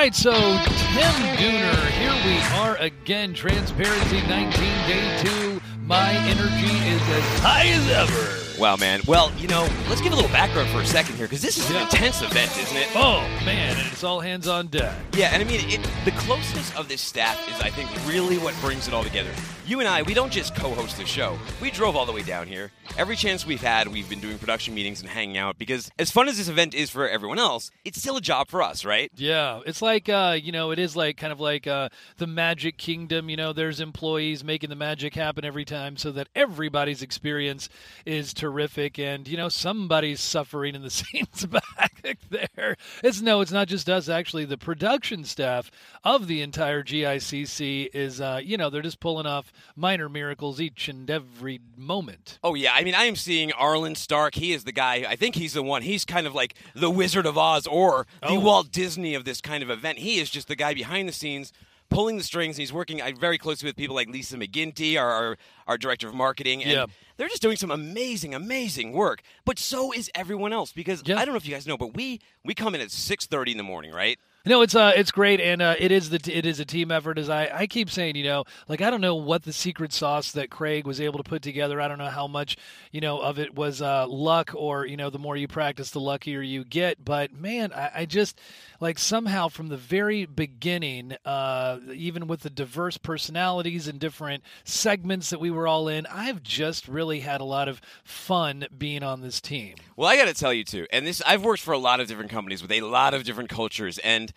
right, so Tim Dooner, here we are again. Transparency 19, day two. My energy is as high as ever. Wow, man. Well, you know, let's give a little background for a second here because this is Yeah. an intense event, isn't it? Oh man, and it's all hands on deck. Yeah, and I mean, it, the closeness of this staff is, I think, really what brings it all together. You and I, we don't just co-host the show. We drove all the way down here. Every chance we've had, we've been doing production meetings and hanging out because, as fun as this event is for everyone else, it's still a job for us, right? Yeah, it's like uh, you know, it is like kind of like uh, the Magic Kingdom. You know, there's employees making the magic happen every time, so that everybody's experience is terrific. And you know, somebody's suffering in the scenes back there. It's no, it's not just us. Actually, the production staff of the entire GICC is, uh, you know, they're just pulling off minor miracles each and every moment. Oh yeah, I mean, I am seeing Arlen Stark. He is the guy. I think he's the one. He's kind of like the Wizard of Oz or the Oh. Walt Disney of this kind of event. He is just the guy behind the scenes. Pulling the strings, And he's working uh, very closely with people like Lisa McGinty, our, our our director of marketing, and Yeah. they're just doing some amazing, amazing work. But so is everyone else because Yeah. I don't know if you guys know, but we we come in at six thirty in the morning, right? No, it's uh, it's great, and uh, it is the t- it is a team effort. As I, I keep saying, you know, like I don't know what the secret sauce that Craig was able to put together. I don't know how much, you know, of it was uh, luck, or you know, the more you practice, the luckier you get. But man, I, I just like somehow from the very beginning, uh, even with the diverse personalities and different segments that we were all in, I've just really had a lot of fun being on this team. Well, I got to tell you too, and this I've worked for a lot of different companies with a lot of different cultures, and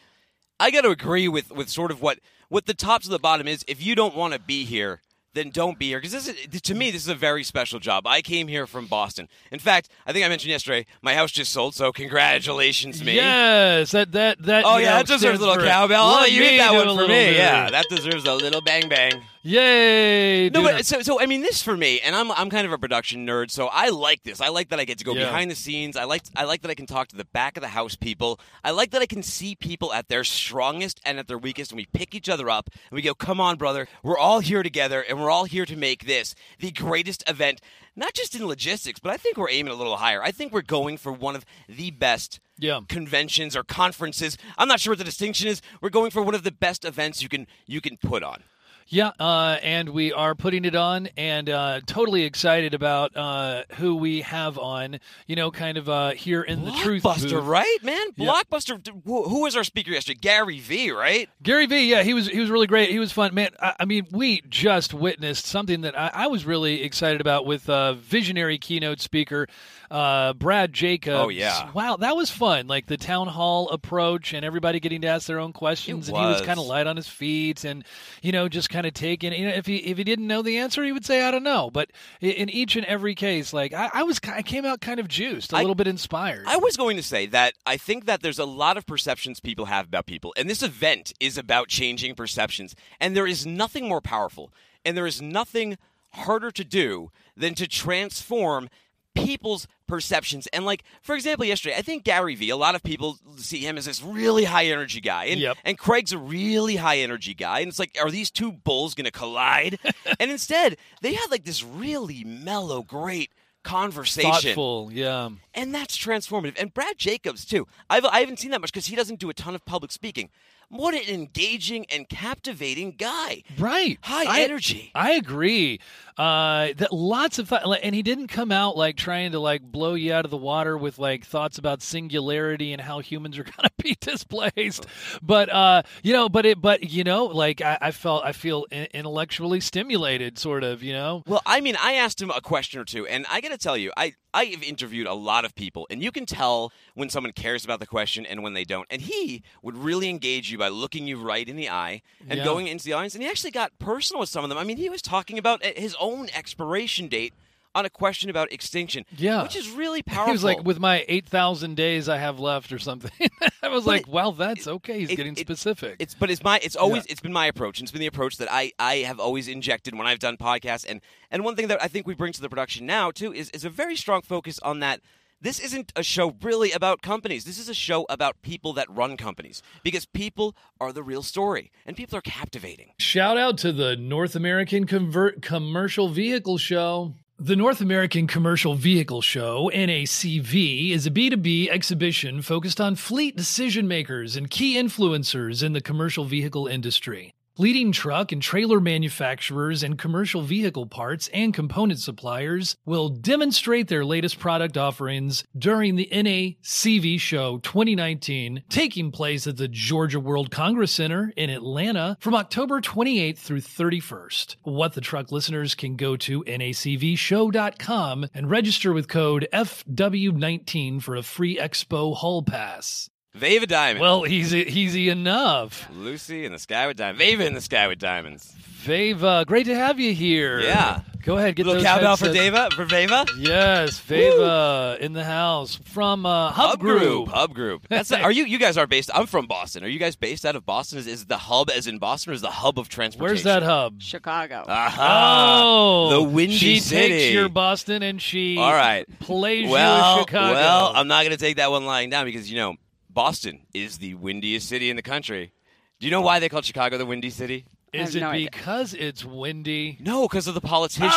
I got to agree with with sort of what what the tops of the bottom is. If you don't want to be here, then don't be here because this is to me this is a very special job. I came here from Boston. In fact, I think I mentioned yesterday my house just sold, so congratulations me. Yes, that that that. Oh yeah, know, that deserves a little cowbell. let Oh, you hit that one for me. bit. Yeah, that deserves a little bang bang. Yay! No, but so, so I mean, this for me, and I'm I'm kind of a production nerd, so I like this. I like that I get to go Yeah. behind the scenes. I like I like that I can talk to the back of the house people. I like that I can see people at their strongest and at their weakest, and we pick each other up and we go, "Come on, brother, we're all here together, and we're all here to make this the greatest event." Not just in logistics, but I think we're aiming a little higher. I think we're going for one of the best Yeah. conventions or conferences. I'm not sure what the distinction is. We're going for one of the best events you can you can put on. Yeah, uh, and we are putting it on, and uh, totally excited about uh, who we have on. You know, kind of uh, here in the truth Blockbuster, right, man? Blockbuster. Who, who was our speaker yesterday? Gary V, right? Gary V, yeah, he was he was really great. He was fun, man. I, I mean, we just witnessed something that I, I was really excited about with uh, visionary keynote speaker uh, Brad Jacobs. Oh, yeah. wow, that was fun. Like the town hall approach and everybody getting to ask their own questions, and he was was. kind of light on his feet, and you know, just kind of taking. You know, if he if he didn't know the answer, he would say, "I don't know." But in each and every case, like I, I was, I came out kind of juiced, a I- little bit inspired. I was going to say that I think that there's a lot of perceptions people have about people, and this event is about changing perceptions. And there is nothing more powerful, and there is nothing harder to do than to transform people's perceptions. And like, for example, yesterday, I think Gary Vee, a lot of people see him as this really high energy guy. And, Yep. and Craig's a really high energy guy. And it's like, are these two bulls going to collide? and instead, they had like this really mellow, great conversation thoughtful, yeah. and that's transformative. And Brad Jacobs too. I've I haven't seen that much because he doesn't do a ton of public speaking. What an engaging and captivating guy! Right. High I- energy. I agree. Uh, that lots of thought, and he didn't come out like trying to like blow you out of the water with like thoughts about singularity and how humans are gonna be displaced. But uh, you know, but it, but you know, like I, I felt, I feel intellectually stimulated, sort of. You know. Well, I mean, I asked him a question or two, and I got to tell you, I I have interviewed a lot of people, and you can tell when someone cares about the question and when they don't. And he would really engage you by looking you right in the eye and Yeah. going into the audience. And he actually got personal with some of them. I mean, he was talking about uh, his own expiration date on a question about extinction. Yeah. which is really powerful. He was like, with my 8,000 days I have left or something. I was But like, it- well, that's okay. He's it- getting it- specific. It's but it's my it's always Yeah. it's been my approach and it's been the approach that I I have always injected when I've done podcasts and and one thing that I think we bring to the production now too is is a very strong focus on that this isn't a show really about companies. This is a show about people that run companies because people are the real story and people are captivating. Shout out to the North American Convert Commercial Vehicle Show. The North American Commercial Vehicle Show, NACV, is a B2B exhibition focused on fleet decision makers and key influencers in the commercial vehicle industry. Leading truck and trailer manufacturers and commercial vehicle parts and component suppliers will demonstrate their latest product offerings during the NACV Show 2019, taking place at the Georgia World Congress Center in Atlanta from October 28th through 31st. What the Truck listeners can go to nacvshow.com and register with code FW19 for a free expo hall pass. Veva Dimond. Well, easy, easy enough. Lucy in the sky with diamonds. Veva in the sky with diamonds. Veva, great to have you here. Yeah. Go ahead, get Little those cowbell for headsets. Deva for Veva. Yes, Veva in the house from uh, Hub, Group. Hub Group. That's are you? You guys are based. I'm from Boston. Are you guys based out of Boston? Is, is the hub as in Boston, or is the hub of transportation? Where's that hub? Chicago. Aha. Oh, the windy she city. takes your Boston and she All right. plays well, you Chicago. well, I'm not going to take that one lying down because you know Boston is the windiest city in the country. Do you know why they call Chicago the windy city? I Is it no idea. because it's windy? No, because of the politicians.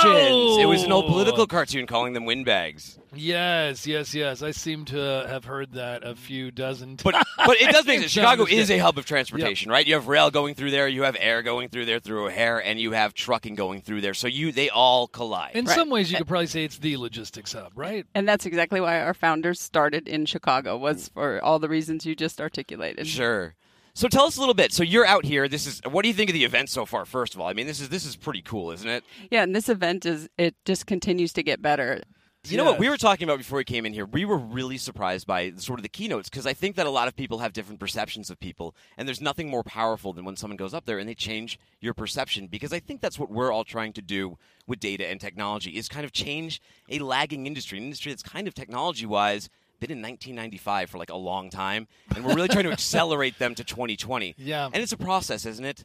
It was an old Oh. political cartoon calling them windbags. Yes, yes, yes. I seem to have heard that a few dozen times. but it does make sense. Chicago is a hub of transportation, right? You have rail going through there, you have air going through there through O'Hare, and you have trucking going through there. So you they all collide. In Right. some ways, you could probably say it's the logistics hub, right? And that's exactly why our founders started in Chicago was for all the reasons you just articulated. Sure. So tell us a little bit. So you're out here. This is what do you think of the event so far? First of all, I mean, this is this is pretty cool, isn't it? Yeah, and this event is it just continues to get better. You know what we were talking about before we came in here? We were really surprised by sort of the keynotes because I think that a lot of people have different perceptions of people, and there's nothing more powerful than when someone goes up there and they change your perception. Because I think that's what we're all trying to do with data and technology is kind of change a lagging industry, an industry that's kind of technology wise been in 1995 for like a long time, and we're really trying to accelerate them to 2020. Yeah. and it's a process, isn't it?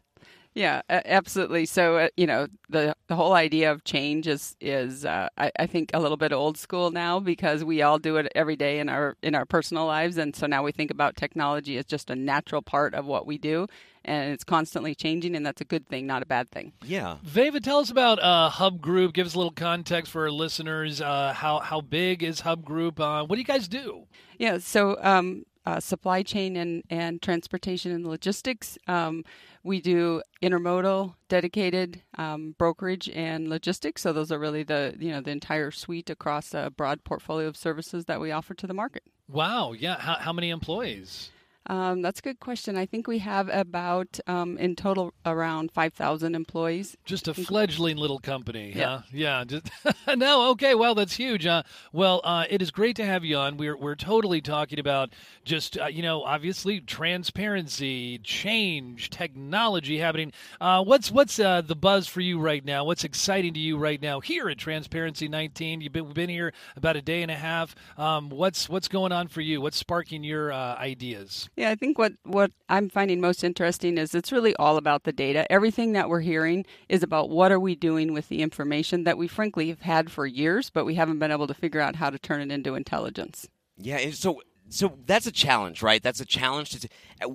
Yeah, absolutely. So uh, you know the the whole idea of change is is uh, I, I think a little bit old school now because we all do it every day in our in our personal lives, and so now we think about technology as just a natural part of what we do, and it's constantly changing, and that's a good thing, not a bad thing. Yeah. Veva, tell us about uh, Hub Group. Give us a little context for our listeners. Uh, how how big is Hub Group? Uh, what do you guys do? Yeah, so um, uh, supply chain and, and transportation and logistics. Um, we do intermodal, dedicated um, brokerage, and logistics. So those are really the you know the entire suite across a broad portfolio of services that we offer to the market. Wow, yeah. How, how many employees? Um, that's a good question. I think we have about um, in total around five thousand employees. Just a fledgling little company, Yeah. huh? Yeah. Just, no, okay. Well, that's huge. Uh, well, uh, it is great to have you on. We're we're totally talking about just uh, you know obviously transparency, change, technology happening. Uh, what's what's uh, the buzz for you right now? What's exciting to you right now here at Transparency 19? You've been we've been here about a day and a half. Um, what's what's going on for you? What's sparking your uh, ideas? Yeah, I think what, what I'm finding most interesting is it's really all about the data. Everything that we're hearing is about what are we doing with the information that we frankly have had for years, but we haven't been able to figure out how to turn it into intelligence. Yeah, so so that's a challenge, right? That's a challenge to.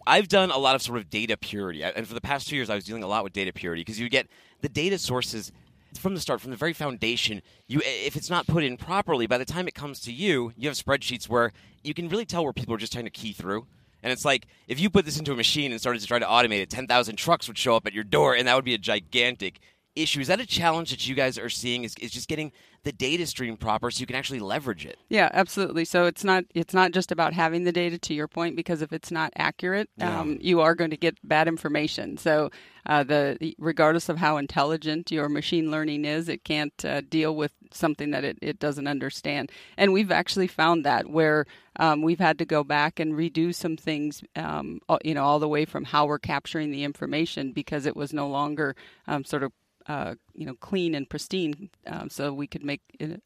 I've done a lot of sort of data purity, and for the past two years, I was dealing a lot with data purity because you get the data sources from the start, from the very foundation. You, if it's not put in properly, by the time it comes to you, you have spreadsheets where you can really tell where people are just trying to key through. And it's like if you put this into a machine and started to try to automate it, ten thousand trucks would show up at your door, and that would be a gigantic issue. Is that a challenge that you guys are seeing? Is, is just getting the data stream proper so you can actually leverage it? Yeah, absolutely. So it's not it's not just about having the data to your point because if it's not accurate, Yeah. um, you are going to get bad information. So uh, the regardless of how intelligent your machine learning is, it can't uh, deal with something that it, it doesn't understand. And we've actually found that where um, we've had to go back and redo some things, um, you know, all the way from how we're capturing the information because it was no longer um, sort of uh, you know clean and pristine, um, so we could make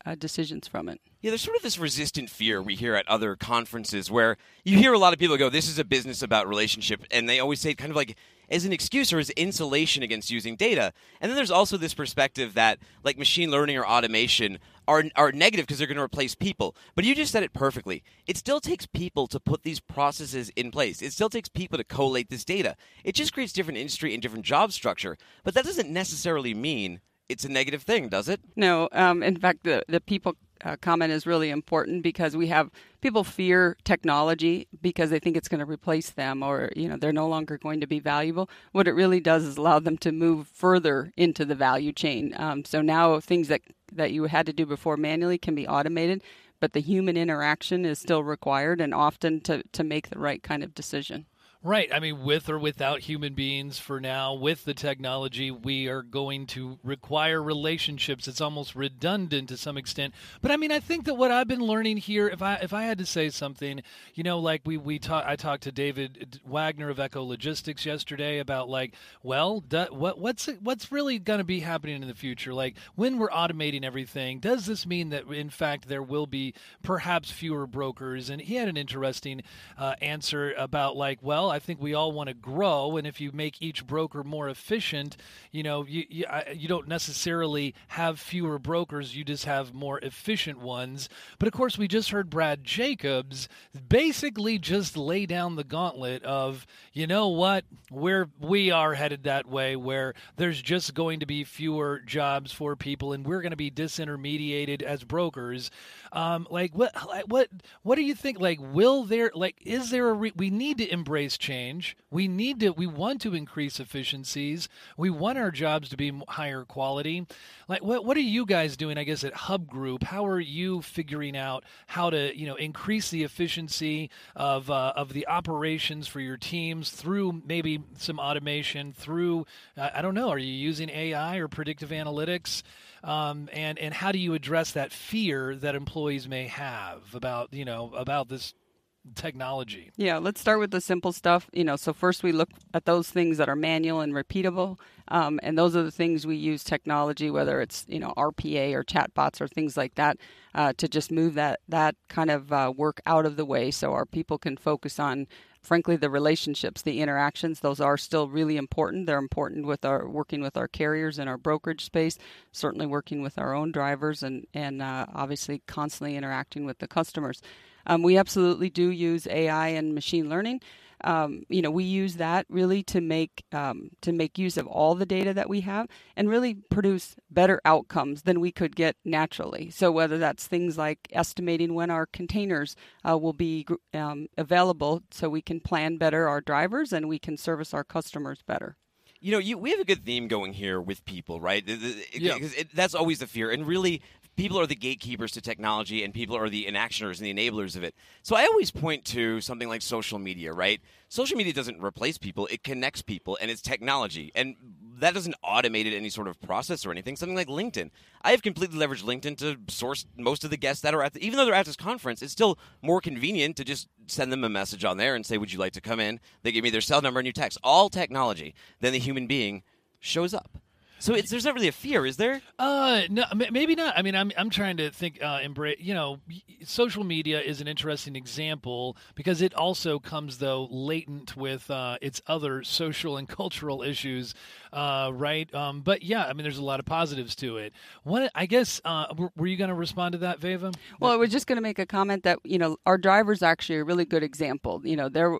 uh, decisions from it. Yeah, there's sort of this resistant fear we hear at other conferences where you hear a lot of people go, This is a business about relationship. And they always say kind of like as an excuse or as insulation against using data. And then there's also this perspective that like machine learning or automation are, are negative because they're going to replace people. But you just said it perfectly. It still takes people to put these processes in place, it still takes people to collate this data. It just creates different industry and different job structure. But that doesn't necessarily mean it's a negative thing, does it? No. Um, in fact, the the people uh, comment is really important because we have people fear technology because they think it's going to replace them or you know they're no longer going to be valuable what it really does is allow them to move further into the value chain um, so now things that that you had to do before manually can be automated but the human interaction is still required and often to, to make the right kind of decision Right. I mean, with or without human beings for now, with the technology, we are going to require relationships. It's almost redundant to some extent. But I mean, I think that what I've been learning here, if I if I had to say something, you know, like we we talk, I talked to David Wagner of Echo Logistics yesterday about like, well, do, what what's what's really going to be happening in the future? Like when we're automating everything, does this mean that in fact there will be perhaps fewer brokers? And he had an interesting uh, answer about like, well I think we all want to grow, and if you make each broker more efficient, you know, you you, you don't necessarily have fewer brokers; you just have more efficient ones. But of course, we just heard Brad Jacobs basically just lay down the gauntlet of, you know what, we're we are headed that way, where there's just going to be fewer jobs for people, and we're going to be disintermediated as brokers. Um, like what, what, what do you think? Like, will there, like, is there a? Re- we need to embrace change. We need to, we want to increase efficiencies. We want our jobs to be higher quality. Like, what, what are you guys doing, I guess, at Hub Group? How are you figuring out how to, you know, increase the efficiency of, uh, of the operations for your teams through maybe some automation, through, uh, I don't know, are you using AI or predictive analytics? Um, and and how do you address that fear that employees may have about you know about this technology? Yeah, let's start with the simple stuff. You know, so first we look at those things that are manual and repeatable, um, and those are the things we use technology, whether it's you know RPA or chatbots or things like that, uh, to just move that that kind of uh, work out of the way, so our people can focus on. Frankly, the relationships, the interactions, those are still really important. They're important with our working with our carriers in our brokerage space, certainly working with our own drivers, and and uh, obviously constantly interacting with the customers. Um, we absolutely do use AI and machine learning. Um, you know, we use that really to make um, to make use of all the data that we have and really produce better outcomes than we could get naturally. So whether that's things like estimating when our containers uh, will be um, available, so we can plan better our drivers and we can service our customers better. You know, you, we have a good theme going here with people, right? Yeah. that's always the fear. And really, people are the gatekeepers to technology and people are the enactioners and the enablers of it. So I always point to something like social media, right? Social media doesn't replace people, it connects people and it's technology. And that doesn't automate any sort of process or anything. Something like LinkedIn. I have completely leveraged LinkedIn to source most of the guests that are at the, even though they're at this conference, it's still more convenient to just send them a message on there and say, Would you like to come in? They give me their cell number and you text. All technology. Then the human being shows up. So it's, there's not really a fear, is there? Uh, no, maybe not. I mean, I'm I'm trying to think. Uh, embrace. You know, social media is an interesting example because it also comes though latent with uh, its other social and cultural issues, uh, right? Um, but yeah, I mean, there's a lot of positives to it. What I guess uh, were you going to respond to that, Veva? Well, I was just going to make a comment that you know our driver's actually a really good example. You know, there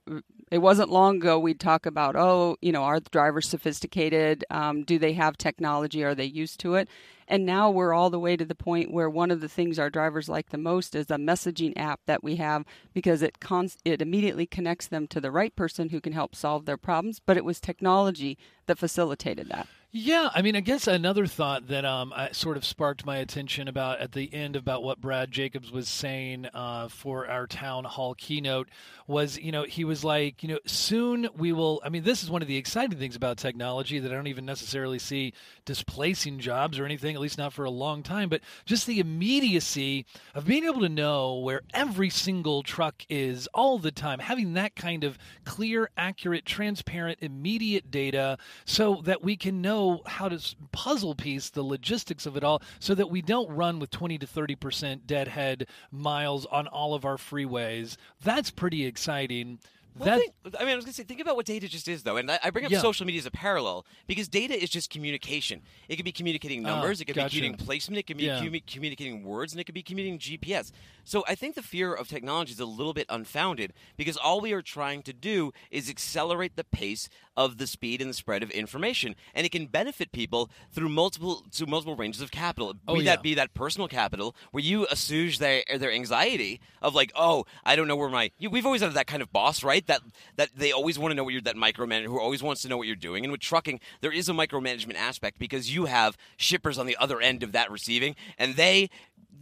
it wasn't long ago we'd talk about, oh, you know, are the drivers sophisticated? Um, do they have technology? Are they used to it? And now we're all the way to the point where one of the things our drivers like the most is a messaging app that we have because it it immediately connects them to the right person who can help solve their problems. But it was technology that facilitated that. Yeah, I mean, I guess another thought that um, sort of sparked my attention about at the end about what Brad Jacobs was saying uh, for our town hall keynote was, you know, he was like, you know, soon we will. I mean, this is one of the exciting things about technology that I don't even necessarily see displacing jobs or anything, at least not for a long time, but just the immediacy of being able to know where every single truck is all the time, having that kind of clear, accurate, transparent, immediate data so that we can know know how to puzzle piece the logistics of it all so that we don't run with 20 to 30% deadhead miles on all of our freeways. That's pretty exciting Well, that think, I mean, I was going to say, think about what data just is, though. And I, I bring up Yeah. social media as a parallel because data is just communication. It could be communicating Ah, numbers, it could gotcha. be communicating placement, it could be Yeah. commu- communicating words, and it could be communicating GPS. So I think the fear of technology is a little bit unfounded because all we are trying to do is accelerate the pace of the speed and the spread of information, and it can benefit people through multiple through multiple ranges of capital. Oh, be yeah. that be that personal capital where you assuage their their anxiety of like, oh, I don't know where my. You, we've always had that kind of boss, right? That that they always want to know what you're that micromanager who always wants to know what you're doing. And with trucking, there is a micromanagement aspect because you have shippers on the other end of that receiving, and they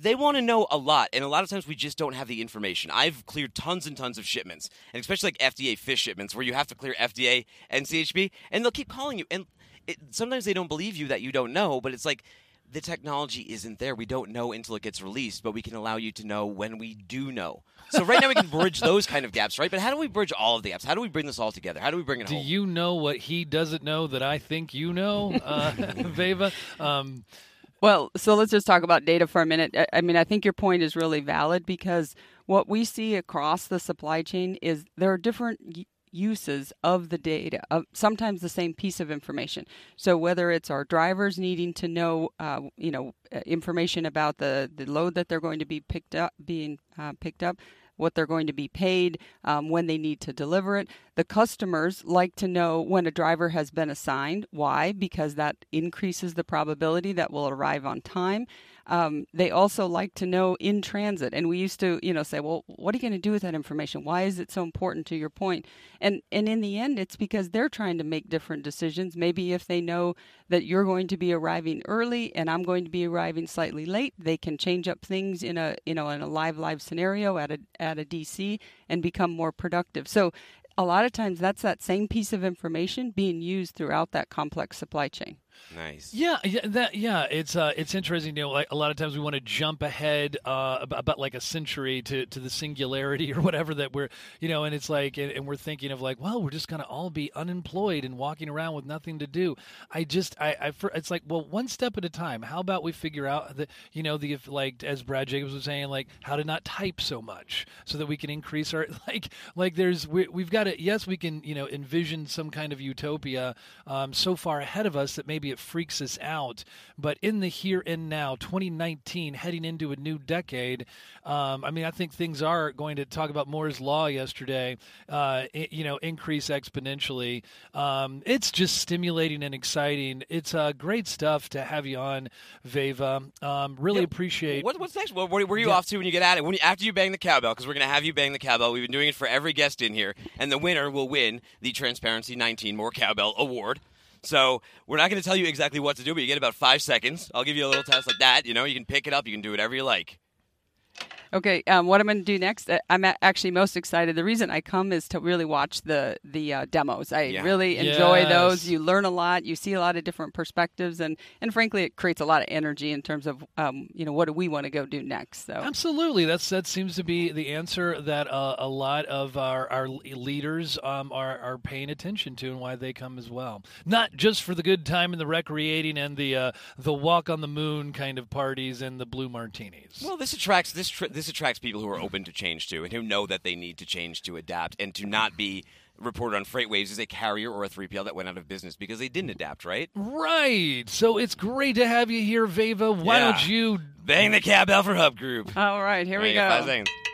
they want to know a lot, and a lot of times we just don't have the information. I've cleared tons and tons of shipments, and especially like FDA fish shipments, where you have to clear FDA and CHB, and they'll keep calling you, and it, sometimes they don't believe you that you don't know, but it's like the technology isn't there. We don't know until it gets released, but we can allow you to know when we do know. So right now we can bridge those kind of gaps, right? But how do we bridge all of the gaps? How do we bring this all together? How do we bring it all? Do home? you know what he doesn't know that I think you know, uh, Veva? Um, Well, so let's just talk about data for a minute. I- I mean, I think your point is really valid because what we see across the supply chain is there are different y- uses of the data, of sometimes the same piece of information. So whether it's our drivers needing to know, uh, you know, uh, information about the, the load that they're going to be picked up, being uh, picked up, what they're going to be paid, um, when they need to deliver it. The customers like to know when a driver has been assigned. Why? Because that increases the probability that will arrive on time. Um, they also like to know in transit, and we used to, you know, say, "Well, what are you going to do with that information? Why is it so important?" To your point, and and in the end, it's because they're trying to make different decisions. Maybe if they know that you're going to be arriving early and I'm going to be arriving slightly late, they can change up things in a you know in a live live scenario at a at a DC and become more productive. So a lot of times that's that same piece of information being used throughout that complex supply chain. Nice. Yeah, yeah, that yeah, it's uh, it's interesting. You know, like a lot of times we want to jump ahead uh, about, about like a century to, to the singularity or whatever that we're, you know, and it's like, and, and we're thinking of like, well, we're just gonna all be unemployed and walking around with nothing to do. I just, I, I, it's like, well, one step at a time. How about we figure out that, you know, the like as Brad Jacobs was saying, like how to not type so much so that we can increase our like, like there's we, we've got to yes, we can you know envision some kind of utopia um, so far ahead of us that maybe it freaks us out. But in the here and now, 2019, heading into a new decade, um, I mean, I think things are going to talk about Moore's law yesterday. Uh, i- you know, increase exponentially. Um, it's just stimulating and exciting. It's uh, great stuff to have you on, Veva. Um, really Yeah, appreciate. What, what's next? What, where were you Yeah. off to when you get at it? When you, after you bang the cowbell, because we're going to have you bang the cowbell. We've been doing it for every guest in here, and the winner will win the Transparency 19 More Cowbell Award. So we're not going to tell you exactly what to do, but you get about five seconds. I'll give you a little test like that. You know, you can pick it up. You can do whatever you like. Okay, um, what I'm going to do next, uh, I'm actually most excited. The reason I come is to really watch the the uh, demos. I Yeah. really enjoy Yes. those. You learn a lot. You see a lot of different perspectives, and and frankly, it creates a lot of energy in terms of um, you know what do we want to go do next. So Absolutely, that's that seems to be the answer that uh, a lot of our our leaders um, are are paying attention to, and why they come as well. Not just for the good time and the recreating and the uh, the walk on the moon kind of parties and the blue martinis. Well, this attracts this tr- this attracts people who are open to change too, and who know that they need to change to adapt and to not be reported on freight waves as a carrier or a 3PL that went out of business because they didn't adapt, right? right. So it's great to have you here, Veva. Why Yeah. don't you? Bang the cowbell for Hub Group. all right, here we There you go.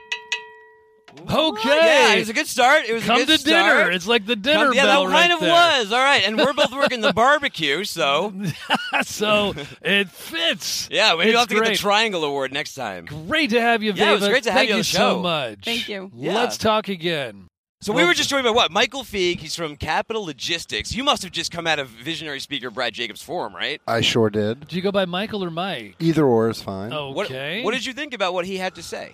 Five seconds. Okay. Yeah, it was a good start. It was Come a good to dinner. start. It's like the dinner Come- yeah, bell that right kind of there. was. All right, and we're both working the barbecue, so so it fits. yeah, maybe It's you'll have to get the Triangle Award next time. Great to have you, Yeah, it was great to have Thank you on you the so show. much. Thank you. Yeah. Let's talk again. So we were just joined by what? Michael Feig. He's from Capital Logistics. You must have just come out of visionary speaker Brad Jacobs' forum, right? I sure did. Do you go by Michael or Mike? Either or is fine. What, Okay. what did you think about what he had to say?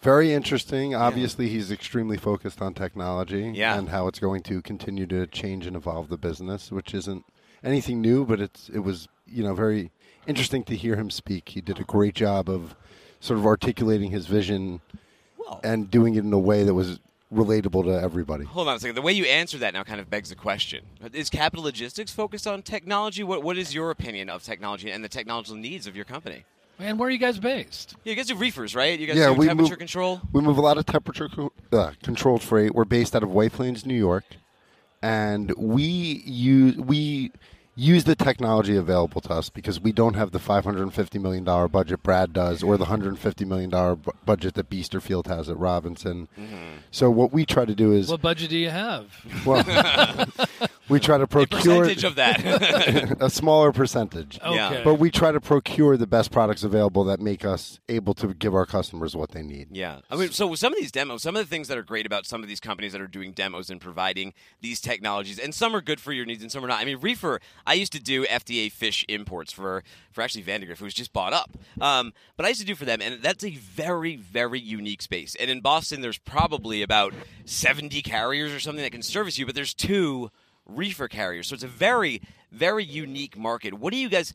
Very interesting. Obviously, he's extremely focused on technology Yeah. and how it's going to continue to change and evolve the business, which isn't anything new, but it's it was you know very interesting to hear him speak. He did a great job of sort of articulating his vision Well, and doing it in a way that was relatable to everybody. hold on a second. The way you answer that now kind of begs the question: Is Capital Logistics focused on technology? What What is your opinion of technology and the technological needs of your company? And where are you guys based? Yeah, you guys do reefers, right? You guys Yeah, do we temperature move- control. We move a lot of temperature co- uh, controlled freight. We're based out of White Plains, New York, and we use we use the technology available to us because we don't have the 550 million dollar budget Brad does, or the mm-hmm. 150 million dollar bu- budget that Biesterfeld has at Robinson. Mm-hmm. So what we try to do is What budget do you have? well, we try to A procure percentage of that. a smaller percentage. Yeah. Okay. But we try to procure the best products available that make us able to give our customers what they need. Yeah. I mean, so some of these demos, some of the things that are great about some of these companies that are doing demos and providing these technologies, and some are good for your needs and some are not. I mean, Reefer, I used to do FDA fish imports for, for actually Vandegrift, who was just bought up. Um, but I used to do for them, and that's a very, very unique space. And in Boston, there's probably about 70 carriers or something that can service you, but there's two reefer carriers. So it's a very, very unique market. What do you guys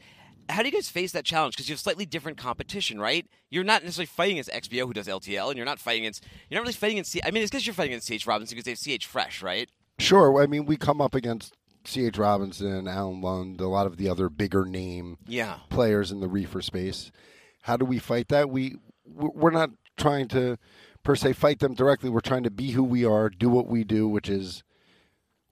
how do you guys face that challenge? Because you have slightly different competition, right? You're not necessarily fighting against XPO, who does LTL, and you're not fighting against. You're not really fighting against. C- I mean, it's because you're fighting against CH Robinson because they have CH Fresh, right? Sure. I mean, we come up against C.H. Robinson, Allen Lund, a lot of the other bigger name Yeah. players in the reefer space. How do we fight that? We we're not trying to per se fight them directly. We're trying to be who we are, do what we do, which is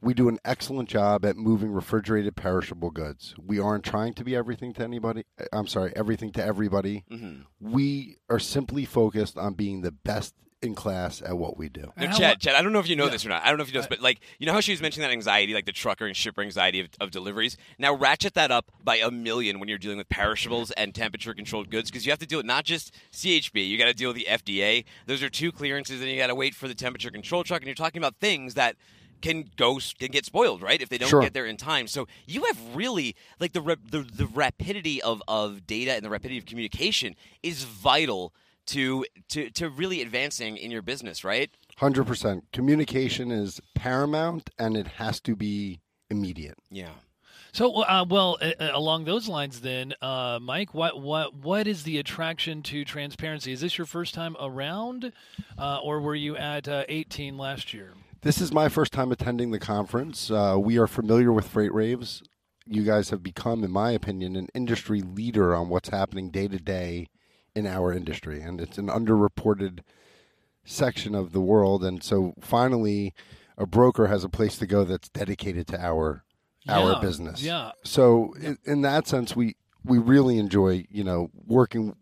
we do an excellent job at moving refrigerated perishable goods. We aren't trying to be everything to anybody. I'm sorry, everything to everybody. Mm-hmm. We are simply focused on being the best in class at what we do. No, Chad, Chad, I don't know if you know Yeah. this or not. I don't know if you know this, but like, you know how she was mentioning that anxiety, like the trucker and shipper anxiety of, of deliveries? Now ratchet that up by a million when you're dealing with perishables and temperature controlled goods because you have to deal with not just CHB, you got to deal with the FDA. Those are two clearances, and you got to wait for the temperature control truck, and you're talking about things that can go can get spoiled, right? If they don't Sure. get there in time. So you have really like the, rap- the the rapidity of, of data and the rapidity of communication is vital to to to really advancing in your business, right? Hundred percent. Communication is paramount, and it has to be immediate. Yeah. So, uh, well, uh, uh, along those lines, then, uh, Mike, what what what is the attraction to transparency? Is this your first time around, uh, or were you at uh, 18 last year? This is my first time attending the conference. Uh, we are familiar with FreightWaves. You guys have become, in my opinion, an industry leader on what's happening day to day in our industry, and it's an underreported section of the world. And so, finally, a broker has a place to go that's dedicated to our our Yeah, business. yeah. So, in, in that sense, we we really enjoy, you know, working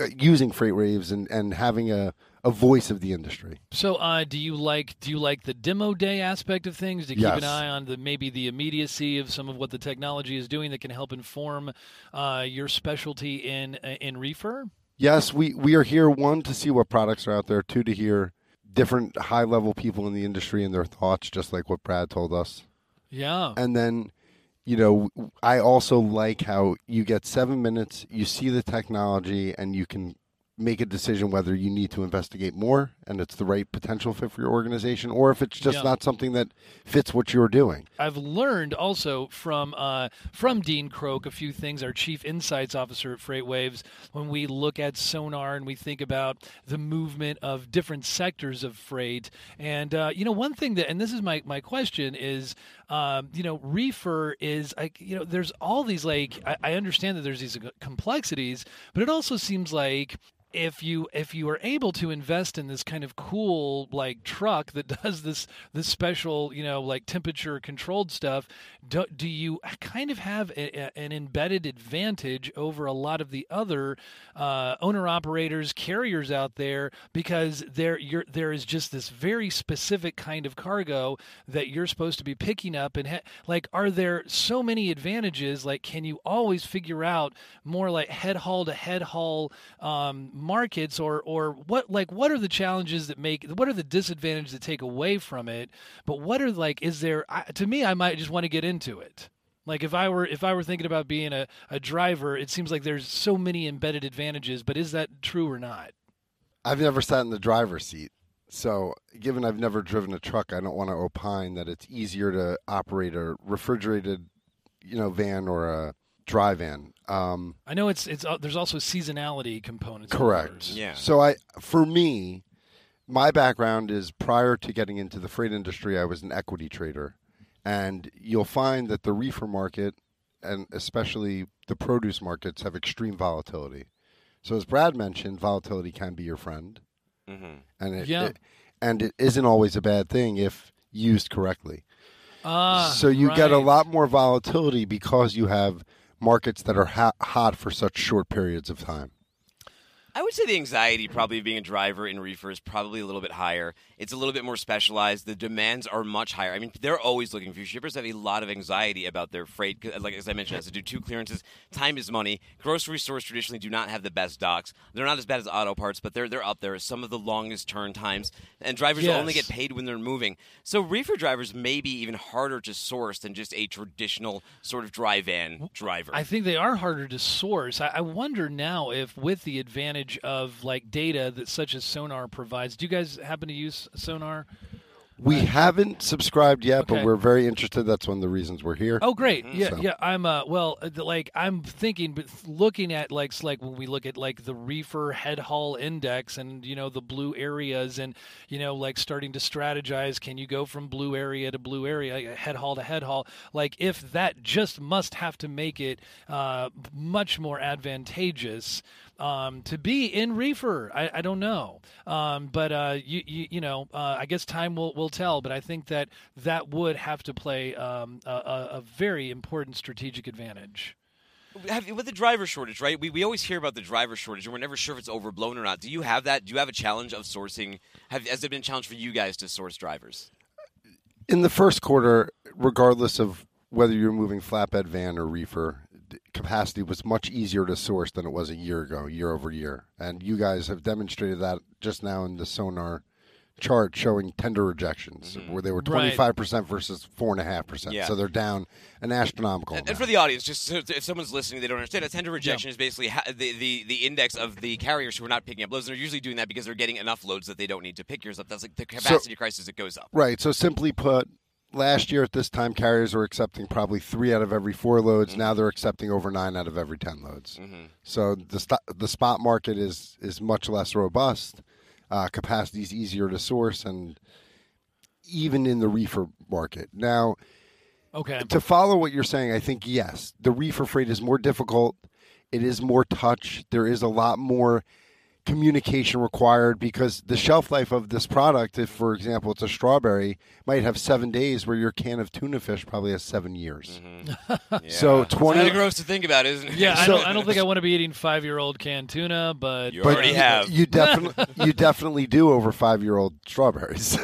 uh, using FreightWaves and and having a a voice of the industry. So, uh, do you like do you like the demo day aspect of things? To keep Yes. an eye on the maybe the immediacy of some of what the technology is doing that can help inform uh, your specialty in in reefer. Yes, we, we are here one to see what products are out there, two to hear different high level people in the industry and their thoughts, just like what Brad told us. Yeah. And then, you know, I also like how you get seven minutes, you see the technology, and you can make a decision whether you need to investigate more and it's the right potential fit for your organization, or if it's just Yeah. not something that fits what you're doing. I've learned also from uh, from Dean Croke a few things. Our chief insights officer at Freight Waves, when we look at sonar and we think about the movement of different sectors of freight, and uh, you know one thing that, and this is my my question is, um, you know, reefer is like you know there's all these like I, I understand that there's these complexities, but it also seems like if you if you are able to invest in this kind of cool like truck that does this this special you know like temperature controlled stuff do, do you kind of have a, a- an embedded advantage over a lot of the other uh, owner operators carriers out there? Because there you're, there is just this very specific kind of cargo that you're supposed to be picking up and ha- like are there so many advantages? Like can you always figure out more like head haul to head haul um, markets or or what like what are the challenges that make what are the disadvantages that take away from it? But what are like is there I, to me i might just want to get into it. Like if i were if i were thinking about being a, a driver it seems like there's so many embedded advantages but is that true or not? I've never sat in the driver's seat. So, given I've never driven a truck, I don't want to opine that it's easier to operate a refrigerated, you know, van or a dry van. Um, i know it's it's uh, there's also seasonality components correct. Yeah. So, I, for me, my background is prior to getting into the freight industry, I was an equity trader, and you'll find that the reefer market, and especially the produce markets, have extreme volatility. So as Brad mentioned, volatility can be your friend, hmm and it, Yeah. it- and it isn't always a bad thing if used correctly. Ah, so you get a lot more volatility because you have markets that are ha- hot for such short periods of time. I would say the anxiety probably of being a driver in reefer is probably a little bit higher. It's a little bit more specialized. The demands are much higher. I mean, they're always looking for you. Shippers have a lot of anxiety about their freight. Like as I mentioned, has to do two clearances. Time is money. Grocery stores traditionally do not have the best docks. They're not as bad as auto parts, but they're they're up there. As some of the longest turn times, and drivers only get paid when they're moving. So reefer drivers may be even harder to source than just a traditional sort of dry van driver. I think they are harder to source. I, I wonder now if, with the advantage of like data that such as Sonar provides, do you guys happen to use Sonar? We haven't subscribed yet, Okay. but we're very interested. That's one of the reasons we're here. Oh, great. Mm-hmm. Yeah, So- yeah. I'm uh, well, uh, like I'm thinking, but looking at like like when we look at like the reefer head haul index and you know the blue areas and you know like starting to strategize. Can you go from blue area to blue area, uh, head haul to head haul? Like if that just must have to make it uh, much more advantageous. Um, to be in reefer, I, I don't know, um, but uh, you, you you know, uh, I guess time will, will tell. But I think that that would have to play um, a, a, a very important strategic advantage. have, with the driver shortage, right? We, we always hear about the driver shortage, and we're never sure if it's overblown or not. Do you have that? Do you have a challenge of sourcing? Have, has it been a challenge for you guys to source drivers? in the first quarter, regardless of whether you're moving flatbed van or reefer, capacity was much easier to source than it was a year ago, year over year. And you guys have demonstrated that just now in the sonar chart showing tender rejections, mm-hmm. where they were 25% versus 4.5%. Yeah. So they're down an astronomical And, and for the audience, just so, if someone's listening, they don't understand. A tender rejection is basically ha- the, the the index of the carriers who are not picking up loads. And they're usually doing that because they're getting enough loads that they don't need to pick yours up. That's like the capacity crisis. It goes up. Right. So simply put, last year at this time, carriers were accepting probably three out of every four loads. Mm-hmm. Now they're accepting over nine out of every ten loads. Mm-hmm. So the st- the spot market is is much less robust. Uh, capacity is easier to source, and even in the reefer market now. Okay. To follow what you're saying, I think yes, the reefer freight is more difficult. It is more touch. There is a lot more communication required because the shelf life of this product, if for example it's a strawberry, might have seven days, where your can of tuna fish probably has seven years. Mm-hmm. So 20 kind of gross to think about, isn't it? Yeah, I So- don't, I don't think I want to be eating five year old canned tuna, but You already you, have. You definitely, you definitely do over five year old strawberries.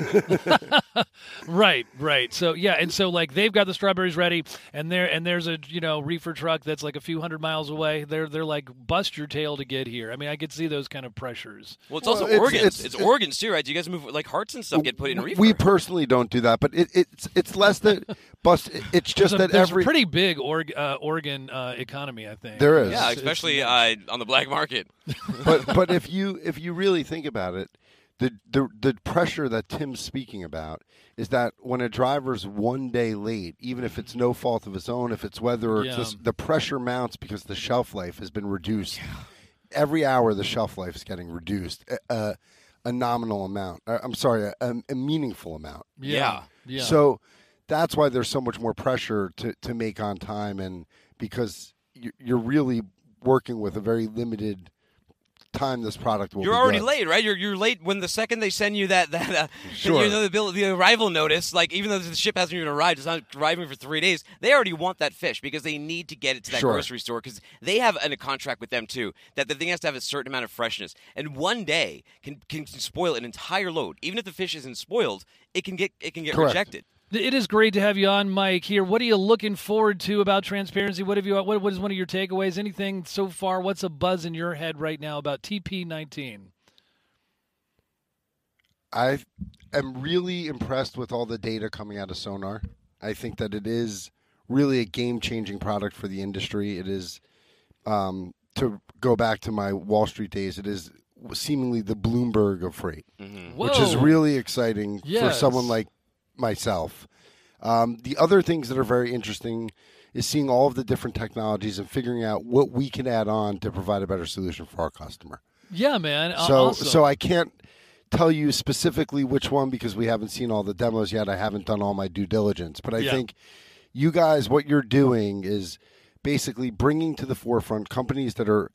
right, right. So yeah, and so like they've got the strawberries ready, and there and there's a you know reefer truck that's like a few hundred miles away. They're they're like bust your tail to get here. I mean, I could see those kind of pressures. Well, it's Well, also it's- organs. it's- It's, it's- organs too, right? Do you guys move like hearts and stuff get put in reefer? we personally don't do that, but it, it's it's less that bust. It's just There's a, that there's every a pretty big org, uh, organ uh, economy, I think. there is. yeah, especially uh, on the black market. but but if you if you really think about it, the the the pressure that Tim's speaking about is that when a driver's one day late, even if it's no fault of his own, if it's weather or it's Yeah. this, the pressure mounts because the shelf life has been reduced. Every hour, the shelf life is getting reduced. A, a, a nominal amount. I'm sorry, a, a meaningful amount. Yeah, yeah. So that's why there's so much more pressure to, to make on time, and because you're really working with a very limited time this product will. You're already good. late, right? You're, you're late when the second they send you that that uh, Sure. you know, the, bill, the arrival notice. Like even though the ship hasn't even arrived, it's not arriving for three days. They already want that fish because they need to get it to that Sure. grocery store because they have an, a contract with them too that the thing has to have a certain amount of freshness. And one day can can spoil an entire load. Even if the fish isn't spoiled, it can get it can get Correct. rejected. It is great to have you on, Mike. Here, what are you looking forward to about transparency? What have you? What, what is one of your takeaways? Anything so far? What's a buzz in your head right now about TP nineteen? I am really impressed with all the data coming out of Sonar. I think that it is really a game changing product for the industry. It is, um, to go back to my Wall Street days, it is seemingly the Bloomberg of freight, which is really exciting for someone like myself. Um, the other things that are very interesting is seeing all of the different technologies and figuring out what we can add on to provide a better solution for our customer. Yeah, man. So awesome. so I can't tell you specifically which one because we haven't seen all the demos yet. I haven't done all my due diligence, but I Yeah. think you guys what you're doing is basically bringing to the forefront companies that are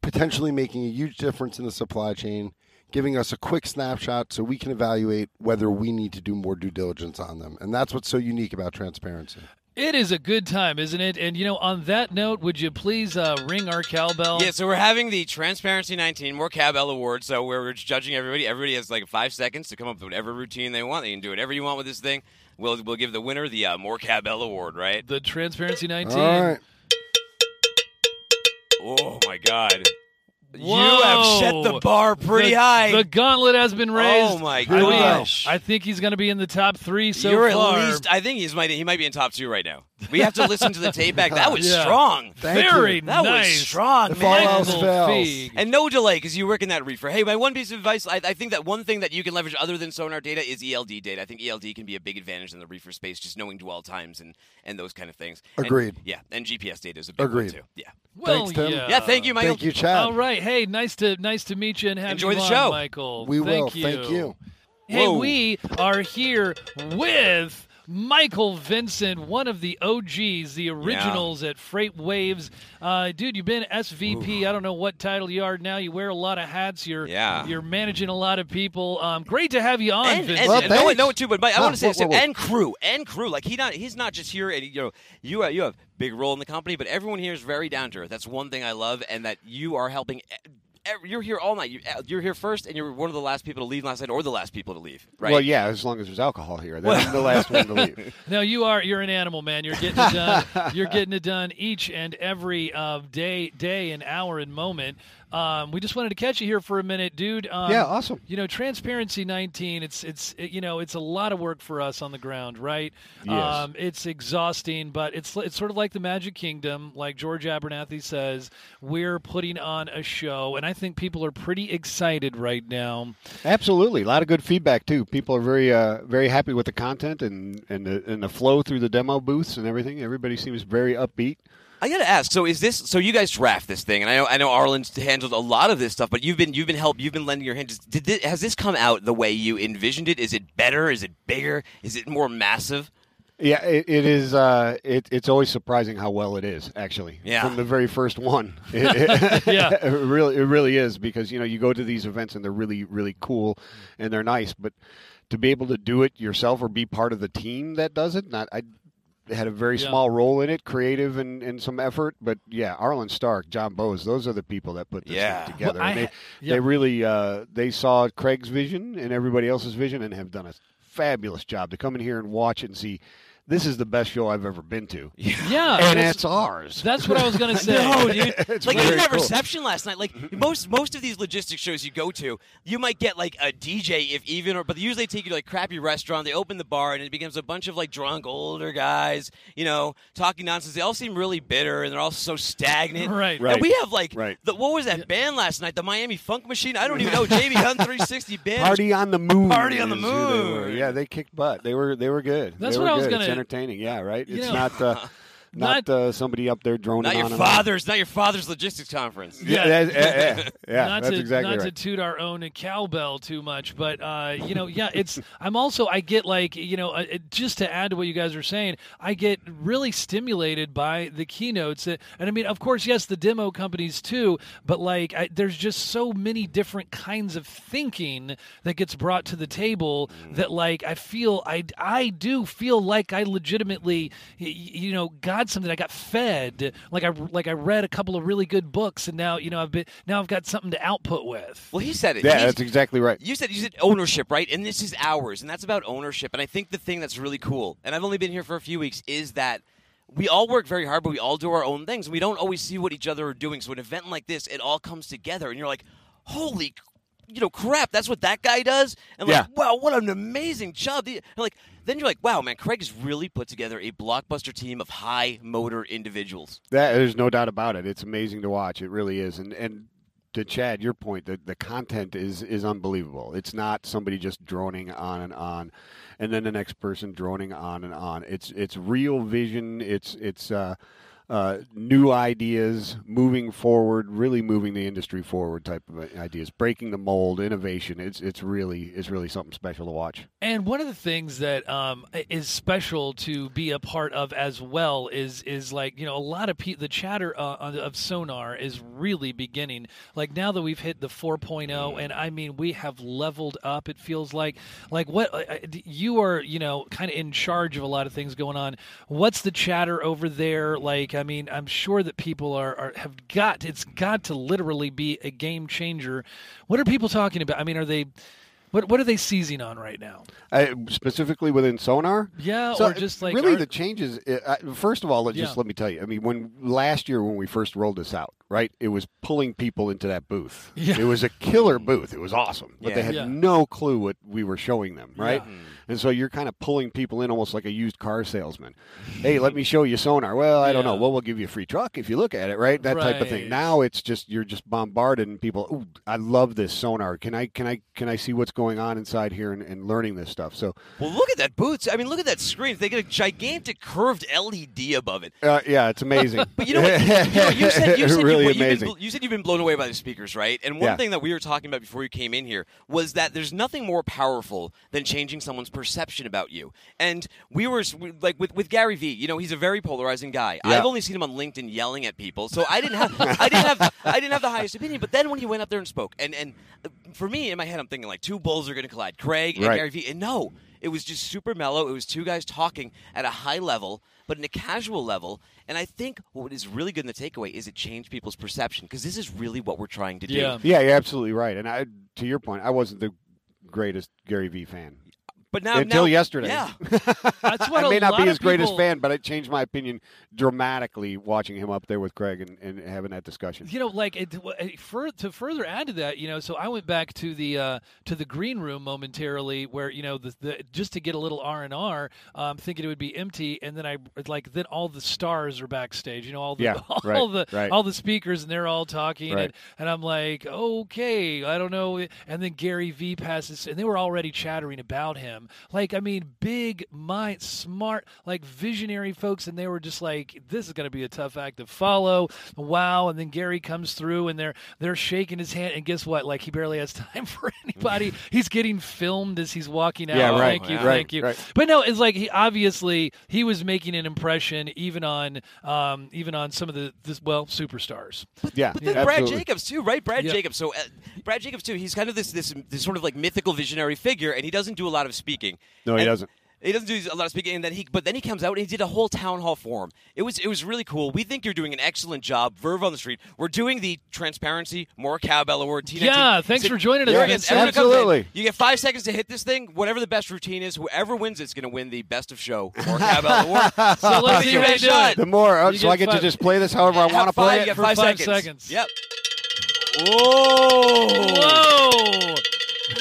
potentially making a huge difference in the supply chain, giving us a quick snapshot so we can evaluate whether we need to do more due diligence on them. And that's what's so unique about transparency. It is a good time, isn't it? And you know, on that note, would you please uh, ring our cowbell? Yeah, so we're having the Transparency 19 More Cowbell Award. So we're judging everybody. Everybody has like five seconds to come up with whatever routine they want. They can do whatever you want with this thing. We'll we'll give the winner the uh, More Cowbell Award, right? The Transparency 19. All right. Oh my God! You have set the bar pretty The- high. The gauntlet has been oh raised. Oh my I, mean, gosh! I think he's going to be in the top three so You're far. at least. I think he's might. He might be in top two right now. We have to listen to the tape back. That was Yeah. strong. Thank Very you. That nice. was strong, If man. else Michael fails. Feig. And no delay because you work in that reefer. Hey, my one piece of advice I, I think that one thing that you can leverage other than sonar data is ELD data. I think ELD can be a big advantage in the reefer space, just knowing dwell times and, and those kind of things. And- Agreed. yeah, and GPS data is a big Agreed. one too. Yeah. Well, Thanks, Tim. yeah. Yeah, thank you, Michael. Thank you, Chad. All right. Hey, nice to nice to meet you and have Enjoy you the on, show. Michael. We will. Thank you. Thank you. Hey, Whoa. we are here with Michael Vincent, one of the OGs, the originals at FreightWaves. Uh, dude, you've been SVP. I don't know what title you are now. You wear a lot of hats. You're Yeah. You're managing a lot of people. Um, great to have you on, And, and, Vincent. Well, and no, one, no one too, but Mike, I Huh, want to say whoa, this too. whoa, whoa. and crew, and crew. Like he not, he's not just here, and you know, you you have big role in the company, but everyone here is very down to earth. That's one thing I love, and that you are helping. E- You're here all night. You- uh, You're here first, and you're one of the last people to leave last night, or the last people to leave. Right? Well, yeah, as long as there's alcohol here. Then I'm the last one to leave. No, you are. You're an animal, man. You're getting it done. you're getting it done each and every uh, day, day and hour and moment. Um, we just wanted to catch you here for a minute, dude. Um, Yeah, awesome. You know, Transparency 19. It's it's it, you know it's a lot of work for us on the ground, right? Yes. Um, it's exhausting, but it's it's sort of like the Magic Kingdom, like George Abernathy says. We're putting on a show, and I think people are pretty excited right now. Absolutely, a lot of good feedback too. People are very, uh, very happy with the content and and the, and the flow through the demo booths and everything. Everybody seems very upbeat. I gotta ask. So is this? So you guys draft this thing, and I know I know Arlen's handled a lot of this stuff, but you've been you've been help you've been lending your hand. Did this, has this come out the way you envisioned it? Is it better? Is it bigger? Is it more massive? Yeah, it, it is. Uh, it, it's always surprising how well it is. Actually, Yeah. from the very first one. It, it- Yeah. it really, it really is because you know you go to these events and they're really, really cool and they're nice, but to be able to do it yourself or be part of the team that does it, not I had a very Yeah. small role in it, creative and, and some effort, but yeah, Arlen Stark, John Bowes, those are the people that put this Yeah. thing together. Well, I they, yeah. they really uh, they saw Craig's vision and everybody else's vision and have done a fabulous job to come in here and watch it and see this is the best show I've ever been to. Yeah, And that's- it's ours. That's what I was going to say. No, dude. It's like very even that cool. reception last night. Like mm-hmm. most most of these logistics shows you go to, you might get like a DJ if even, or but usually they take you to like crappy restaurant. They open the bar and it becomes a bunch of like drunk older guys, you know, talking nonsense. They all seem really bitter and they're all so stagnant. Right. right. And we have like Right. the what was that band last night? The Miami Funk Machine. I don't even know. Jamie Hunt 360 band. Party on the moon. Party on the is who they moon. Yeah, they kicked butt. They were they were good. That's they what were I was good. gonna- It's entertaining. Yeah, right. You It's know- not uh, not, Not- uh, somebody up there droning Not your on and father's. Not your father's logistics conference. Yeah. Yeah, yeah, yeah, yeah, not that's to exactly not right. to toot our own cowbell too much, but uh, you know, yeah, it's. I'm also I get like you know uh, just to add to what you guys are saying, I get really stimulated by the keynotes, Uh, and I mean, of course, yes, the demo companies too, but like I, there's just so many different kinds of thinking that gets brought to the table that like I feel I I do feel like I legitimately y- y- you know got something. I got fed like I like I read a couple of really good books, and now you know I've been now I've got something to output with. Well, he said it. Yeah, He's- that's exactly right. You said you said ownership, right? And this is ours, and that's about ownership. And I think the thing that's really cool, and I've only been here for a few weeks, is that we all work very hard, but we all do our own things. And we don't always see what each other are doing. So an event like this, it all comes together, and you're like, holy. You know, crap! That's what that guy does, and like, Yeah. wow, what an amazing job! And like, then you're like, wow, man, Craig has really put together a blockbuster team of high motor individuals. That there's no doubt about it. It's amazing to watch. It really is. And and to Chad, your point, the the content is is unbelievable. It's not somebody just droning on and on, and then the next person droning on and on. It's it's real vision. It's it's uh, uh, new ideas, moving forward, really moving the industry forward type of ideas, breaking the mold, innovation. It's it's really it's really something special to watch. And one of the things that um, is special to be a part of as well is is like you know a lot of the chatter uh, of sonar is really beginning. Like now that we've hit the 4.0, and I mean we have leveled up. It feels like like what you are you know kind of in charge of a lot of things going on. What's the chatter over there like? I mean, I'm sure that people are, are have got it's got to literally be a game changer. What are people talking about? I mean, are they what what are they seizing on right now? Uh, specifically within sonar, yeah, So, or just like really the changes. Uh, first of all, let Yeah. just let me tell you. I mean, when last year when we first rolled this out, right, it was pulling people into that booth. Yeah. It was a killer booth. It was awesome, but they had Yeah. no clue what we were showing them, right? Yeah. And so you're kind of pulling people in almost like a used car salesman. hey, let me show you sonar. Well, I don't know. Yeah. Well, we'll give you a free truck if you look at it, right? That type of thing. Now it's just you're just bombarded and people, Ooh, I love this sonar. Can I can I can I see what's going on inside here and, and learning this stuff? So Well, look at that booth. I mean, look at that screen. They get a gigantic curved LED above it. uh, yeah, it's amazing. But you know, what, you, know, you said you said, really you, you've been amazing. you said you've been blown away by the speakers, right? And one Yeah. thing that we were talking about before you came in here was that there's nothing more powerful than changing someone's perception about you. And we were like with, with Gary Vee. You know, he's a very polarizing guy. Yeah. I've only seen him on LinkedIn yelling at people, so I didn't have I didn't have I didn't have the highest opinion. But then when he went up there and spoke, and and uh, for me in my head, I'm thinking like two bulls are going to collide, Craig and Right. Gary Vee, and no. It was just super mellow. It was two guys talking at a high level, but in a casual level. And I think what is really good in the takeaway is it changed people's perception because this is really what we're trying to do. Yeah. Yeah, you're absolutely right. And I, to your point, I wasn't the greatest Gary Vee fan But now, until now- yesterday. Yeah. That's what I may not be his greatest fan, but it changed my opinion dramatically watching him up there with Craig and, and having that discussion. You know, like it, fur, to further add to that, you know, so I went back to the uh, to the green room momentarily, where you know, the, the just to get a little R and R, um, thinking it would be empty, and then I like then all the stars are backstage, you know, all the Yeah, all right, the right. all the speakers, and they're all talking, Right. and, and I'm like, okay, I don't know, and then Gary Vee passes, and they were already chattering about him, like I mean, big mind, smart, like visionary folks, and they were just like, this is going to be a tough act to follow. Wow! And then Gary comes through, and they're they're shaking his hand, and guess what? Like he barely has time for anybody. he's getting filmed as he's walking out. Yeah, right, Thank you, yeah. thank you. right. But no, it's like he obviously he was making an impression even on um, even on some of the this, well superstars. But, yeah, But then Brad absolutely. Jacobs too, right? Brad Yeah. Jacobs. So uh, Brad Jacobs too. He's kind of this, this this sort of like mythical visionary figure, and he doesn't do a lot of speaking. No, he And- doesn't. He doesn't do a lot of speaking, and then he, but then he comes out and he did a whole town hall forum. It was, it was really cool. We think you're doing an excellent job, Verve on the street. We're doing the transparency, more cowbell award. T19. Yeah, thanks So- for joining us, Here it Vincent. is. Everyone comes in. Absolutely. You get five seconds to hit this thing. Whatever the best routine is, whoever wins it's going to win the best of show, more cowbell award. So let's see Give how you do shot. it. The more, uh, You so I get get five- to just play this however I want to five, play you it. get For five, five seconds. seconds. Yep. Whoa! Whoa!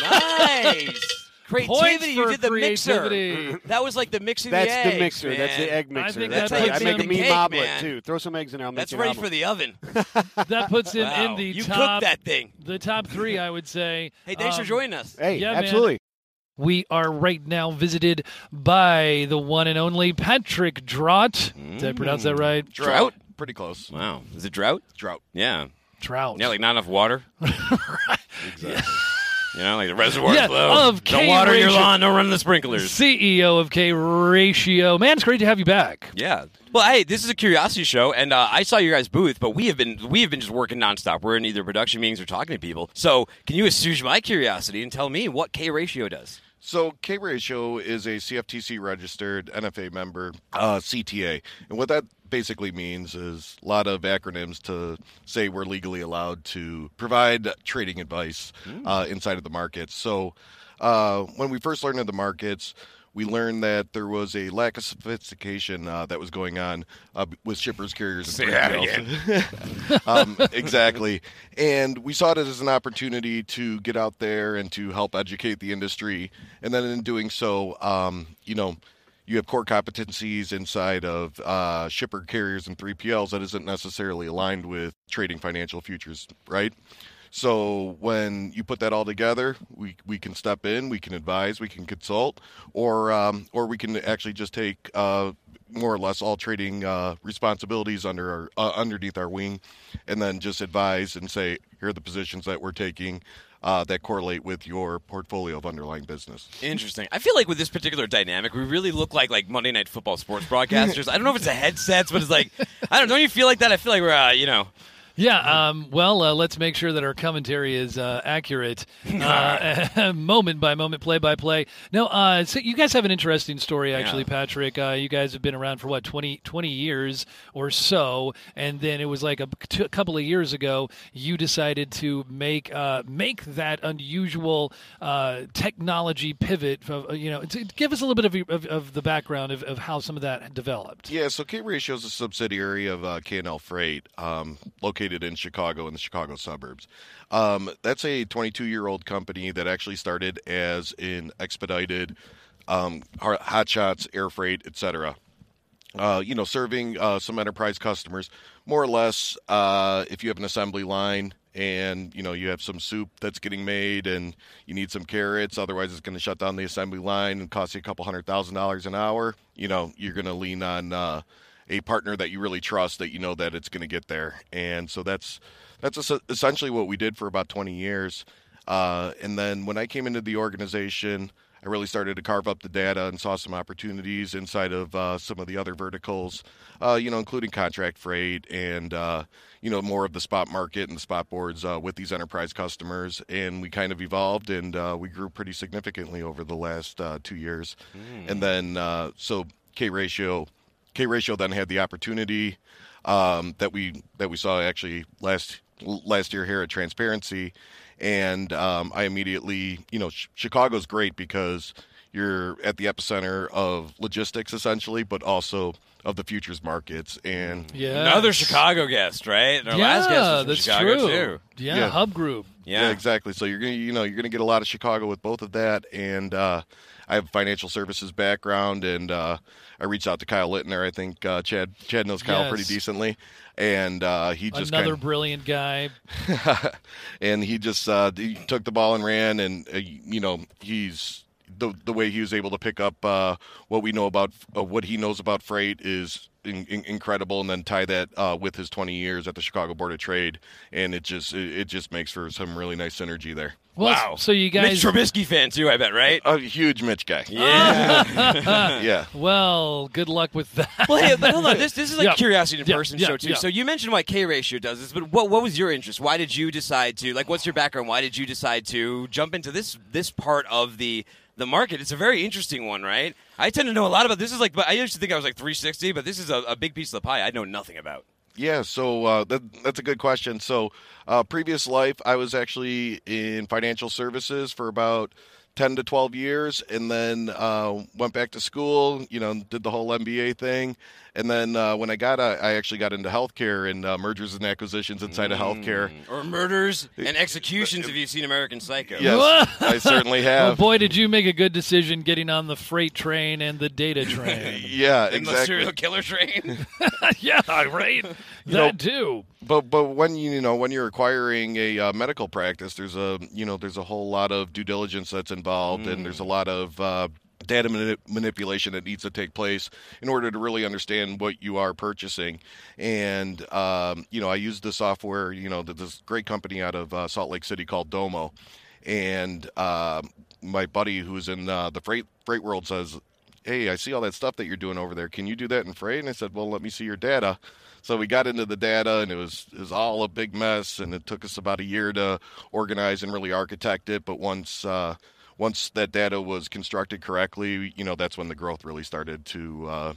Nice. Creativity. You did the creativity. mixer. That was like the mixing That's the the eggs, mixer. That's the egg mixer. think That's that how puts I make a him- mean Cake, omelet too. Throw some eggs in there. I'll make That's ready for the oven. That puts him Wow. in the top. you top cooked that thing. the top three, I would say. Hey, thanks for Um, joining us. Hey, Yeah, man. absolutely. We are right now visited by the one and only Patrick Draut. Did I pronounce that right? Drought? Pretty close. Wow. Is it drought? Drought. Yeah. Trout. Yeah, like not enough water. Exactly. You know, like the reservoir's Yeah, low. of don't K water your lawn. Don't run the sprinklers. CEO of K Ratio. Man, it's great to have you back. Yeah. Well, hey, this is a curiosity show, and uh, I saw your guys' booth, but we have been we have been just working nonstop. We're in either production meetings or talking to people. So, can you assuage my curiosity and tell me what K ratio does? So K Ratio is a CFTC registered NFA member, uh, CTA, and what that basically means is a lot of acronyms to say we're legally allowed to provide trading advice uh, inside of the markets. So uh, when we first learned of the markets. We learned that there was a lack of sophistication uh, that was going on uh, with shippers, carriers, and that 3PLs. um, exactly. And we saw it as an opportunity to get out there and to help educate the industry. And then in doing so, um, you know, you have core competencies inside of uh, shipper carriers and 3PLs that isn't necessarily aligned with trading financial futures, right? So when you put that all together, we, we can step in, we can advise, we can consult, or um, or we can actually just take uh, more or less all trading uh, responsibilities under our, uh, underneath our wing, and then just advise and say here are the positions that we're taking. Uh, that correlate with your portfolio of underlying business. Interesting. I feel like with this particular dynamic, we really look like like Monday Night Football sports broadcasters. I don't know if it's the headsets, but it's like I don't. Don't you feel like that? I feel like we're uh, you know Yeah, um, well, uh, let's make sure that our commentary is uh, accurate, uh, moment by moment, play by play. No, uh, so you guys have an interesting story, actually, Yeah. Patrick. Uh, you guys have been around for what 20, 20 years or so, and then it was like a, t- couple of years ago you decided to make uh, make that unusual uh, technology pivot. Of, you know, to give us a little bit of, of, of the background of, of how some of that developed. Yeah, so K Ratio is a subsidiary of uh, K&L Freight, um, located in Chicago in the Chicago suburbs. Um, that's a 22 year old company that actually started as an expedited um, hot shots, air freight, etc. Uh, you know, serving uh, some enterprise customers, more or less. Uh, if you have an assembly line and you know you have some soup that's getting made and you need some carrots, otherwise it's going to shut down the assembly line and cost you a couple hundred thousand dollars an hour. You know, you're going to lean on uh, a partner that you really trust that you know that it's going to get there, and so that's that's essentially what we did for about 20 years. Uh, and then when I came into the organization, I really started to carve up the data and saw some opportunities inside of uh, some of the other verticals, uh, you know, including contract freight and, uh, you know, more of the spot market and the spot boards uh, with these enterprise customers. And we kind of evolved and uh, we grew pretty significantly over the last uh, two years. And then, uh, so K ratio, K ratio then had the opportunity um, that we that we saw actually last last year here at Transparency, and um, I immediately, you know, ch- Chicago's great because you're at the epicenter of logistics essentially, but also of the futures markets, and Yeah, another Chicago guest, right? And our yeah, last guest was that's Chicago true. too. Yeah, Yeah. Hub Group. Yeah. exactly. So you're gonna, you know, you're gonna get a lot of Chicago with both of that, and uh, I have a financial services background, and uh, I reached out to Kyle Littner. I think uh, Chad Chad knows Kyle Yes. pretty decently, and uh, he just Another kind brilliant guy. and he just uh, he took the ball and ran, and uh, you know he's the the way he was able to pick up uh, what we know about uh, what he knows about freight is in, in, incredible, and then tie that uh, with his 20 years at the Chicago Board of Trade, and it just it, it just makes for some really nice synergy there. Well, wow. So you guys, Mitch guys. Trubisky fan too, I bet, right? A huge Mitch guy. Yeah. Yeah. Well, good luck with that. well, hey, but hold on. This this is like Yeah. a curiosity in Yeah, person yeah, show too. yeah. So you mentioned why K ratio does this, but what what was your interest? Why did you decide to like? What's your background? Why did you decide to jump into this this part of the the market? It's a very interesting one, right? I tend to know a lot about this. Is like, but I used to think I was like 360, but this is a, a big piece of the pie I know nothing about. Yeah, so uh, that, that's a good question. So, uh, previous life, I was actually in financial services for about 10 to 12 years and then uh, went back to school, you know, did the whole MBA thing. And then uh, when I got, uh, I actually got into healthcare and uh, mergers and acquisitions inside of healthcare. or murders and executions. If you've seen American Psycho, Yes, I certainly Oh have. boy, did you make a good decision getting on the freight train and the data train. Yeah, and the serial killer train. yeah, right. know- that too. But but when you you know when you're acquiring a uh, medical practice, there's a you know there's a whole lot of due diligence that's involved, and there's a lot of uh, data mani- manipulation that needs to take place in order to really understand what you are purchasing. And um, you know, I use the software. You know, this great company out of uh, Salt Lake City called Domo, and um my buddy who's in uh, the freight freight world says. Hey, I see all that stuff that you're doing over there. Can you do that in freight? And I said, Well, let me see your data. So we got into the data, and it was it was all a big mess, and it took us about a year to organize and really architect it. But once uh, once that data was constructed correctly, you know, that's when the growth really started to uh,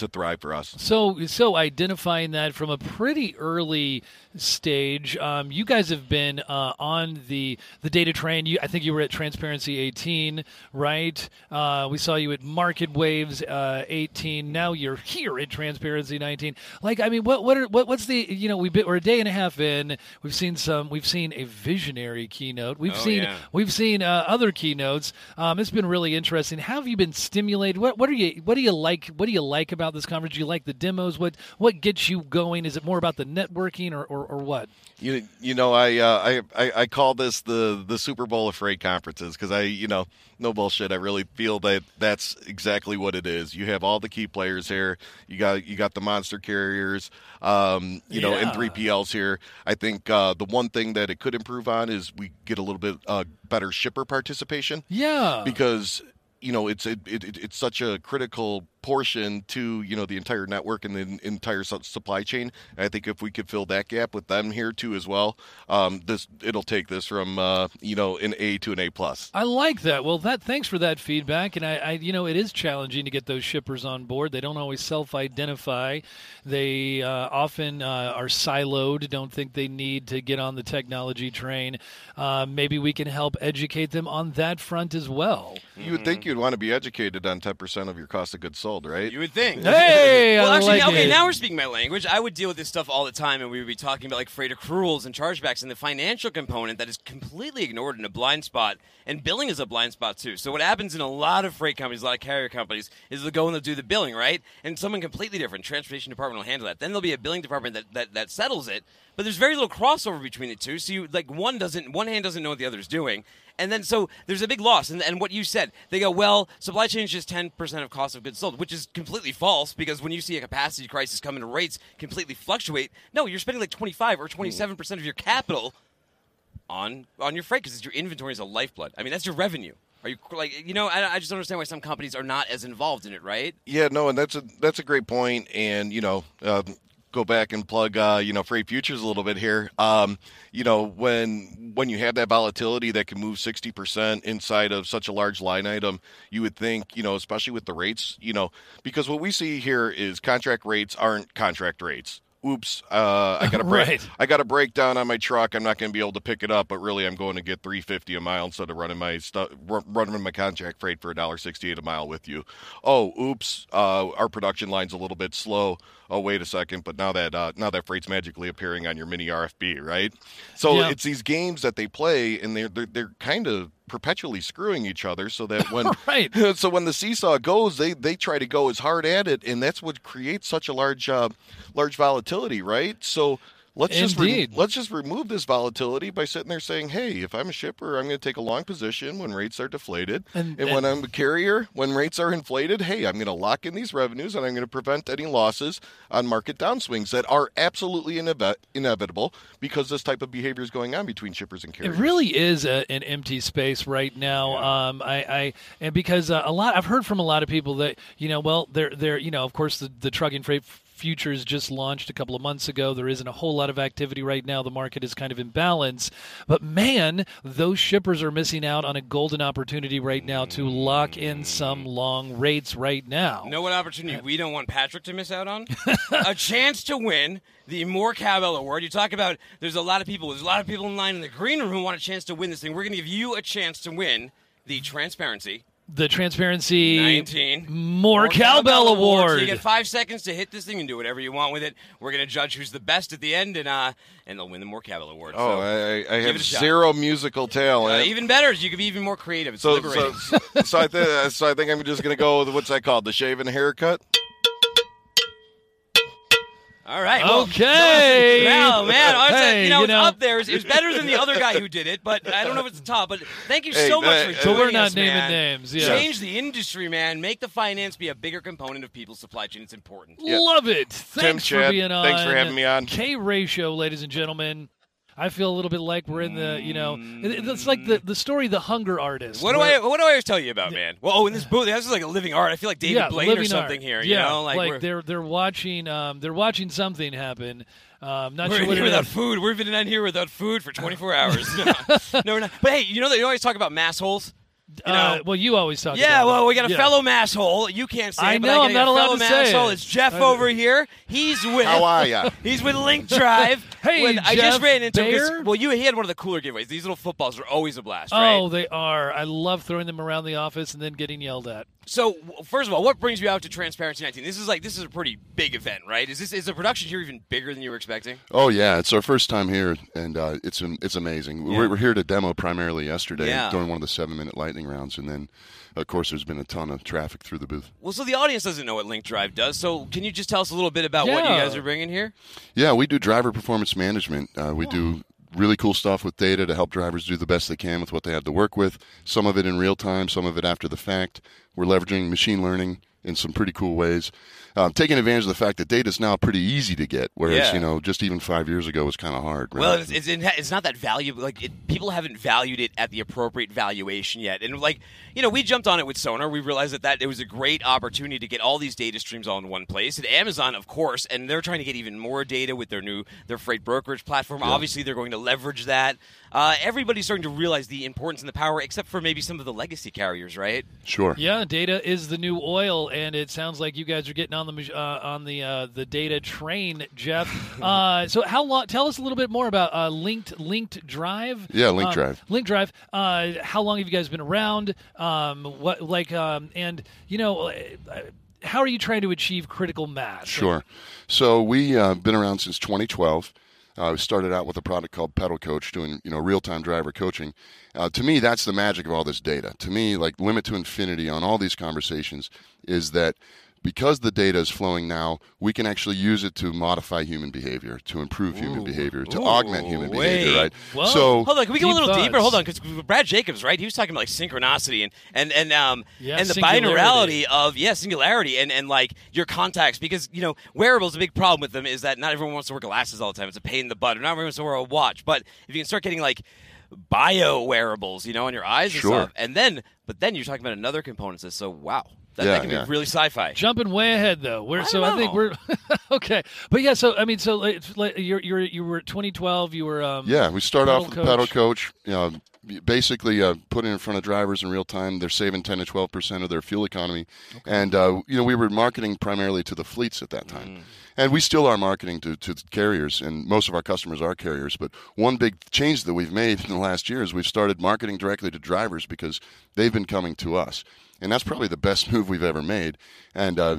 to thrive for us. So, so identifying that from a pretty early stage, um, you guys have been uh, on the the data train. You, I think you were at Transparency 18, right? Uh, we saw you at Market Waves uh, 18. Now you're here at Transparency 19. Like, I mean, what what are what, what's the you know we've been, we're a day and a half in. We've seen some. We've seen a visionary keynote. We've Oh, seen yeah. we've seen uh, other keynotes. Um, it's been really interesting. How have you been stimulated? What what are you what do you like? What do you like about about this conference? You like the demos? What what gets you going? Is it more about the networking or, or, or what? You you know I uh, I, I I call this the the Super Bowl of freight conferences because I you know no bullshit I really feel that that's exactly what it is. You have all the key players here. You got you got the monster carriers, um, you know, and three PLs here. I think uh, the one thing that it could improve on is we get a little bit uh, better shipper participation Yeah. because you know it's it, it, it's such a critical portion to you know the entire network and the entire supply chain. And I think if we could fill that gap with them here too as well, um, this it'll take this from uh, you know an A to an A plus. I like that. Well, that thanks for that feedback. And I, I, you know, it is challenging to get those shippers on board. They don't always self-identify. They uh, often uh, are siloed. Don't think they need to get on the technology train. Uh, maybe we can help educate them on that front as well. You would think you'd want to be educated on ten percent of your cost of goods sold, right? You would think. Hey, well, I actually, like okay, it. now we're speaking my language. I would deal with this stuff all the time, and we would be talking about like freight accruals and chargebacks and the financial component that is completely ignored in a blind spot. And billing is a blind spot too. So what happens in a lot of freight companies, a lot of carrier companies, is they'll go and they'll do the billing, right? And someone completely different, transportation department will handle that. Then there'll be a billing department that, that, that settles it. But there's very little crossover between the two. So you like one doesn't one hand doesn't know what the other's doing. And then so there's a big loss. And, and what you said, they go, well, supply chain is just 10% of cost of goods sold, which is completely false because when you see a capacity crisis come into rates completely fluctuate, no, you're spending like 25 or 27% of your capital on on your freight because your inventory is a lifeblood. I mean, that's your revenue. Are you like you know? I, I just don't understand why some companies are not as involved in it, right? Yeah, no, and that's a that's a great point. And you know, um, go back and plug uh, you know freight futures a little bit here. Um, you know, when when you have that volatility that can move sixty percent inside of such a large line item, you would think you know, especially with the rates, you know, because what we see here is contract rates aren't contract rates. Oops, uh, I got a break. Right. I got a breakdown on my truck. I'm not going to be able to pick it up, but really, I'm going to get 350 a mile instead of running my stu- ru- running my contract freight for $1.68 a mile with you. Oh, oops, uh, our production line's a little bit slow. Oh, wait a second, but now that uh, now that freight's magically appearing on your mini RFB, right? So Yeah. it's these games that they play, and they're they're, they're kind of perpetually screwing each other, so that when Right. so when the seesaw goes, they they try to go as hard at it, and that's what creates such a large uh, large volatility, right? So let's just re- let's just remove this volatility by sitting there saying, hey, if I'm a shipper, I'm going to take a long position when rates are deflated, And- and, when I'm a carrier, when rates are inflated, hey, I'm going to lock in these revenues and I'm going to prevent any losses on market downswings that are absolutely inev- inevitable because this type of behavior is going on between shippers and carriers." It really is a, an empty space right now. Um, I, I and because uh, a lot I've heard from a lot of people that you know, well, they're they're you know, of course, the the trucking freight futures just launched a couple of months ago. There isn't a whole lot of activity right now. The market is kind of in balance, but man, those shippers are missing out on a golden opportunity right now to lock in some long rates right now. Know what opportunity we don't want Patrick to miss out on? a chance to win the More Cowbell Award. You talk about there's a lot of people, there's a lot of people in line in the green room who want a chance to win this thing. We're going to give you a chance to win the Transparency The Transparency 19 More Cowbell Award. So you get five seconds to hit this thing and do whatever you want with it. We're going to judge who's the best at the end, and uh, and they'll win the More Cowbell Award. Oh, so, I, I- I have it a shot. zero musical uh, talent. even better is you can be even more creative. It's so, liberating. so, so, I th- so I think I'm just going to go with what's that called? The shaven haircut? All right. Well, Okay. Well, man, I was, Hey, uh, you know, you it's know- up there. It was, it was better than the other guy who did it, but I don't know if it's the top. But thank you Hey, so much that- for So joining we're not us, naming man. names, yeah. Change the industry, man. Make the finance be a bigger component of people's supply chain. It's important. Love it. Thanks for Chad, being on. thanks for having me on. K ratio, ladies and gentlemen. I feel a little bit like we're in the, you know, it's like the, the story, The Hunger Artist. What do where- I what do I always tell you about, man? Well, oh, in this booth, this is like a living art. I feel like David yeah, Blaine or something art. here. Yeah, you know, like, we're, they're they're watching um they're watching something happen. Um, not we're sure here without is. food. We've been in here without food for 24 hours. no, no, we're not. But hey, you know that you always talk about mass holes. You know, Uh, well, you always talk. About. Yeah, about well, we got a Yeah. fellow masshole. You can't say I it, but know, I I'm not a allowed fellow to say masshole. it. It's Jeff I- over here. He's with. How are ya? He's with Link Drive. Hey, when I Jeff just ran into him 'cause- Baer? Well, you he had one of the cooler giveaways. These little footballs are always a blast, right? Oh, they are. I love throwing them around the office and then getting yelled at. So, first of all, what brings you out to Transparency 19? This is like this is a pretty big event, right? Is this is the production here even bigger than you were expecting? Oh yeah, it's our first time here, and uh, it's it's amazing. Yeah. We're, we're here to demo primarily yesterday Yeah. during one of the seven minute lightning rounds, and then of course, there's been a ton of traffic through the booth. Well, so the audience doesn't know what Link Drive does. So can you just tell us a little bit about what you guys are bringing here? Yeah, we do driver performance management. Uh, we do really cool stuff with data to help drivers do the best they can with what they have to work with. Some of it in real time, some of it after the fact. We're leveraging machine learning in some pretty cool ways. Um, taking advantage of the fact that data is now pretty easy to get, whereas Yeah. you know just even five years ago was kind of hard. Right? Well, it's, it's, it's not that valuable. Like it, people haven't valued it at the appropriate valuation yet. And like you know, we jumped on it with Sonar. We realized that that it was a great opportunity to get all these data streams all in one place. And Amazon, of course, and they're trying to get even more data with their new their freight brokerage platform. Obviously, they're going to leverage that. Uh, everybody's starting to realize the importance and the power, except for maybe some of the legacy carriers, right? sure. Yeah, data is the new oil, and it sounds like you guys are getting on the uh, on the uh, the data train, Jeff. uh, so, how long? Tell us a little bit more about uh, linked linked drive. Yeah, Link Um, Drive. Link Drive. Uh, how long have you guys been around? Um, what like um, and you know. Uh, how are you trying to achieve critical mass? Sure. So we uh, been around since 2012. Uh, we started out with a product called Pedal Coach, doing you know real time driver coaching. Uh, to me, that's the magic of all this data. To me, like limit to infinity on all these conversations is that because the data is flowing now, we can actually use it to modify human behavior, to improve human behavior, to Ooh, augment human wait. behavior. Right. Whoa. So Hold on, can we go a little thoughts. deeper? Hold on, because Brad Jacobs, right? He was talking about like synchronicity and and and um Yeah, and the singularity. of yeah singularity and and like your contacts because you know wearables a big problem with them is that not everyone wants to wear glasses all the time. It's a pain in the butt. Or not everyone wants to wear a watch. But if you can start getting like bio wearables, you know, on your eyes and Sure. stuff, and then but then you're talking about another component. That's so wow, that, Yeah, that can yeah. be really sci-fi. Jumping way ahead though. We're I so don't I think we're okay. But yeah, so I mean, so like, like you're you're you were 2012. You were um, Yeah, we start off with Coach. pedal coach. You know, basically uh, putting it in front of drivers in real time. They're saving ten to twelve percent of their fuel economy, and uh, you know we were marketing primarily to the fleets at that time, Mm. and we still are marketing to to carriers, and most of our customers are carriers. But one big change that we've made in the last year is we've started marketing directly to drivers because they've been coming to us, and that's probably the best move we've ever made. And uh,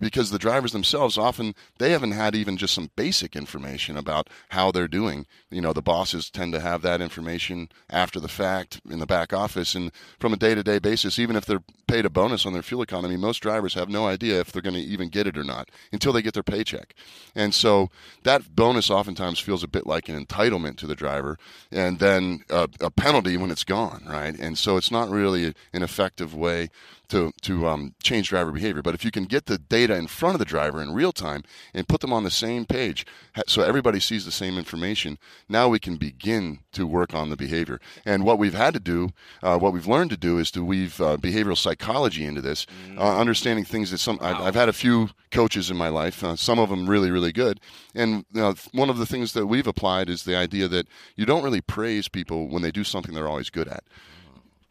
because the drivers themselves often they haven't had even just some basic information about how they're doing. You know, the bosses tend to have that information after the fact in the back office, and from a day-to-day basis, even if they're paid a bonus on their fuel economy, most drivers have no idea if they're going to even get it or not until they get their paycheck. And so that bonus oftentimes feels a bit like an entitlement to the driver, and then a, a penalty when it's gone, right? And so it's not really an effective way to to um, change driver behavior. But if you can get the data in front of the driver in real time and put them on the same page, so everybody sees the same information, now we can begin to work on the behavior. And what we've had to do, uh, what we've learned to do, is to weave uh, behavioral psychology into this, uh, understanding things that some I've, I've had a few coaches in my life, uh, some of them really really good, and you know, one of the things that we've applied is the idea that you don't really praise people when they do something they're always good at.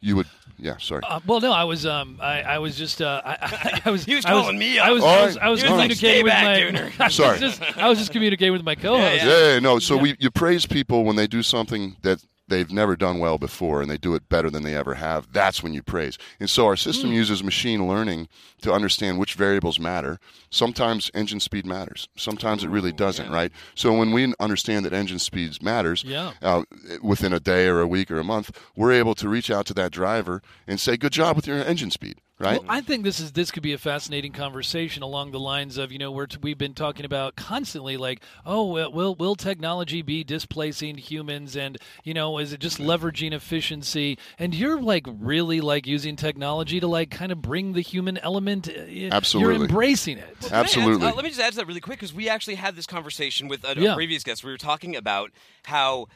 You would, yeah, sorry. Uh, well, no, I was um, I, I was just uh, I, I, I was He was I was, calling me I up. was, All I was, I was was communicating "Stay with back, my. Dooner." I was Sorry. just- I was just communicating with my co-host. Yeah, Yeah, yeah, no. So we you praise people when they do something that they've never done well before and they do it better than they ever have. That's when you praise. And so our system uses machine learning to understand which variables matter. Sometimes engine speed matters. Sometimes it really doesn't, right? So when we understand that engine speed matters, Yeah. uh, within a day or a week or a month, we're able to reach out to that driver and say, "Good job with your engine speed." Right? Well, I think this is this could be a fascinating conversation along the lines of you know we're t- we've been talking about constantly like oh will will, will technology be displacing humans and you know is it just leveraging efficiency and you're like really like using technology to like kind of bring the human element uh, Absolutely. you're embracing it Can I add- Absolutely. uh, let me just add to that really quick because we actually had this conversation with a, a Yeah. previous guest. We were talking about how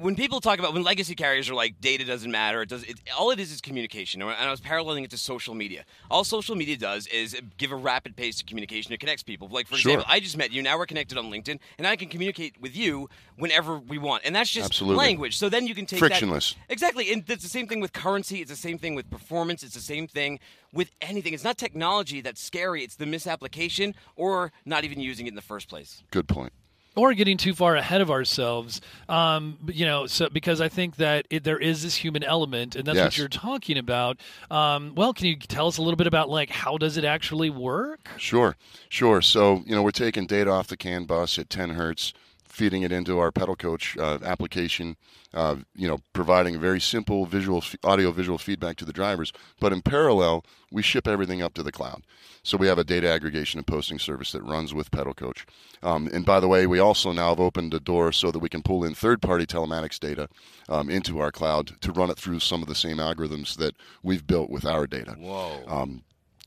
when people talk about when legacy carriers are like data doesn't matter, it does. It, all it is is communication. And I was paralleling it to social media. All social media does is give a rapid pace to communication. It connects people. Like for Sure. example, I just met you. Now we're connected on LinkedIn, and I can communicate with you whenever we want. And that's just Absolutely. language. So then you can take that- Frictionless. Exactly, and it's the same thing with currency. It's the same thing with performance. It's the same thing with anything. It's not technology that's scary. It's the misapplication or not even using it in the first place. Good point. Or getting too far ahead of ourselves um, you know so because i think that it, there is this human element and that's what you're talking about. Um, well can you tell us a little bit about like how does it actually work? Sure, sure. So you know we're taking data off the CAN bus at 10 hertz, feeding it into our pedal coach uh, application, uh, you know, providing very simple visual, audio visual feedback to the drivers. But in parallel, we ship everything up to the cloud. So we have a data aggregation and posting service that runs with pedal coach. Um, and by the way, we also now have opened a door so that we can pull in third party telematics data um, into our cloud to run it through some of the same algorithms that we've built with our data. Whoa. Um,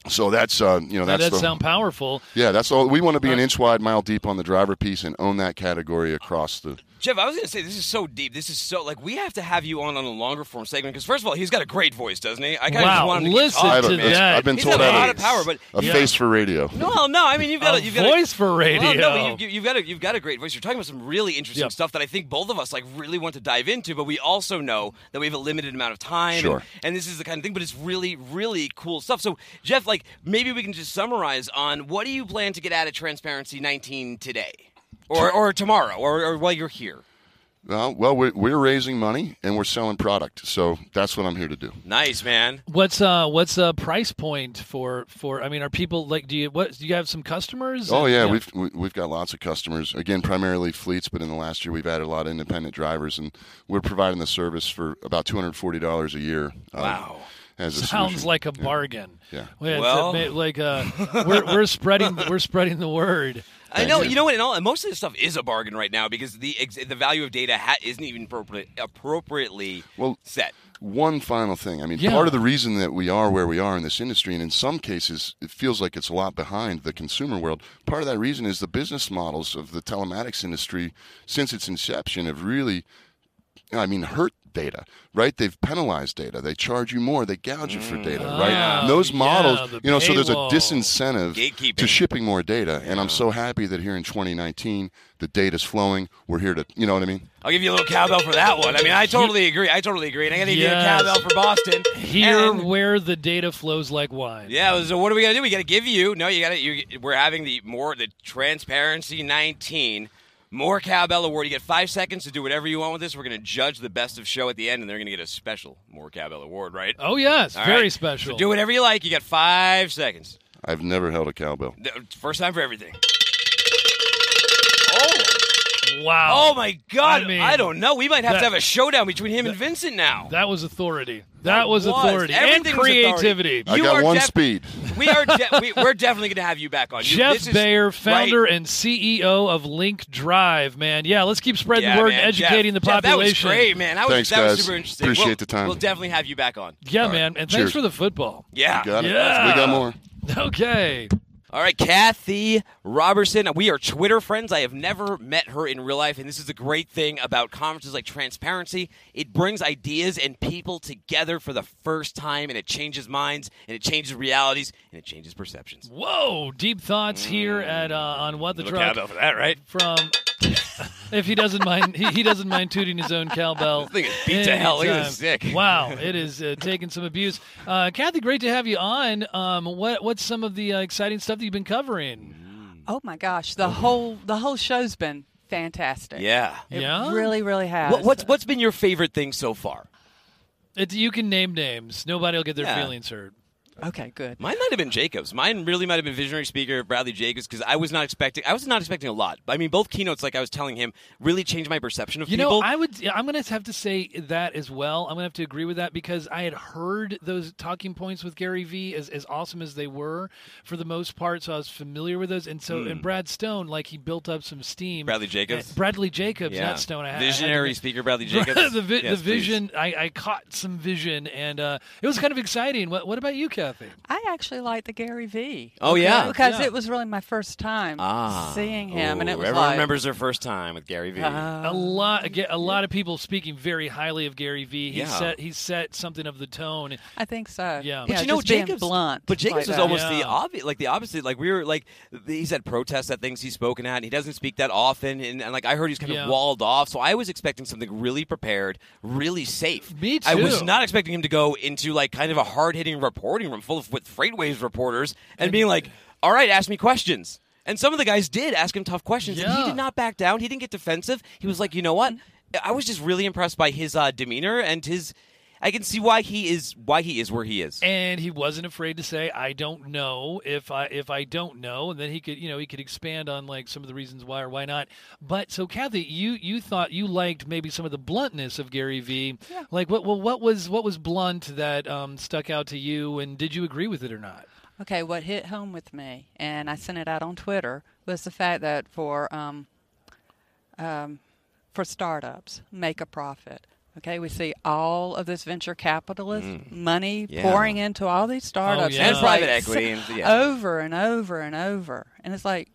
so that's uh, you know That that's does the, sound powerful. yeah that's all we want to be an Uh, inch wide, mile deep on the driver piece and own that category across the. Jeff, I was going to say this is so deep. This is so like we have to have you on on a longer form segment because first of all, he's got a great voice, doesn't he? I kind of Wow, just wanted to listen keep I a- to that. I've been He's told got I a have lot of power, but a Yeah. face for radio. no, no. I mean, you've got A a, you've got voice for radio. Well, no, but you've, you've got a you've got a great voice. You're talking about some really interesting Yep. stuff that I think both of us like really want to dive into, but we also know that we have a limited amount of time. Sure. And, and this is the kind of thing, but it's really really cool stuff. So, Jeff, like maybe we can just summarize on what do you plan to get out of Transparency 19 today, or or tomorrow, or, or while you're here. Well, well, we're, we're raising money and we're selling product, so that's what I'm here to do. Nice, man. What's uh what's a price point for for I mean are people like do you what do you have some customers? Oh yeah, we've we- we've got lots of customers. Again, primarily fleets, but in the last year we've added a lot of independent drivers, and we're providing the service for about two hundred forty dollars a year. um, Wow. as a sounds solution. like a bargain. Yeah. it's Well- a- like uh we're we're spreading we're spreading the word. I know. You know what? And all, most of this stuff is a bargain right now because the ex- the value of data ha- isn't even appropriate, appropriately Well, set. One final thing. I mean, Yeah. part of the reason that we are where we are in this industry, and in some cases, it feels like it's a lot behind the consumer world. Part of that reason is the business models of the telematics industry since its inception have really, I mean, hurt data, right? They've penalized data. They charge you more. They gouge you for mm, data, ah, right? Oh, And those models, the you know, so there's a disincentive to shipping more data. And I'm so happy that here in 2019, the data's flowing. We're here to, you know what I mean? I'll give you a little cowbell for that one. I mean, I totally agree. I totally agree. And I got to give you a cowbell for Boston. Here And- where the data flows like wine. yeah. So what are we gonna do? We got to give you. No, you got to. We're having the more the transparency 19 more cowbell award. You get five seconds to do whatever you want with this. We're gonna judge the best of show at the end, and they're gonna get a special more cowbell award, right? Oh yes, All very right. special. So do whatever you like. You got five seconds. I've never held a cowbell. First time for everything. Oh. Wow. Oh my God! I mean, I don't know. We might have that- to have a showdown between him and Vincent now. That was authority. That, was, was. authority and Everything was authority. creativity. I You got are one def- speed. we are. De- we, we're definitely going to have you back on. You- Jeff this is- Baer, founder right. and CEO of Link Drive, man. Yeah, let's keep spreading Yeah, the word man, and educating Jeff, the Jeff, population. that was great, man. That was, Thanks, that was guys. super interesting. Appreciate We'll- the time. We'll definitely have you back on. Yeah, All right. man. And thanks for the football. Yeah. Got it. Yeah. We got more. Okay. All right, Cathy Roberson. We are Twitter friends. I have never met her in real life, and this is the great thing about conferences like Transparency. It brings ideas and people together for the first time, and it changes minds, and it changes realities, and it changes perceptions. Whoa, deep thoughts here at uh, on what the Little truck cowbell for that, right? from. If he doesn't mind, he, he doesn't mind tooting his own cowbell. This thing is beat to hell. Look at this Wow, it is uh, taking some abuse. Uh, Cathy, great to have you on. Um, what what's some of the uh, exciting stuff that you've been covering? Oh my gosh, the whole the whole show's been fantastic. Yeah. It Yeah? really, really has. What, what's what's been your favorite thing so far? It, you can name names. Nobody will get their Yeah. feelings hurt. Okay? Good. Mine might have been Jacobs. Mine really might have been visionary speaker Bradley Jacobs because I was not expecting. I was not expecting a lot. I mean, both keynotes, like I was telling him, really changed my perception of You people. know, I would. I'm going to have to say that as well. I'm going to have to agree with that because I had heard those talking points with Gary Vee as, as awesome as they were for the most part. So I was familiar with those. And so, and Brad Stone, like he built up some steam. Hmm. Bradley Jacobs? Uh, Bradley Jacobs, yeah. not Stone. I, I had visionary get- speaker Bradley Jacobs. the, vi- Yes, the vision, I, I caught some vision, and uh, it was kind of exciting. What, what about you, Cathy? I actually like the Gary Vee. Oh, yeah? because Yeah. it was really my first time Ah, seeing him, and it was everyone like remembers their first time with Gary Vee. uh, a lot, aga- a lot of people speaking very highly of Gary Vee. He Yeah. set, he set something of the tone. I think so. Yeah. But Yeah, you know, just being Jacobs, blunt. But Jacobs like was that. almost the obvious, like the opposite. Like we were like, he's had protests at things he's spoken at, and he doesn't speak that often. And, and like I heard, he's kind Yeah. of walled off. So I was expecting something really prepared, really safe. Me too. I was not expecting him to go into like kind of a hard hitting reporting room full of with FreightWaves reporters and being like, "All right, ask me questions." And some of the guys did ask him tough questions, and he Yeah. did not back down. He didn't get defensive. He was like, "You know what? I was just really impressed by his uh, demeanor and his." I can see why he is why he is where he is. and he wasn't afraid to say i don't know if i if i don't know. And then he could you know he could expand on like some of the reasons why or why not. But so cathy you you thought you liked maybe some of the bluntness of gary vee. Like what well what was what was blunt that um, stuck out to you? And did you agree with it or not? Okay, what hit home with me, and I sent it out on Twitter, was the fact that for um, um, for startups, make a profit. Okay, we see all of this venture capitalist mm. money Yeah. pouring into all these startups, oh, yeah. and And private equity and- yeah. over and over and over, and it's like,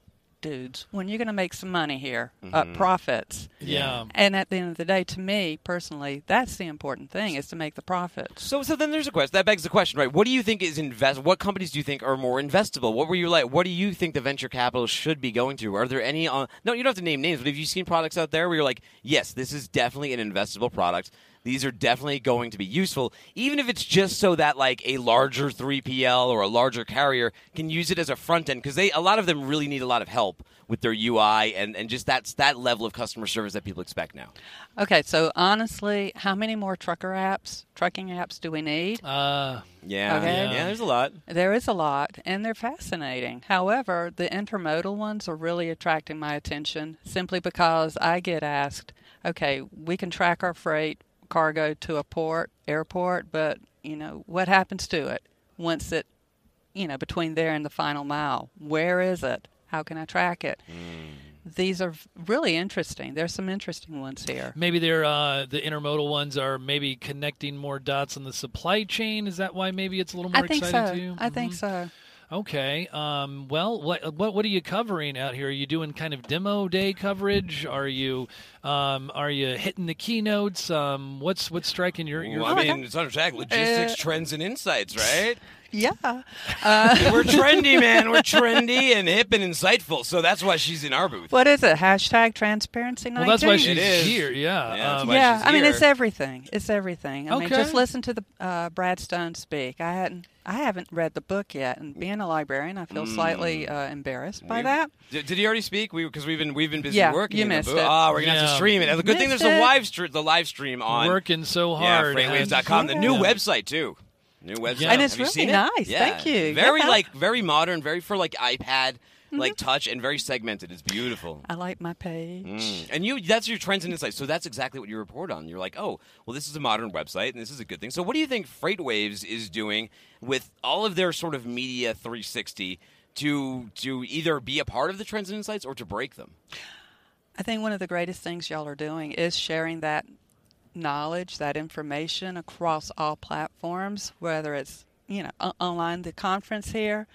dudes, when you're going to make some money here, uh, profits. yeah And at the end of the day, to me personally, that's the important thing: is to make the profits. So, so then there's a question. That begs the question, right? What do you think is invest? What companies do you think are more investable? What were you like? What do you think the venture capital should be going to? Are there any? On, no, you don't have to name names, but have you seen products out there where you're like, yes, this is definitely an investable product. These are definitely going to be useful, even if it's just so that like a larger 3PL or a larger carrier can use it as a front end because they a lot of them really need a lot of help with their UI and and just that's that level of customer service that people expect now. Okay, so honestly, how many more trucker apps, trucking apps do we need? uh Yeah, Okay. yeah, there's a lot. There is a lot, and they're fascinating. However, the intermodal ones are really attracting my attention simply because I get asked, okay, we can track our freight cargo to a port, airport, but, you know, what happens to it once it, you know, between there and the final mile? Where is it? How can I track it? These are really interesting. There's some interesting ones here. maybe they're uh the intermodal ones are maybe connecting more dots in the supply chain is that why maybe it's a little more I think exciting so. to you I think Mhm. so. Okay. Um, well, what what what are you covering out here? Are you doing kind of demo day coverage? Are you um, are you hitting the keynotes? Um, what's what's striking your your? Well, I mean, it's under attack logistics, Uh, trends, and insights, right? Yeah. We're trendy, man. We're trendy and hip and insightful. So that's why she's in our booth. What is it? Hashtag transparency 19? well, that's why she's here. Yeah. Yeah, um, yeah, she's I mean it's everything. It's everything. I mean, just listen to the uh, Brad Stone speak. I hadn't, I haven't read the book yet, and being a librarian, I feel Mm. slightly uh, embarrassed by that. Did, did he already speak? We because we've been we've been busy Yeah, working. you in the missed it. Oh, we're gonna have to stream it. And the good thing Missed there's a live stream, the live stream on working so yeah, hard. and- freightwaves.com. The new Yeah. website too. New website. Yeah. And it's Have you really seen it? nice. Yeah. Thank you. Very Yeah. like very modern, very for like iPad. Like touch, and very segmented. It's beautiful. I like my page. Mm. And you that's your trends and insights. So that's exactly what you report on. You're like, oh, well, this is a modern website and this is a good thing. So what do you think FreightWaves is doing with all of their sort of media 360 to to either be a part of the trends and insights or to break them? I think one of the greatest things y'all are doing is sharing that knowledge, that information across all platforms, whether it's you know online. The conference here,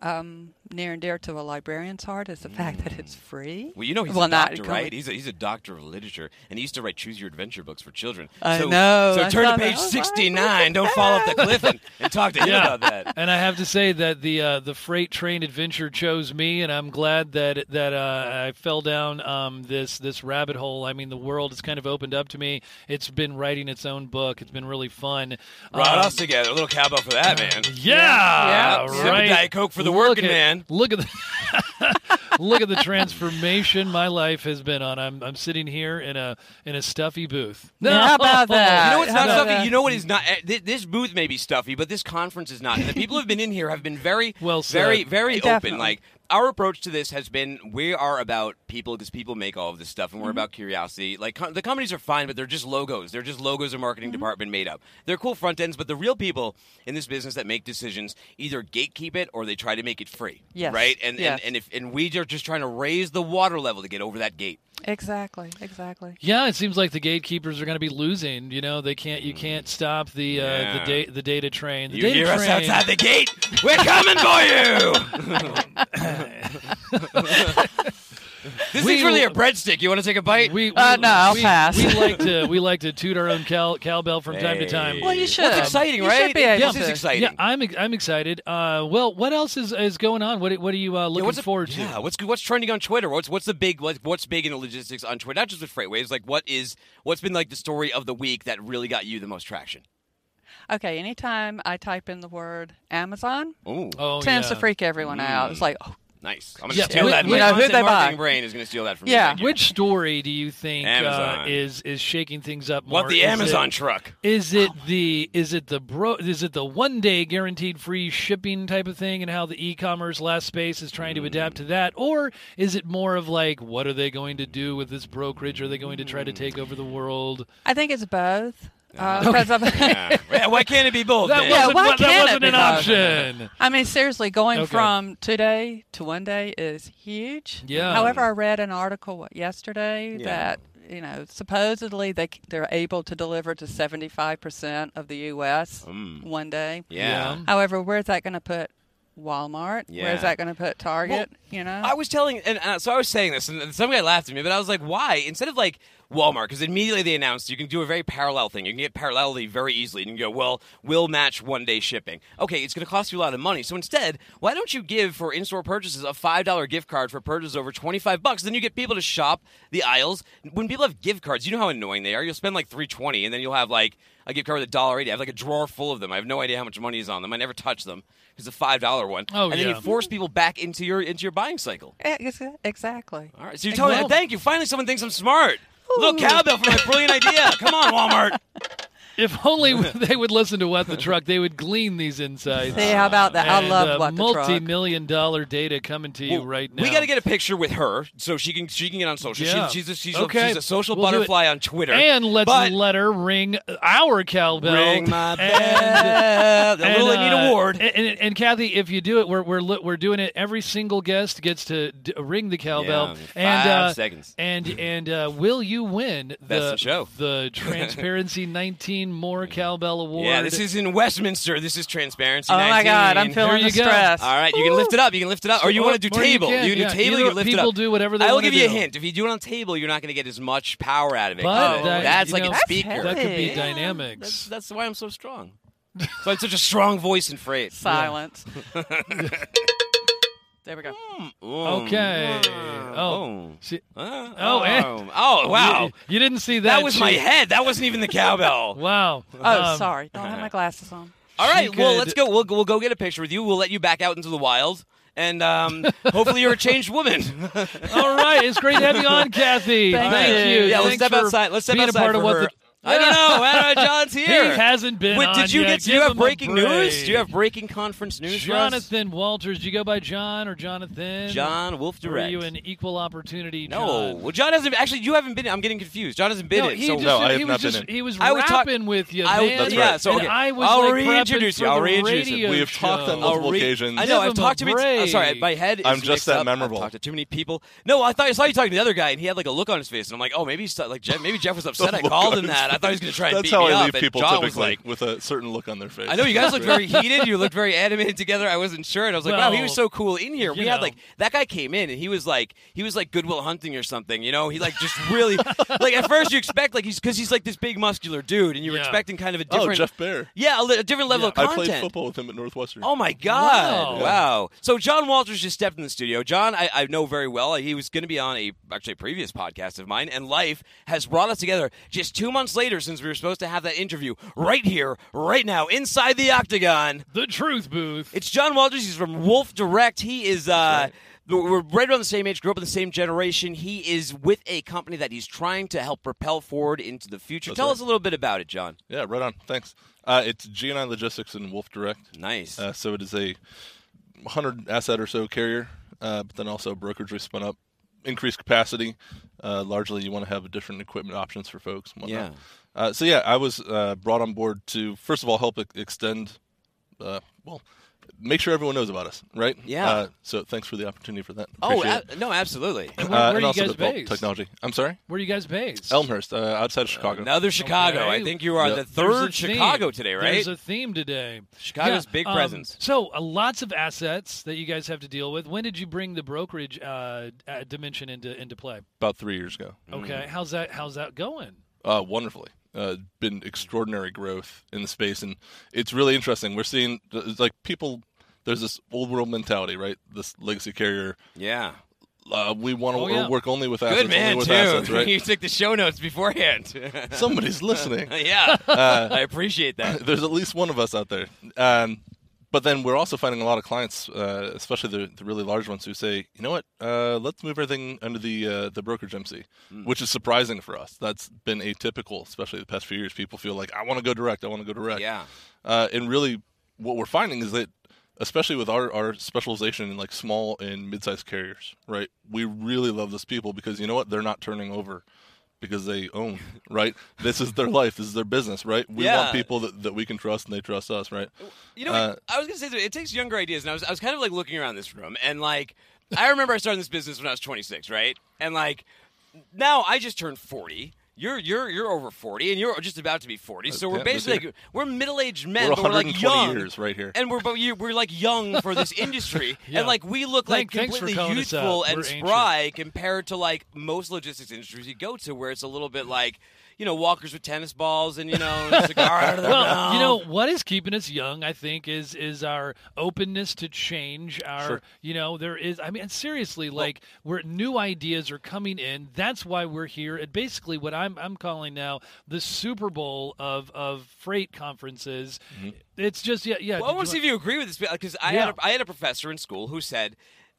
um, near and dear to a librarian's heart, is the fact that it's free. Well, you know he's well, a not doctor, right? He's a, he's a doctor of literature, and he used to write Choose Your Adventure books for children. I so, know, So I turn to page I 69. Don't fall off the cliff and, and talk to him Yeah. about that. And I have to say that the uh, the freight train adventure chose me, and I'm glad that that uh, I fell down um, this this rabbit hole. I mean, the world has kind of opened up to me. It's been writing its own book. It's been really fun. Brought Um, us together. A little cowbell for that, man. Yeah, Yeah. Sip a right. Diet Coke for the Look working at- man. Look at the look at the transformation my life has been on. I'm I'm sitting here in a in a stuffy booth. Yeah, how about that? You know what's How not stuffy? that? You know what is not? eh, This booth may be stuffy, but this conference is not. And the people who've been in here have been very, Well said. very, very open. Definitely. Like our approach to this has been, we are about people because people make all of this stuff, and Mm-hmm. we're about curiosity. Like com- the companies are fine, but they're just logos. They're just logos a marketing Mm-hmm. department made up. They're cool front ends, but the real people in this business that make decisions either gatekeep it or they try to make it free. Yes. Right. And Yes. and and if and we are just trying to raise the water level to get over that gate. Exactly, exactly. Yeah, it seems like the gatekeepers are going to be losing. You know, they can't. You can't stop the uh, Yeah. the da- the data train. The You data hear us outside the gate? We're coming for you. this We- thing's really a breadstick. You want to take a bite? We, we, Uh, no, I'll we, pass. We like to we like to toot our own cow, cowbell from time to time. Well, you should. What's exciting, You right? should be able this is exciting. Yeah, I'm I'm excited. Uh, well, what else is is going on? What what are you uh, Yeah, looking what's forward to? Yeah, what's what's trending on Twitter? What's what's the big what, what's big in the logistics on Twitter? Not just with FreightWaves. Like what is what's been like the story of the week that really got you the most traction? Okay, anytime I type in the word Amazon, Ooh. Oh, tends yeah. to freak everyone out. It's like, oh, Nice. I'm gonna Yeah, steal we- that. we My know who content they buy. brain is going to steal that from Yeah. me. Thank you. Which story do you think uh, is is shaking things up more? Want the Is Amazon it- truck? Is it the is it the bro is it the one day guaranteed free shipping type of thing and how the e-commerce last space is trying to adapt to that or is it more of like what are they going to do with this brokerage are they going to try to take over the world I think it's both. Uh, because of- Yeah. Yeah, Why can't it be both? that? Yeah, wasn't why that wasn't be an both? option I mean, seriously, going Okay. from today to one day is huge. Yeah. However, I read an article yesterday Yeah. that you know supposedly they they're able to deliver to seventy five percent of the U.S. Mm. one day. Yeah. However, where's that going to put Walmart? Yeah. Where's that going to put Target? you know. I was telling, and uh, so I was saying this, and some guy laughed at me, but I was like, why? Instead of like Walmart, because immediately they announced you can do a very parallel thing. You can get parallelity very easily, and you can go, well, we'll match one day shipping. Okay, it's going to cost you a lot of money. So instead, why don't you give for in store purchases a $5 gift card for purchases over 25 bucks? Then you get people to shop the aisles. When people have gift cards, you know how annoying they are. You'll spend like 320 and then you'll have like a gift card with a dollar eighty. I have like a drawer full of them. I have no idea how much money is on them. I never touch them. It's a five dollar one. Oh, and then yeah. you force people back into your into your buying cycle. Eh, Exactly. All right, so you're telling Well- me, thank you. Finally, someone thinks I'm smart. Little cowbell for my brilliant idea. Come on, Walmart. if only they would listen to what the truck they would glean these insights See, how about that? I And, love uh, what the truck. multi-million dollar data coming to you Well, right now We got to get a picture with her so she can she can get on social. Yeah. She, she's a, she's, Okay. a, she's a social We'll butterfly on Twitter. and let's But- let her ring our cowbell. Ring my And- bell. The Little Anita uh, Ward. And, and, and Cathy, if you do it, we're we're li- we're doing it. Every single guest gets to d- ring the cowbell. Yeah, and uh, seconds. And and uh, will you win Best the in show. the Transparency 19 More Cowbell Award? Yeah, this is in Westminster. This is transparency. Oh my God, I'm feeling There the you go. stress. All right, you can lift it up. You can lift it up, or you Or- want to do or you table. can, You can yeah. do table. Either You can lift it people up. do whatever they want. I will wanna give you a do. hint. If you do it on table, you're not going to get as much power out of it. But Oh, that- that's you like know, a That's speaker. that could be Yeah. dynamics. That's, that's why I'm so strong. so I have such a strong voice and phrase. Silence. there we go. Okay. Mm. Oh. See- Oh, Oh, eh. oh, wow. You, you didn't see that. That was my head. That wasn't even the cowbell. Wow. Oh, Um, sorry. Don't have my glasses on. All right, She well, let's go. We'll, we'll go get a picture with you. We'll let you back out into the wild. And um, hopefully you're a changed woman. All right, it's great to have you on, Cathy. Thank Thank you. you. Yeah, let's step outside. Let's step being outside a part for of what her. The. I don't know. I don't know. John's here. He hasn't been Wait, on did you yet. get? Do Give you have breaking news? Do you have breaking conference news for us? Jonathan Walters? Do you go by John or Jonathan? John Wolf Or Are you an equal opportunity? no, well, John hasn't. Actually, you haven't been. I'm getting confused. John hasn't been No, in. he so just, No, I have he not been just in. he was I was talk- with you, I man. was- That's yeah, right. so okay. I was I'll like reintroduce you. I'll reintroduce you. We have talked on multiple re- occasions. I know. I've talked to me. I'm sorry, my head. Is I'm just that memorable. Talked to too many people. No, I thought I saw you talking to the other guy, and he had like a look on his face, and I'm like, oh, maybe like Jeff, maybe Jeff was upset. I called him that. I thought he was going to try and That's beat how me I up. leave people John typically was like, with a certain look on their face. I know you guys looked very heated. You looked very animated together. I wasn't sure, and I was like, "Wow, he was so cool in here." We you had know. like that guy came in, and he was like, he was like Goodwill Hunting or something. You know, he like just really like at first you expect like he's because he's like this big muscular dude, and you were Yeah. expecting kind of a Oh, different, Jeff Baer. yeah, a, li- a different level of content. I content. played football with him at Northwestern. Oh my God! Wow. Wow. So John Walters just stepped in the studio. John, I, I know very well. He was going to be on a actually a previous podcast of mine, and life has brought us together just two months later since we were supposed to have that interview right here, right now, inside the octagon. The Truth Booth. It's John Walters. He's from Wolf Direct. He is. Uh, We're right around the same age, grew up in the same generation. He is with a company that he's trying to help propel forward into the future. That's Tell right. us a little bit about it, John. Yeah, right on. Thanks. Uh, it's G9 Logistics and Wolf Direct. Nice. Uh, so it is a 100 asset or so carrier, uh, but then also brokerage we spun up, increased capacity. Uh, largely, you want to have different equipment options for folks. And whatnot. Yeah. Uh, so yeah, I was uh, brought on board to first of all help extend, uh, well, make sure everyone knows about us, right? Yeah. Uh, so thanks for the opportunity for that. oh, a- no, absolutely. And it. where, Uh, and are you also guys develop based? technology. I'm sorry, Where are you guys based? Elmhurst, uh, outside of Chicago. Another Chicago. Okay. I think you are Yeah. the third a theme. Chicago today, right? There's a theme today. Chicago's Yeah, big um, presence. So, uh, lots of assets that you guys have to deal with. When did you bring the brokerage uh, uh, dimension into into play? About three years ago. Mm. Okay, how's that? How's that going? Uh, wonderfully. Uh, been extraordinary growth in the space, and it's really interesting. We're seeing it's like people. There's this old world mentality, right? This legacy carrier. Yeah. Uh, we want to Oh, yeah. work only with assets. Good man, only with too. assets, right? you took the show notes beforehand. Somebody's listening. yeah. Uh, I appreciate that. there's at least one of us out there. Um, But then we're also finding a lot of clients, uh, especially the, the really large ones, who say, you know what, uh, let's move everything under the uh, the brokerage MC, which is surprising for us. That's been atypical, especially the past few years. People feel like I want to go direct, I want to go direct. Yeah. Uh, and really, what we're finding is that, especially with our, our specialization in like small and mid-sized carriers, right? We really love those people because you know what? They're not turning over because they own, right? This is their life. This is their business, right? We Yeah. want people that, that we can trust and they trust us, right? You know, Uh, I was gonna say that it takes younger ideas, and I was I was kind of like looking around this room, and like I remember I started this business when I was 26, right? And like now I just turned 40. You're you're you're over 40, and you're just about to be 40. So we're Uh, yeah, this basically like, we're middle aged men, We're but we're like young. years right here. And we're but we're like young for this industry, Yeah. and like we look like Thank- thanks completely calling us out. youthful and We're ancient. spry compared to like most logistics industries you go to, where it's a little bit like you know walkers with tennis balls and you know a cigar out of their Well, mouth. you know what is keeping us young, I think, is is our openness to change. Our, Sure. you know, there is. I mean, seriously, like where new ideas are coming in. That's why we're here. And basically, what I'm I'm calling now the Super Bowl of of freight conferences. Mm-hmm. It's just yeah yeah. Well, I want to see if you agree with this because I Yeah. had a, I had a professor in school who said,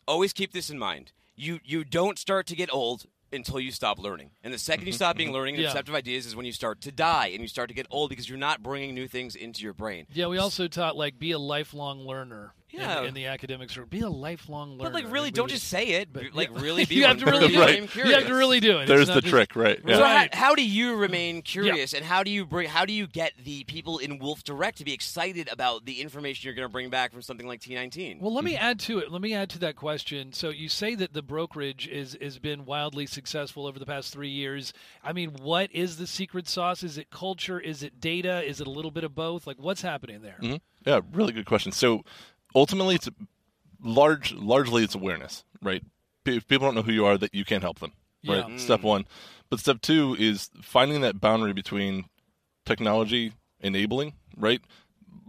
"Always keep this in mind. You you don't start to get old." Until you stop learning, and the 2nd you mm-hmm. stop being mm-hmm. learning and Yeah. receptive ideas is when you start to die and you start to get old because you're not bringing new things into your brain. Yeah, we also taught like be a lifelong learner. In- Yeah. in, the academics, be a lifelong learner. But like, really, We- don't just say it. but- like, yeah. really be you have to really do Right. It. You have to really do it. There's the just- trick, right? Yeah. So how, Right. how do you remain curious, and how do you bring? How do you get the people in Wolf Direct to be excited about the information you're going to bring back from something like T19? Well, let me add to it. Let me add to that question. So you say that the brokerage is has been wildly successful over the past three years. I mean, what is the secret sauce? Is it culture? Is it data? Is it a little bit of both? Like, what's happening there? Mhm. Yeah, really good question. So ultimately, it's large. Largely, it's awareness, right? If people don't know who you are, that you can't help them, right? Yeah. Step one, but step two is finding that boundary between technology enabling, right?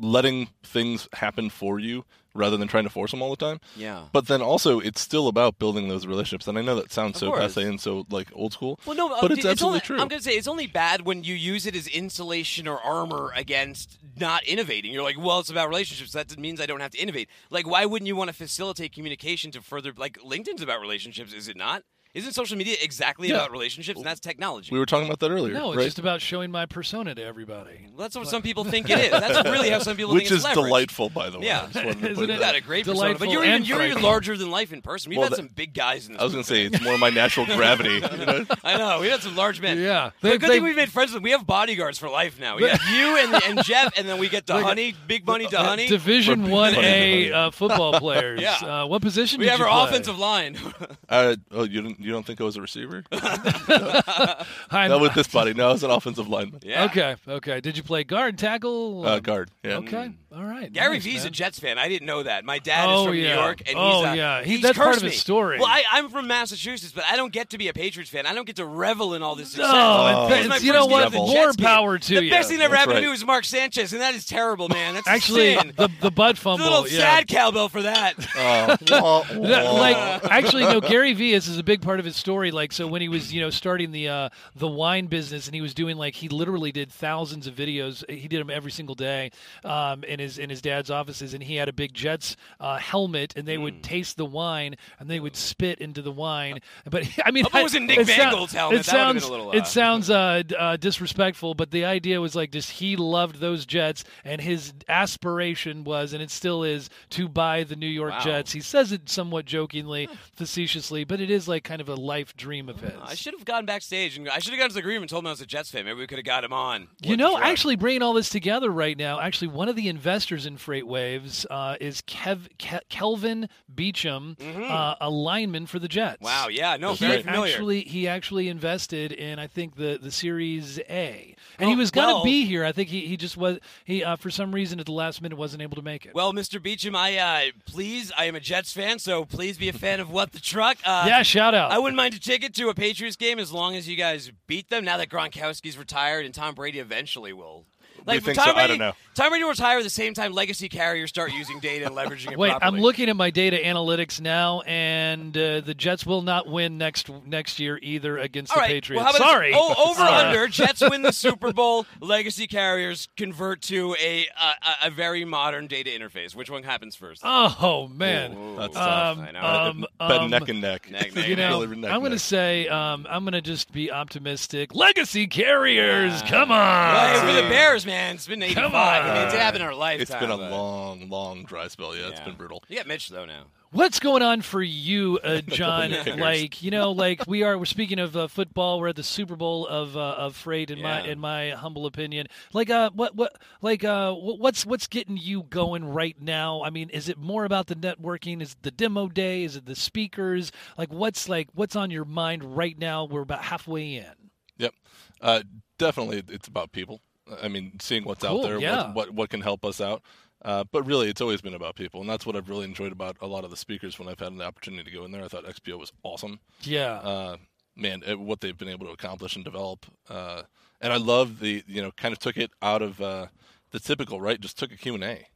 Letting things happen for you rather than trying to force them all the time. Yeah. But then also, it's still about building those relationships. And I know that sounds Of so course. passe and so like old school. Well, no, but uh, it's absolutely only, true. I'm going to say it's only bad when you use it as insulation or armor against not innovating. You're like, well, it's about relationships. That means I don't have to innovate. Like, why wouldn't you want to facilitate communication to further? Like, LinkedIn's about relationships, is it not? Isn't social media exactly Yeah. about relationships? And that's technology. we were talking about that earlier. No, it's right? just about showing my persona to everybody. Well, that's what some people think it is. That's really how some people which think is it's leverage. delightful, by the way. Yeah. I just wanted Isn't it? That- a great persona, but Delightful you're even, and you're even larger than life in person. We've Well, had that- some big guys in this. I was going to say it's more my natural gravity. You know? I know we've had some large men. Yeah. But good they- thing we've made friends with. them. We have bodyguards for life now. We got you and, and Jeff, and then we get to Honey, Big Money to Honey. Division One A uh, football players. Yeah. Uh, what position? we did have you our play? offensive line. Uh, oh, you don't you don't think I was a receiver? Hi, Not with this body. No, I was an offensive lineman. yeah. Okay, okay. Did you play guard, tackle? Uh, guard. Yeah. Okay, all right. Gary nice, Vee's a. Jets fan. I didn't know that. My dad Oh, is from yeah. New York, and Oh, he's uh, yeah. He- he's that's part of cursed his me. story. Well, I, I'm from Massachusetts, but I don't get to be a Patriots fan. I don't get to revel in all this success. No, It was my it's- you know what? as More power to the you. best thing that ever That's happened to me was Mark Sanchez, and that is terrible, man. That's Actually, the the butt a fumble. little yeah. sad cowbell for that. Oh. No, like actually no Gary Vee is, is a big part of his story like so when he was you know starting the uh, the wine business and he was doing like he literally did thousands of videos he did them every single day um, in his in his dad's offices and he had a big Jets uh, helmet and they Hmm. would taste the wine and they would spit into the wine but I mean Hope it wasn't Nick it sou- helmet. it That would've been sounds little, uh, it sounds uh, uh, disrespectful but the idea was like just he loved those Jets and his aspiration was and it still is to buy the New York Wow. Jets he says it somewhat jokingly, facetiously, but it is like kind of a life dream of his. I should have gone backstage and I should have gone to the green room and told him I was a Jets fan. Maybe we could have got him on. You know, actually bringing all this together right now, actually one of the investors in FreightWaves uh, is Kev, Ke- Kelvin Beachum, uh, a lineman for the Jets. Mm-hmm. Wow, yeah, no, he very familiar. actually he actually invested in I think the the Series A, and he Oh, was going to well- be here. I think he, he just was he uh, for some reason at the last minute wasn't able to make it. Well, Mr. Beachum, I uh, please, I am a Jets fan, so please be a fan of what the truck. Uh, yeah, shout out. I wouldn't mind a ticket to a Patriots game as long as you guys beat them. Now that Gronkowski's retired and Tom Brady eventually will Like think Tom so? I Brady, don't know. Tom Brady will retire at the same time legacy carriers start using data and leveraging it Wait, properly. I'm looking at my data analytics now, and uh, the Jets will not win next next year either against All the right. Patriots. Well, how about Sorry. This? Oh, over Uh, under. Jets win the Super Bowl. Legacy carriers convert to a, a a very modern data interface. Which one happens first? Oh man, Ooh. That's Um, tough. I know. um, Bet um, neck and neck. Neck, neck, you know, Really neck I'm going to say um, I'm going to just be optimistic. Legacy carriers, come on. Well, for the Bears, man, it's been 85. Come I mean, it's happened in our lifetime. It's been a but- long, long dry spell. Yeah, it's Yeah. been brutal. You got Mitch though now. What's going on for you, uh, John? Kickers. like you know, like we are. We're speaking of uh, football. We're at the Super Bowl of uh, of freight, in my Yeah. in my humble opinion. Like, uh, what what like uh, wh- what's what's getting you going right now? I mean, is it more about the networking? Is it the demo day? Is it the speakers? Like, what's like what's on your mind right now? We're about halfway in. Yep. Uh, definitely, it's about people. I mean, seeing what's Cool, out there, yeah. what, what what can help us out. Uh, but really, it's always been about people, and that's what I've really enjoyed about a lot of the speakers when I've had an opportunity to go in there. I thought XPO was awesome. Yeah. Uh, man, it, what they've been able to accomplish and develop, uh, and I love the you know kind of took it out of uh, the typical right, just took a Q and A,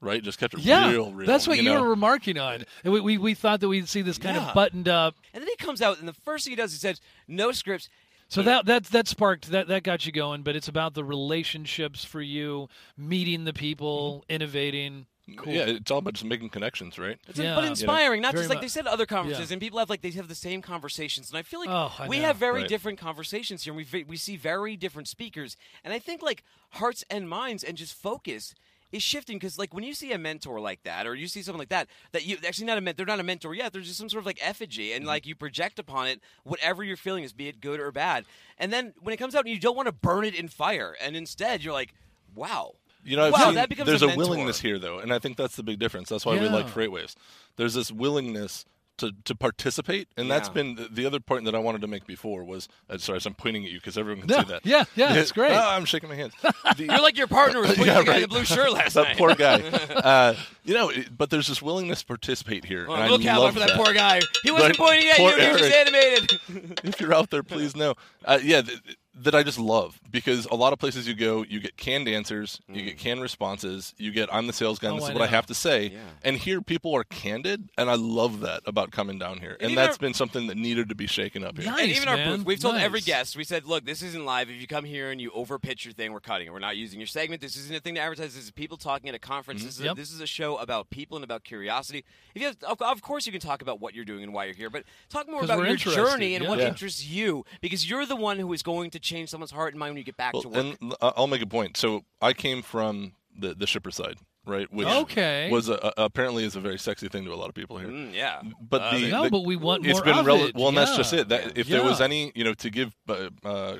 right, just kept it yeah, real, real. that's what you, know? were remarking on. And We, we we thought that we'd see this kind Yeah. of buttoned up. And then he comes out, and the first thing he does, he says, "No scripts." So that that that sparked that that got you going, but it's about the relationships for you, meeting the people, mm-hmm. innovating. Cool. Yeah, it's all about just making connections, right? It's Yeah. but You know, inspiring, not very just like much. they said at other conferences, Yeah. and people have like they have the same conversations, and I feel like Oh, I we know. have very Right. different conversations here. And we we see very different speakers, and I think like hearts and minds and just focus is shifting because like when you see a mentor like that, or you see someone like that, that you actually not a mentor, they're not a mentor yet. They're just some sort of like effigy, Mm-hmm. and like you project upon it whatever your feeling is, be it good or bad. And then when it comes out, you don't want to burn it in fire, and instead you're like, wow. You know, wow, that becomes there's a, a, willingness here, though, and I think that's the big difference. That's why we Yeah. like FreightWaves. There's this willingness to, to participate, and that's been the, the other point that I wanted to make before was. Uh, sorry, so I'm pointing at you because everyone can Yeah, see that. yeah, yeah, it's great. Oh, I'm shaking my hands. The- You're like your partner was pointing Yeah, at the right. the blue shirt last that night. poor guy. Uh, you know, it- but there's this willingness to participate here. Oh, and look out for that, poor guy. He wasn't Right. pointing at Poor you. He was just Eric. animated. if you're out there, please know. Uh, yeah, th- that I just love because a lot of places you go, you get canned answers, you get mm. canned responses, you get I'm the sales guy, Oh, this I is what I have to say. Yeah. And here people are candid, and I love that about coming down here. And even that's our- been something that needed to be shaken up here. Nice, and even our man. booth, we've told every guest, we said, look, this isn't live. If you come here and you over pitch your thing, we're cutting it. We're not using your segment. This isn't a thing to advertise. This is people talking at a conference. Mm-hmm. This, is a, this is a show about people and about curiosity. If you have, of, of course, you can talk about what you're doing and why you're here, but talk more about your journey and yeah. what Yeah. interests you, because you're the one who is going to change someone's heart and mind when you get back Well, to work. and I'll make a point. So I came from the, the shipper side, right? Which Okay. was a, a- apparently is a very sexy thing to a lot of people here. Mm, yeah. But Uh, the, No, the- but we want more it's been of rele- it. well, and that's just it. That if there was any, you know, to give uh, uh,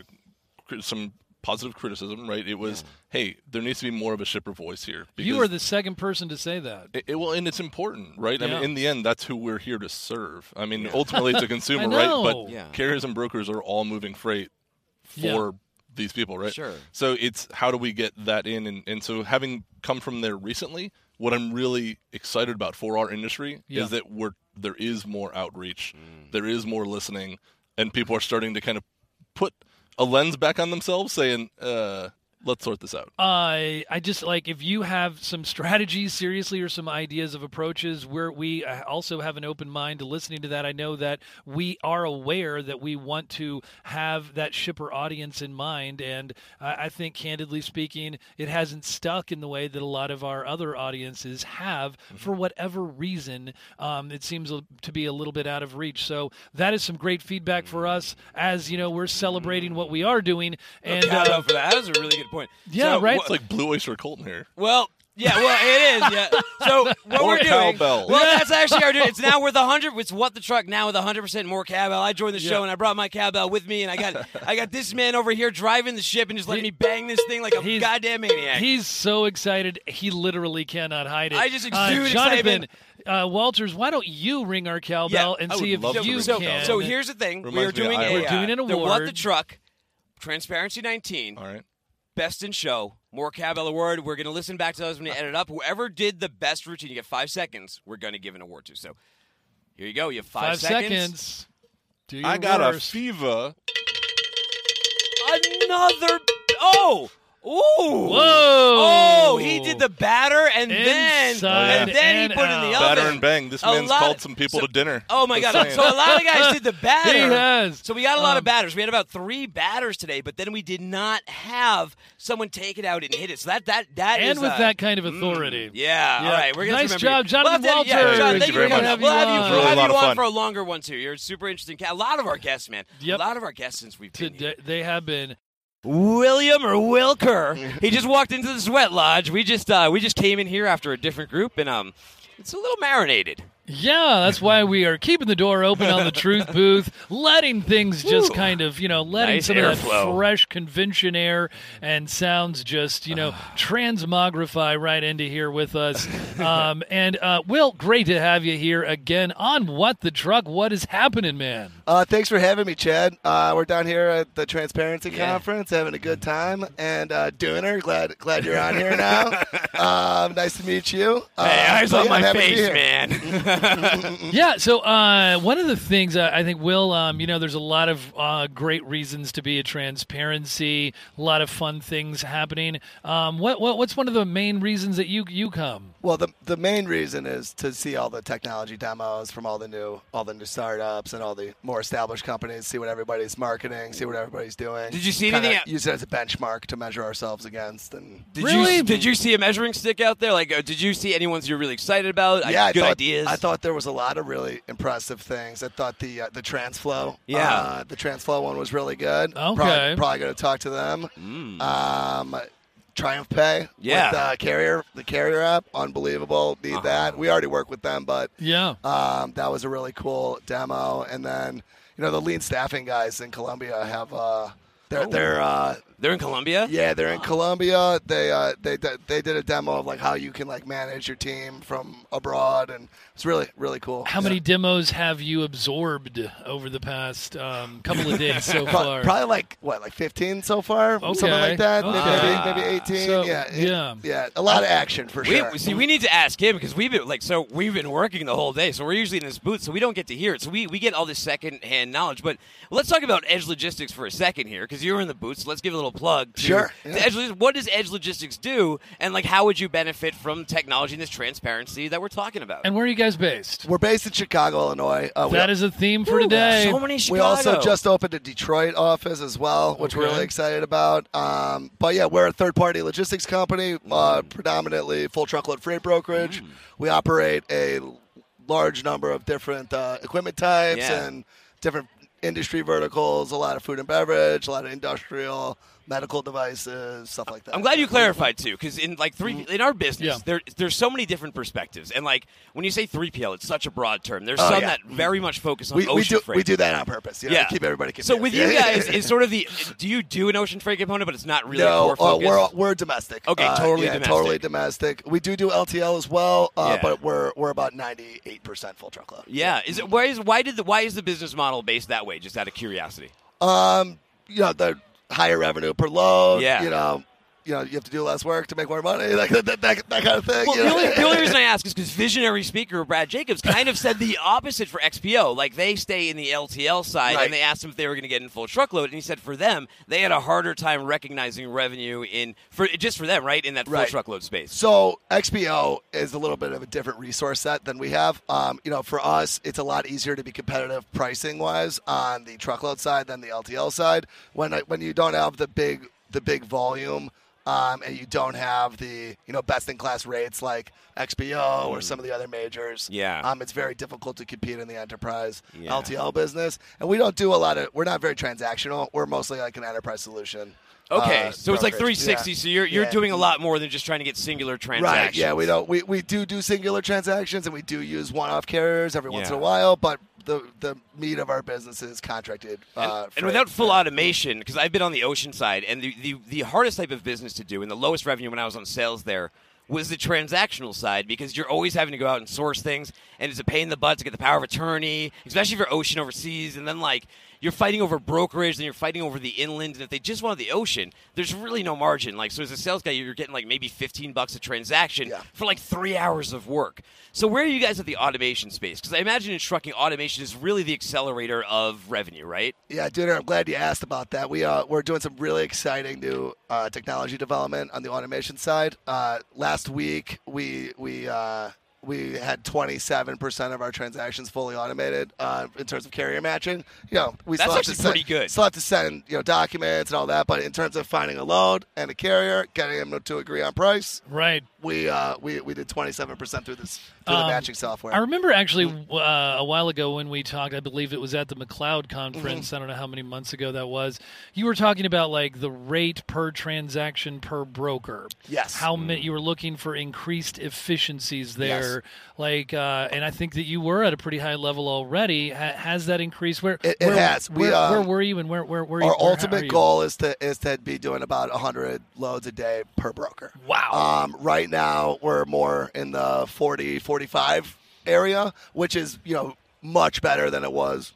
some positive criticism, right? It was, hey, there needs to be more of a shipper voice here. You because are the second person to say that. it, it- well, and it's important, right? I mean, in the end, that's who we're here to serve. I mean, ultimately, it's a consumer, right? But Yeah. carriers and brokers are all moving freight for Yeah. these people, right? Sure. So it's how do we get that in? And, and so having come from there recently, what I'm really excited about for our industry Yeah. is that we're there is more outreach, Mm. there is more listening, and people are starting to kind of put a lens back on themselves, saying, uh, "Let's sort this out." I I just like if you have some strategies seriously or some ideas of approaches where we uh, also have an open mind to listening to that. I know that we are aware that we want to have that shipper audience in mind, and I, I think candidly speaking, it hasn't stuck in the way that a lot of our other audiences have for whatever reason. Um, it seems to be a little bit out of reach. So that is some great feedback for us as you know we're celebrating what we are doing. And uh, for that. That was a really good point. Yeah, So, right. It's like Blue Oyster Cult in here. Well, yeah, well, it is. Yeah. So what More we're doing? cowbell. Well, that's actually our. It's now worth a hundred. It's what the truck now with hundred percent more cowbell. I joined the show Yeah. and I brought my cowbell with me, and I got I got this man over here driving the ship and just letting He- me bang this thing like a goddamn maniac. He's so excited, he literally cannot hide it. I just uh, exude Jonathan, excitement. uh, Walters, why don't you ring our cowbell Yeah, and see if you so, can? so here's the thing: we are Reminds me of doing a We're doing an uh, the what award. the truck, Transparency 19. All right. Best in show, more cowbell award. We're gonna listen back to those when we edit up. Whoever did the best routine, you get five seconds. We're gonna give an award to. So here you go. You have five, Five seconds. Do your I got worst. a fever. Another. Oh, Ooh! Whoa! Oh, he did the batter and then and then and he put it in the out. oven. Batter and bang. This A man's lot- called some people so- to dinner. Oh my Just god! saying. So a lot of guys did the batter. He has. So we got a lot of Um, batters. We had about three batters today, but then we did not have someone take it out and hit it. So that that that and is, with uh, that kind of authority. Yeah, Yeah. all right. We're gonna Nice job, you. Jonathan We'll have yeah, John, Thank thank you you very much. coming. We'll have you, Have you we'll on. have Really a lot you on for a longer one too. You're a super interesting. Cat. A lot of our guests, man. Yep. A lot of our guests since we've been here. Today, they have been. William or Wilker. he just walked into the sweat lodge. We just uh, we just came in here after a different group, and um, it's a little marinated. Yeah, that's why we are keeping the door open on the truth booth, letting things just kind of, you know, letting Nice some of that airflow. fresh convention air and sounds just, you know, transmogrify right into here with us. Um, and uh, Will, great to have you here again on What the Truck. What is happening, man? Uh, thanks for having me, Chad. Uh, we're down here at the Transparency Yeah. Conference, having a good time, and uh, Dooner, glad glad you're on here now. um, nice to meet you. Uh, Hey, eyes on yeah, my happy to be face, man. Yeah, so uh, one of the things uh, I think, Will, um, you know, there's a lot of uh, great reasons to be a transparency, a lot of fun things happening. Um, what, what what's one of the main reasons that you you come? Well, the the main reason is to see all the technology demos from all the new all the new startups and all the more established companies. See what everybody's marketing. See what everybody's doing. Did you see Kinda anything- Use it as a benchmark to measure ourselves against. And Did Really? you did you see a measuring stick out there? Like, uh, did you see any ones you're really excited about? Yeah, I good thought, ideas. I thought there was a lot of really impressive things. I thought the uh, the Transflo, Yeah. uh, the Transflo one was really good. Okay. probably, probably going to talk to them. Mm. Um, TriumphPay, Yeah. with, uh, carrier the carrier app, unbelievable. Need Uh-huh. that. We already work with them, but Yeah. um, that was a really cool demo. And then you know the lean staffing guys in Colombia have uh, they're Oh. they're uh, They're in Colombia. yeah, they're in Colombia. They uh, they they did a demo of like how you can like manage your team from abroad, and it's really really cool. How many demos have you absorbed over the past um, couple of days so far? Probably like what, like fifteen so far, something like that. Okay. Maybe, maybe eighteen. So, yeah, it- yeah. yeah. A lot of action for We, sure. see, we need to ask him because we've been like so we've been working the whole day, so we're usually in this booth, so we don't get to hear it. So we, we get all this second-hand knowledge. But let's talk about Edge Logistics for a second here, because you're in the booth. So let's give a little plug. To, Sure, to. Edge Logistics. What does Edge Logistics do, and like how would you benefit from technology and this transparency that we're talking about? and where are you guys based? We're based in Chicago, Illinois. Uh, we, That is a theme for Ooh, today. So many Chicago. we also just opened a Detroit office as well, which we're really excited about. Um, but yeah, we're a third-party logistics company, uh, Mm. predominantly full truckload freight brokerage. We operate a large number of different uh, equipment types Yeah. and different industry verticals. A lot of food and beverage, a lot of industrial, medical devices, stuff like that. I'm glad you clarified too, because in like three in our business, Yeah. there there's so many different perspectives, and like when you say 3PL, it's such a broad term. There's Oh, some yeah. that very much focus on We, we ocean do freight. we do that on purpose. You know, yeah, to keep everybody confused. So with you guys, is sort of the do you do an ocean freight component, but it's not really a no, core uh, focus? we're we're domestic. Okay, Uh, totally yeah, domestic. Totally domestic. We do do LTL as well, uh, Yeah. but we're we're about ninety eight percent full truckload. yeah, is it why is why did the why is the business model based that way? Just out of curiosity. Um, you know the higher revenue per load. Yeah. You know, you know you have to do less work to make more money. Like that that, that, that kind of thing. Well, you the only, the only reason I ask is because visionary speaker Brad Jacobs kind of said the opposite for XPO. Like they stay in the LTL side, Right. and they asked him if they were going to get in full truckload, and he said for them they had a harder time recognizing revenue in for just for them, right, in that full Right. truckload space. So XPO is a little bit of a different resource set than we have. Um, you know, for us, it's a lot easier to be competitive pricing wise on the truckload side than the LTL side. When when you don't have the big the big volume. Um, and you don't have the you know best in class rates like XPO or some of the other majors. Yeah. um, it's very difficult to compete in the enterprise Yeah. LTL business, and we don't do a lot of. We're not very transactional. We're mostly like an enterprise solution. Okay, uh, so it's like 360. Yeah. So you're you're Yeah. doing a lot more than just trying to get singular transactions. Right. Yeah, we don't. We, we do do singular transactions, and we do use one-off carriers every once in a while. But the the meat of our business is contracted. And, uh, and freight. without full automation, because I've been on the ocean side, and the, the, the hardest type of business to do and the lowest revenue when I was on sales there was the transactional side because you're always having to go out and source things, and it's a pain in the butt to get the power of attorney, especially for ocean overseas, and then like you're fighting over brokerage, then you're fighting over the inland, and if they just wanted the ocean, there's really no margin. Like so, as a sales guy, you're getting like maybe 15 bucks a transaction Yeah. for like three hours of work. So where are you guys at the automation space? Because I imagine in trucking, automation is really the accelerator of revenue, right? Yeah, dude, I'm glad you asked about that. We uh, we're doing some really exciting new uh, technology development on the automation side. Uh, last week, we we uh, we had 27% of our transactions fully automated uh, in terms of carrier matching. You know, we That's still have actually to send, pretty good. Still have to send you know documents and all that, but in terms of finding a load and a carrier, getting them to agree on price, Right. we uh, we we did 27% through this through the Um, matching software. I remember actually uh, a while ago when we talked. I believe it was at the McLeod conference. Mm-hmm. I don't know how many months ago that was. You were talking about like the rate per transaction per broker. Yes. How many you were looking for increased efficiencies there? Like, uh, and I think that you were at a pretty high level already. Ha- has that increased? Where It- it where, has. We, Where, um, where were you and where where? Our you, where, ultimate goal is to is to be doing about 100 loads a day per broker. Wow. Um, right now we're more in the 40 45 area, which is you know much better than it was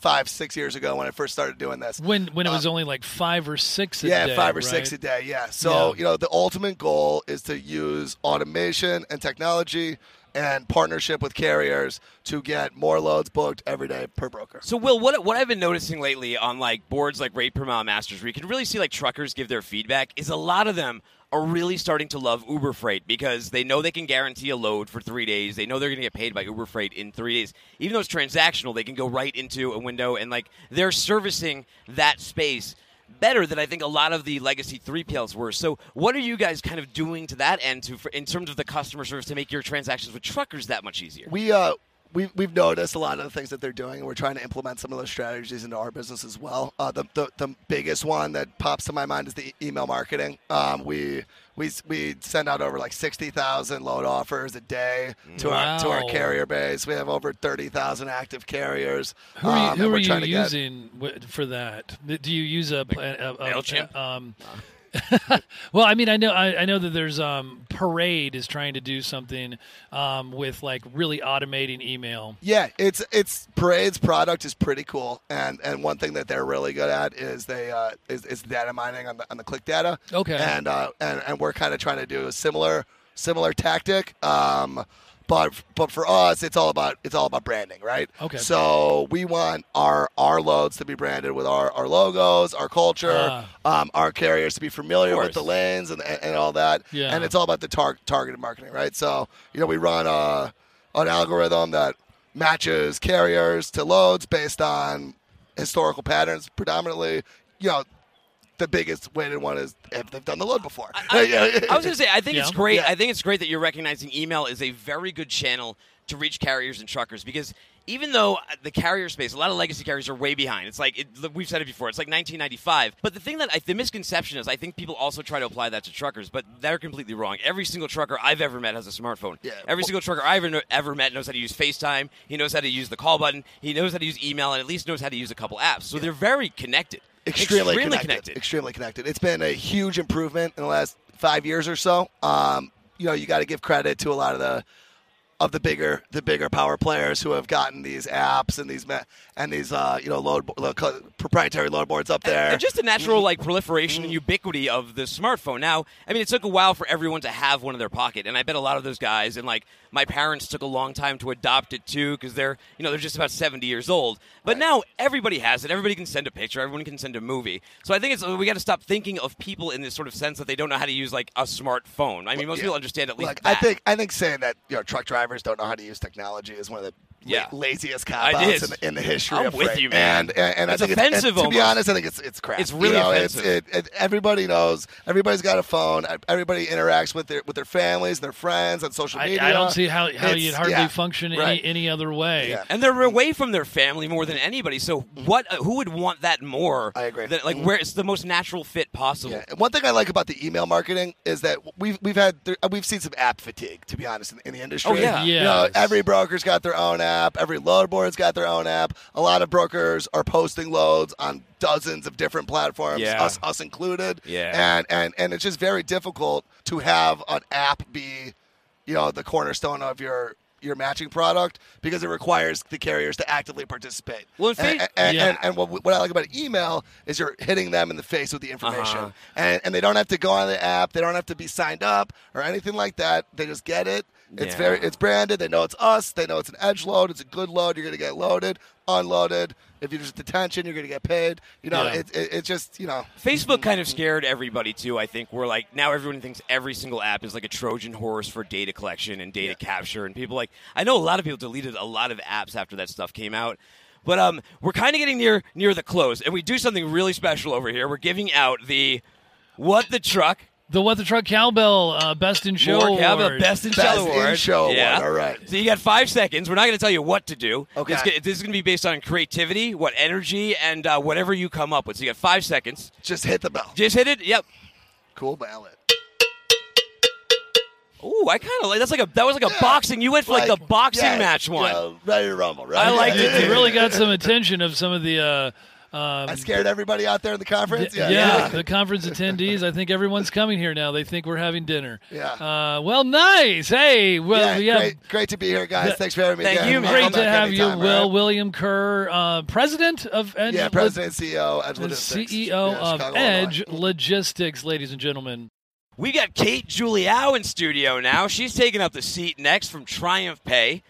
five six years ago when I first started doing this. when when it was um, only like five or six. A yeah, day, five or right? six a day. Yeah. So Yeah. you know the ultimate goal is to use automation and technology and partnership with carriers to get more loads booked every day per broker. So, Will, what what I've been noticing lately on like boards like Rate Per Mile Masters, where you can really see like truckers give their feedback, is a lot of them are really starting to love Uber Freight because they know they can guarantee a load for three days. They know they're going to get paid by Uber Freight in three days. Even though it's transactional, they can go right into a window and like they're servicing that space better than I think a lot of the legacy 3PLs were. So, what are you guys kind of doing to that end to, for, in terms of the customer service to make your transactions with truckers that much easier? we uh we, we've noticed a lot of the things that they're doing, and we're trying to implement some of those strategies into our business as well. Uh, the, the the biggest one that pops to my mind is the email marketing. Um, we we we send out over like sixty thousand load offers a day to our to our carrier base. We have over thirty thousand active carriers. Who are you, um, who are we're you trying to get- using for that? Do you use a, a, a, a MailChimp? um, well, I mean, I know, I, I know that there's um, Parade is trying to do something um, with like really automating email. Yeah, it's it's Parade's product is pretty cool, and and one thing that they're really good at is they uh, is, is data mining on the on the click data. Okay. and uh, and and we're kind of trying to do a similar similar tactic. Um, but but for us, it's all about it's all about branding, right? Okay. So we want our our loads to be branded with our, our logos, our culture, um, our carriers to be familiar with the lanes and, and, and all that. Yeah. And it's all about the tar- targeted marketing, right? So you know we run a an algorithm that matches carriers to loads based on historical patterns, predominantly. You know, the biggest weighted one is if they've done the load before. I, I was going to say, I think it's great. Yeah. I think it's great that you're recognizing email is a very good channel to reach carriers and truckers because even though uh, the carrier space, a lot of legacy carriers are way behind. It's like it, we've said it before. It's like 1995. But the thing that I, the misconception is, I think people also try to apply that to truckers, but they're completely wrong. Every single trucker I've ever met has a smartphone. Yeah. Every single trucker I've ever, ever met knows how to use FaceTime. He knows how to use the call button. He knows how to use email, and at least knows how to use a couple apps. So they're very connected. Extremely, extremely connected, Extremely connected. It's been a huge improvement in the last five years or so. Um, you know, you got to give credit to a lot of the of the bigger the bigger power players who have gotten these apps and these and these uh, you know load proprietary load boards up there. And just the natural like proliferation and ubiquity of the smartphone. Now, I mean, it took a while for everyone to have one in their pocket, and I bet a lot of those guys and like my parents took a long time to adopt it too because they're you know they're just about seventy years old. But now everybody has it. Everybody can send a picture. Everyone can send a movie. So I think it's we got to stop thinking of people in this sort of sense that they don't know how to use like a smartphone. I mean, most Yeah. people understand at least Look, I think I think saying that you know truck drivers don't know how to use technology is one of the la- Yeah. laziest It cop outs in, the- in the history I'm of with freight. you, man. And and, and It's I think offensive It's, and to be honest, I think it's it's crap. It's really you know, offensive. It's, it, it, everybody knows. Everybody's got a phone. Everybody interacts with their with their families, their friends on social I, media. I don't see how, how It's- you'd hardly yeah, function right. any, any other way. Yeah. and they're away from their family more than anybody. So what? Uh, who would want that more? I agree. Than, like where it's the most natural fit possible. Yeah. And one thing I like about the email marketing is that we've we've had there, we've seen some app fatigue, to be honest, in, in the industry. Oh, yeah. You know, every broker's got their own app. Every load board's got their own app. A lot of brokers are posting loads on dozens of different platforms, Yeah. us us included. Yeah. And and and it's just very difficult to have an app be, you know, the cornerstone of your your matching product because it requires the carriers to actively participate. Well, and, and, Yeah. and, and what, what I like about email is you're hitting them in the face with the information, Uh-huh. and and they don't have to go on the app, they don't have to be signed up or anything like that. They just get it. It's Yeah. very it's branded. They know it's us. They know it's an edge load. It's a good load. You're going to get loaded, unloaded. If you're just detention, you're going to get paid. You know, Yeah. it, it, it's just you know. Facebook kind of scared everybody too. I think we're like now everyone thinks every single app is like a Trojan horse for data collection and data capture, and people like I know a lot of people deleted a lot of apps after that stuff came out. But um, we're kind of getting near near the close, and we do something really special over here. We're giving out the what the truck The What the Truck Cowbell uh, Best in Show More Cowbell Award. Best in Best Show in Award. Show Award, Yeah. all right. So you got five seconds. We're not going to tell you what to do. Okay. It's gonna- this is going to be based on creativity, what energy, and uh, whatever you come up with. So you got five seconds. Just hit the bell. Just hit it. Yep. Cool ballot. Ooh, I kind of like that's like a that was like a boxing. You went for like, the boxing yeah, match one. know, ready to rumble, right? I liked yeah, it. yeah, It really got some attention of some of the. Uh, um, I scared everybody out there in the conference. yeah, Yeah, the conference attendees. I think everyone's coming here now. They think we're having dinner. Yeah. Uh, well, nice. Hey, well, yeah, yeah. great, great to be here, guys. The- Thanks for having me. Thank again. you, man. Great to have you, anytime, Will right? William Kerr, uh, president of Edge. Yeah, Lo- president, CEO, Edge and Logistics. CEO Yeah, of Chicago, Edge Illinois. Logistics, ladies and gentlemen. We got Kate Juliao in studio now. She's taking up the seat next from TriumphPay.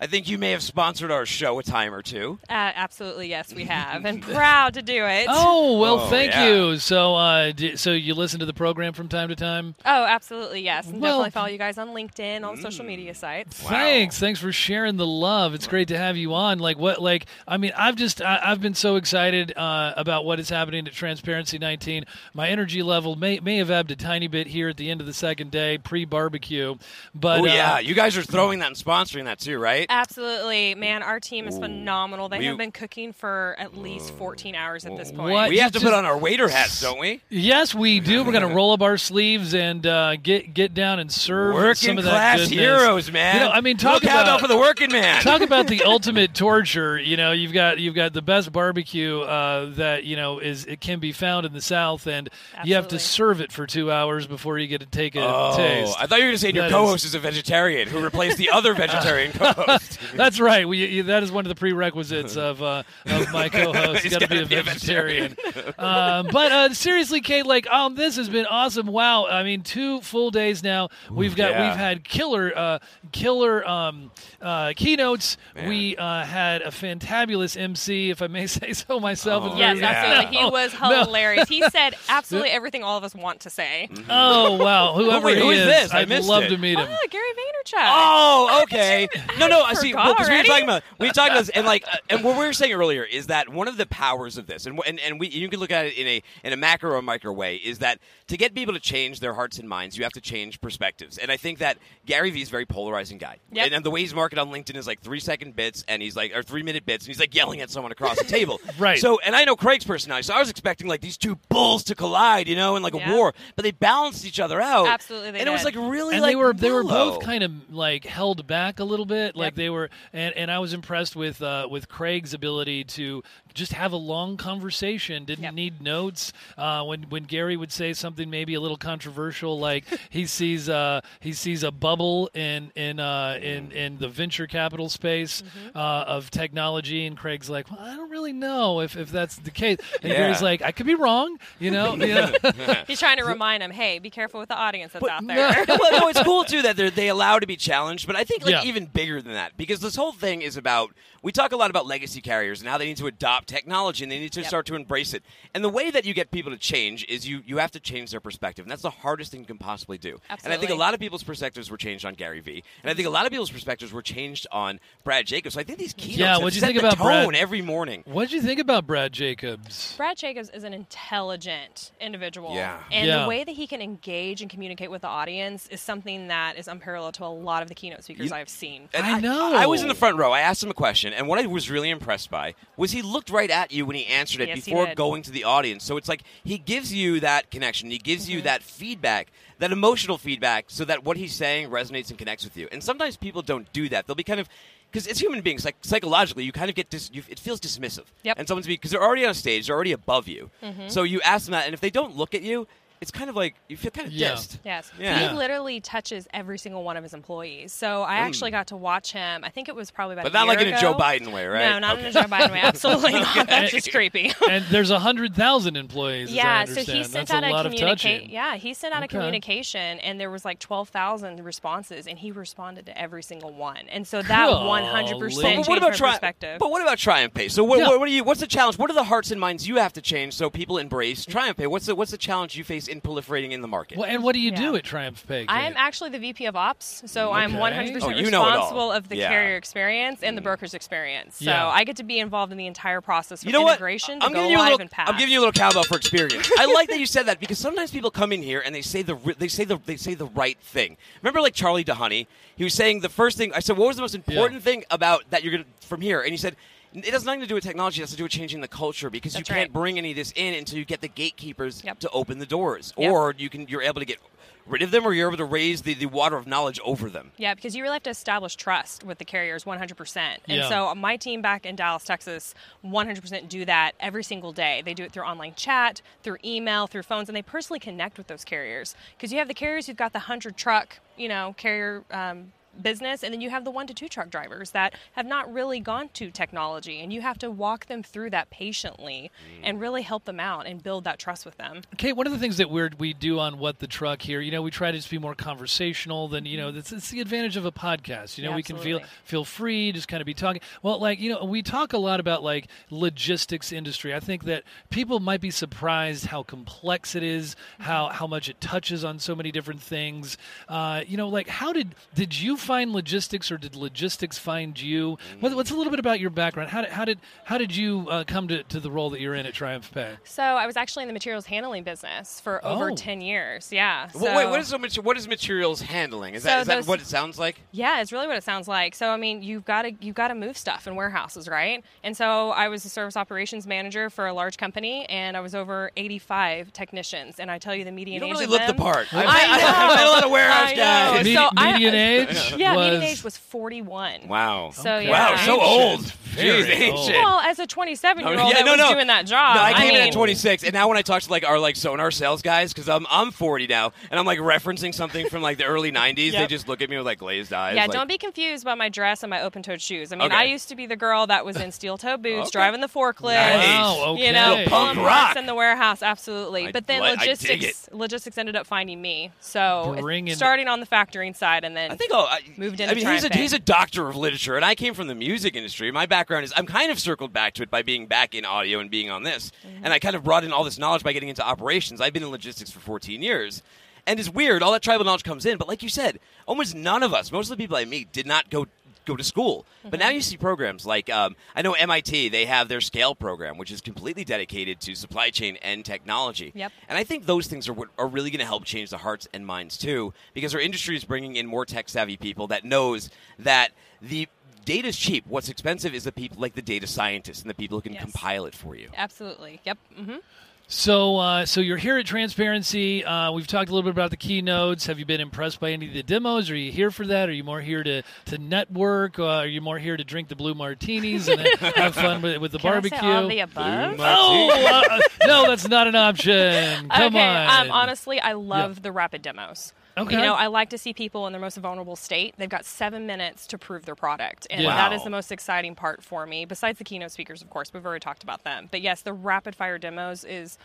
I think you may have sponsored our show a time or two. Uh, absolutely, yes, we have, and proud to do it. Oh well, Oh, thank yeah. you. So, uh, d- so you listen to the program from time to time. Oh, absolutely, yes. And Well- definitely follow you guys on LinkedIn, all the social media sites. Thanks, thanks for sharing the love. It's great to have you on. Like what? Like I mean, I've just I, I've been so excited uh, about what is happening at Transparency 19. My energy level may may have ebbed a tiny bit here at the end of the second day, pre barbecue. But oh uh, yeah, you guys are throwing that and sponsoring that too, right? Absolutely, man. Our team is phenomenal. They We- have been cooking for at least 14 hours at this point. What? We have to Just- put on our waiter hats, don't we? Yes, we do. We're going to roll up our sleeves and uh, get get down and serve Working some of that class goodness. heroes, man. You know, I mean, talk Look how about for the working man. talk about the ultimate torture. You know, you've got you've got the best barbecue uh, that you know is it can be found in the South, and you have to Absolutely. serve it for two hours before you get to take a Oh, taste. I thought you were going to say your That co-host is- is a vegetarian who replaced the other vegetarian co-host. That's right. We, you- that is one of the prerequisites of uh, of my co-host. He's Got to be a be a vegetarian. um, but uh, seriously, Kate, like, um, this has been awesome. Wow. I mean, two full days now. We've got yeah. we've had killer uh, killer um, uh, keynotes. Man. We uh, had a fantabulous MC, if I may say so myself. Oh, Yes, Yeah. absolutely. He No, was no. hilarious. He said absolutely everything all of us want to say. Oh wow! Whoever wait, who he is is, this? I I'd missed love it. to meet him. Oh, Gary Vaynerchuk. Oh, okay. No, no. I see. forgot Because we were talking about we were talking about this, and like, uh, and what we were saying earlier is that one of the powers of this, and and, and we you can look at it in a in a macro or micro way, is that to get people to change their hearts and minds, you have to change perspectives. And I think that Gary Vee is a very polarizing guy, Yep. and, and the way he's marketed on LinkedIn is like three second bits, and he's like or three minute bits, and he's like yelling at someone across the table. Right. So, and I know Craig's personality, so I was expecting like these two bulls to collide, you know, in like a war, but they balanced each other out. Absolutely they and it was like really and like they were they were both kind of like held back a little bit like Yep. they were and, and i was impressed with uh, with craig's ability to just have a long conversation didn't Yep. need notes uh, when when gary would say something maybe a little controversial like he sees uh, he sees a bubble in in uh, in in the venture capital space Mm-hmm. uh, of technology and craig's like well i don't really know if, if that's the case and Yeah. gary's like i could be wrong you know, you know? He's trying to remind him, hey, be careful with the audience that's But out there. no, well, no, it's cool too that they're, they allow to be challenged, but I think like Yeah. even bigger than that because this whole thing is about. We talk a lot about legacy carriers and how they need to adopt technology and they need to Yep. start to embrace it. And the way that you get people to change is you you have to change their perspective, and that's the hardest thing you can possibly do. And I think a lot of people's perspectives were changed on Gary Vee, and I think a lot of people's perspectives were changed on Brad Jacobs. So I think these keynotes Yeah, what'd you set think the about tone Brad? every morning. what'd you think about brad jacobs Brad Jacobs is an intelligent individual. Yeah. And Yeah. the way that he can engage and communicate with the audience is something that is unparalleled to a lot of the keynote speakers You- I've seen. And I know. I, was in the front row. I asked him a question, and what I was really impressed by was he looked right at you when he answered it Yes, he before did. going to the audience. So it's like he gives you that connection. He gives Mm-hmm. you that feedback, that emotional feedback, so that what he's saying resonates and connects with you. And sometimes people don't do that. They'll be kind of because it's human beings, like psychologically, you kind of get dis- you, it feels dismissive. Yep. And someone's because they're already on stage, they're already above you. Mm-hmm. So you ask them that, and if they don't look at you. It's kind of like you feel kind of Yeah. dissed. Yes. Yeah. He literally touches every single one of his employees. So I mm. actually got to watch him. I think it was probably about But a not year like in a. Joe Biden way, right? No, not in Okay. a Joe Biden way. Absolutely not. That's just creepy. and there's a hundred thousand employees. as I Yeah, so he sent That's out a a, lot of touching. Yeah, he sent out Okay. a communication, and there was like twelve thousand responses, and he responded to every single one. And so that one hundred percent But changed what about my Tri- perspective. But what about TriumphPay? So what, Yeah. what, what are you? What's the challenge? What are the hearts and minds you have to change so people embrace TriumphPay? What's the what's the challenge you face in proliferating in the market? Well, and what do you do at TriumphPay? I am actually the VP of Ops, so mm, I'm 100% Oh, you know responsible of the Yeah. carrier experience and the mm. broker's experience. So Yeah. I get to be involved in the entire process from You know what? integration to I'm go giving you a little. and pass. I'm giving you a little cowbell for experience. I like that you said that because sometimes people come in here and they say the they say the they say the right thing. Remember, like Charlie DeHoney, he was saying the first thing. I said, "What was the most important thing about that you're gonna from here?" And he said. It has nothing to do with technology. It has to do with changing the culture because That's you can't right. bring any of this in until you get the gatekeepers Yep. to open the doors, Yep. or you can you're able to get rid of them, or you're able to raise the, the water of knowledge over them. Yeah, because you really have to establish trust with the carriers 100%. And Yeah. so my team back in Dallas, Texas, 100% do that every single day. They do it through online chat, through email, through phones, and they personally connect with those carriers. Because you have the carriers who've got the 100 truck, you know, carrier um, business, and then you have the one to two truck drivers that have not really gone to technology. And you have to walk them through that patiently mm. and really help them out and build that trust with them. Kate, one of the things that we're, we do on What the Truck here, you know, we try to just be more conversational than, you know, mm-hmm. it's, it's the advantage of a podcast. You know, Yeah, we can feel feel free, just kind of be talking. Well, like, you know, we talk a lot about like logistics industry. I think that people might be surprised how complex it is, how mm-hmm. how much it touches on so many different things. Uh, you know, like how did did you find logistics or did logistics find you? What, what's a little bit about your background? How did how did how did you uh, come to, to the role that you're in at TriumphPay? So I was actually in the materials handling business for over Oh. 10 years. Yeah. Well, wait, what is the mater- what is materials handling? Is So that is that what it sounds like? Yeah, it's really what it sounds like. So I mean, you've got to you've got to move stuff in warehouses, right? And so I was a service operations manager for a large company, and I was over 85 technicians. And I tell you, the median You don't age really of look the part. I I've know. met- I've met a lot of warehouse I guys. Medi- So I- median age Yeah, was median age was 41. Wow. So Okay. yeah. Wow, so old. Jeez, ancient. Well, as a 27 year No, old yeah, that no, was no. doing that job, No, I came in mean, at 26, and now when I talk to like our like sonar sales guys, because I'm I'm 40 now, and I'm like referencing something from like the early 90s, they just look at me with like glazed eyes. Yeah, like, don't be confused by my dress and my open-toed shoes. I mean, Okay. I used to be the girl that was in steel-toe boots, Okay. driving the forklift. Nice. Wow, okay. You know, Little pulling punk rock. in the warehouse, absolutely. I but then li- I dig logistics, logistics ended up finding me. So Bring it's in- starting on the factoring side, and then I think oh, I, Moved I mean, he's a he's a doctor of literature, and I came from the music industry. My background is I'm kind of circled back to it by being back in audio and being on this, Mm-hmm. and I kind of brought in all this knowledge by getting into operations. I've been in logistics for 14 years. And it's weird, all that tribal knowledge comes in, but like you said, almost none of us, most of the people I meet, did not go go to school. But now you see programs like um, I know MIT, they have their Scale program, which is completely dedicated to supply chain and technology. Yep. And I think those things are what are really going to help change the hearts and minds too, because our industry is bringing in more tech savvy people that knows that the data is cheap. What's expensive is the people like the data scientists and the people who can Yes. compile it for you. absolutely, yep. hmm So, uh, so you're here at Transparency. Uh, we've talked a little bit about the keynotes. Have you been impressed by any of the demos? Are you here for that? Are you more here to, to network? Uh, are you more here to drink the blue martinis and uh, have fun with, with the Can barbecue? I say all the above? oh, uh, no, that's not an option. Come okay. on. Um, honestly, I love the rapid demos. Okay. You know, I like to see people in their most vulnerable state. They've got seven minutes to prove their product. And Yeah. that Wow. is the most exciting part for me, besides the keynote speakers, of course. We've already talked about them. But yes, the rapid fire demos is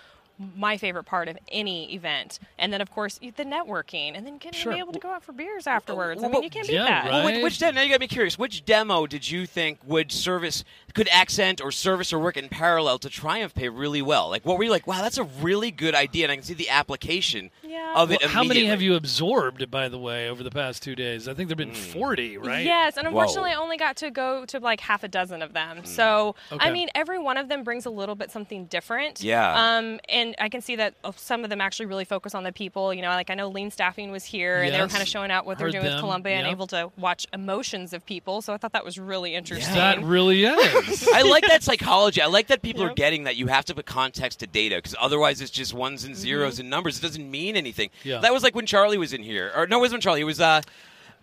my favorite part of any event. And then, of course, the networking. And then getting Sure. to be able to go out for beers afterwards. I mean, you can't beat yeah, that. right. Well, which, which demo? Now you got me curious. Which demo did you think would service, could accent or service or work in parallel to TriumphPay really well? Like, what were you like? Wow, that's a really good idea, and I can see the application Yeah. of it. Well, how many have you absorbed, by the way, over the past two days? I think there've been 40, right? Yes, and unfortunately, Whoa. I only got to go to like half a dozen of them. So, Okay. I mean, every one of them brings a little bit something different. Yeah. Um, and I can see that uh, some of them actually really focus on the people. You know, like I know Lean Staffing was here, and they were kind of showing out what they're doing them, with Columbia and able to watch emotions of people. So I thought that was really interesting. That really is. I like that psychology. I like that people are getting that you have to put context to data because otherwise it's just ones and 0s and numbers. It doesn't mean anything. Yeah. That was like when Charlie was in here, or no, it wasn't Charlie. It was uh,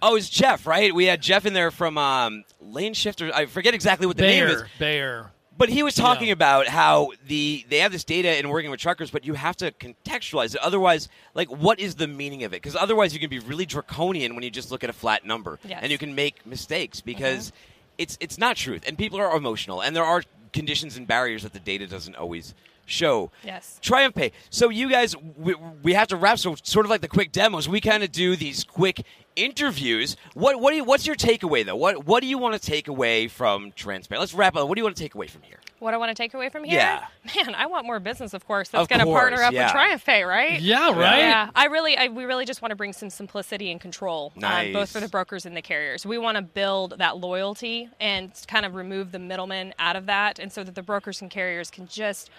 oh, it was Jeff, right? We had Jeff in there from um, Lane Shifter. I forget exactly what the name is. Baer. Baer. But he was talking Yeah. about how the they have this data in working with truckers, but you have to contextualize it. Otherwise, like, what is the meaning of it? Because otherwise, you can be really draconian when you just look at a flat number, Yes. and you can make mistakes because it's it's not truth, and people are emotional, and there are conditions and barriers that the data doesn't always show. Yes. TriumphPay. So you guys, we, we have to wrap. So sort of like the quick demos, we kind of do these quick interviews. What what do you, what's your takeaway though? What what do you want to take away from Transparent? Let's wrap up. What do you want to take away from here? What I want to take away from here? Yeah. Man, I want more business, of course. That's Of going to course, partner up yeah. with TriumphPay, right? Yeah, right? Yeah, I really, I, we really just want to bring some simplicity and control, Nice. both for the brokers and the carriers. We want to build that loyalty and kind of remove the middlemen out of that, and so that the brokers and carriers can just,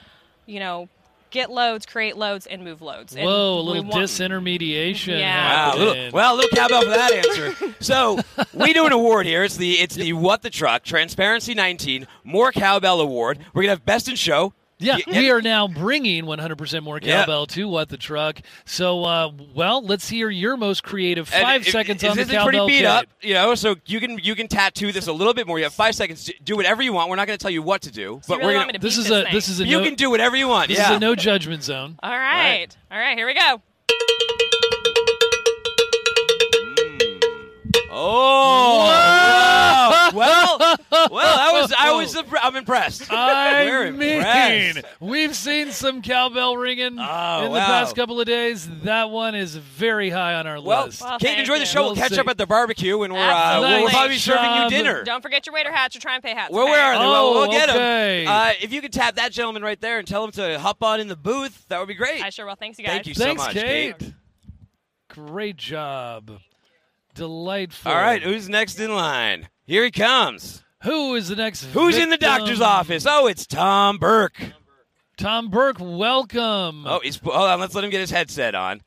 you know, get loads, create loads, and move loads. And Whoa, a little want- disintermediation. Yeah. Wow, a little, well, a little cowbell for that answer. So we do an award here. It's the it's the What the Truck Transparency 19 More Cowbell Award. We're gonna have Best in Show. Yeah, Y- we are now bringing 100% more Yeah. to what the truck. So, uh, well, let's hear your most creative And five if- seconds is on the this is pretty beat kit. up, you know. So you can you can tattoo this a little bit more. You have five seconds. Do whatever you want. We're not going to tell you what to do, So but you really we're gonna. This is this a thing? this is a You no, can do whatever you want. this yeah. is a no judgment zone. All right. All right, here we go. Oh, wow. well, well, that was I was impre- I'm impressed. I We're mean, impressed. we've seen some cowbell ringing Oh, in the wow. past couple of days. That one is very high on our Well, list. Well, Kate, thank enjoy the you. show. We'll, We'll catch see. up at the barbecue, and we're uh, Absolutely. we'll probably be serving you job. dinner. Don't forget your waiter hats or TriumphPay hats. Well, okay? where are they? Oh, we'll, we'll get okay. them. Uh, if you could tap that gentleman right there and tell him to hop on in the booth, that would be great. I sure will. Thanks, you guys. Thank you so Thanks, much, Kate. Great job. Delightful. All right, who's next in line? Here he comes. Who is the next? Who's in the doctor's office? Oh, it's Tom Burke. Tom Burke, welcome. Oh, he's hold on. Let's let him get his headset on.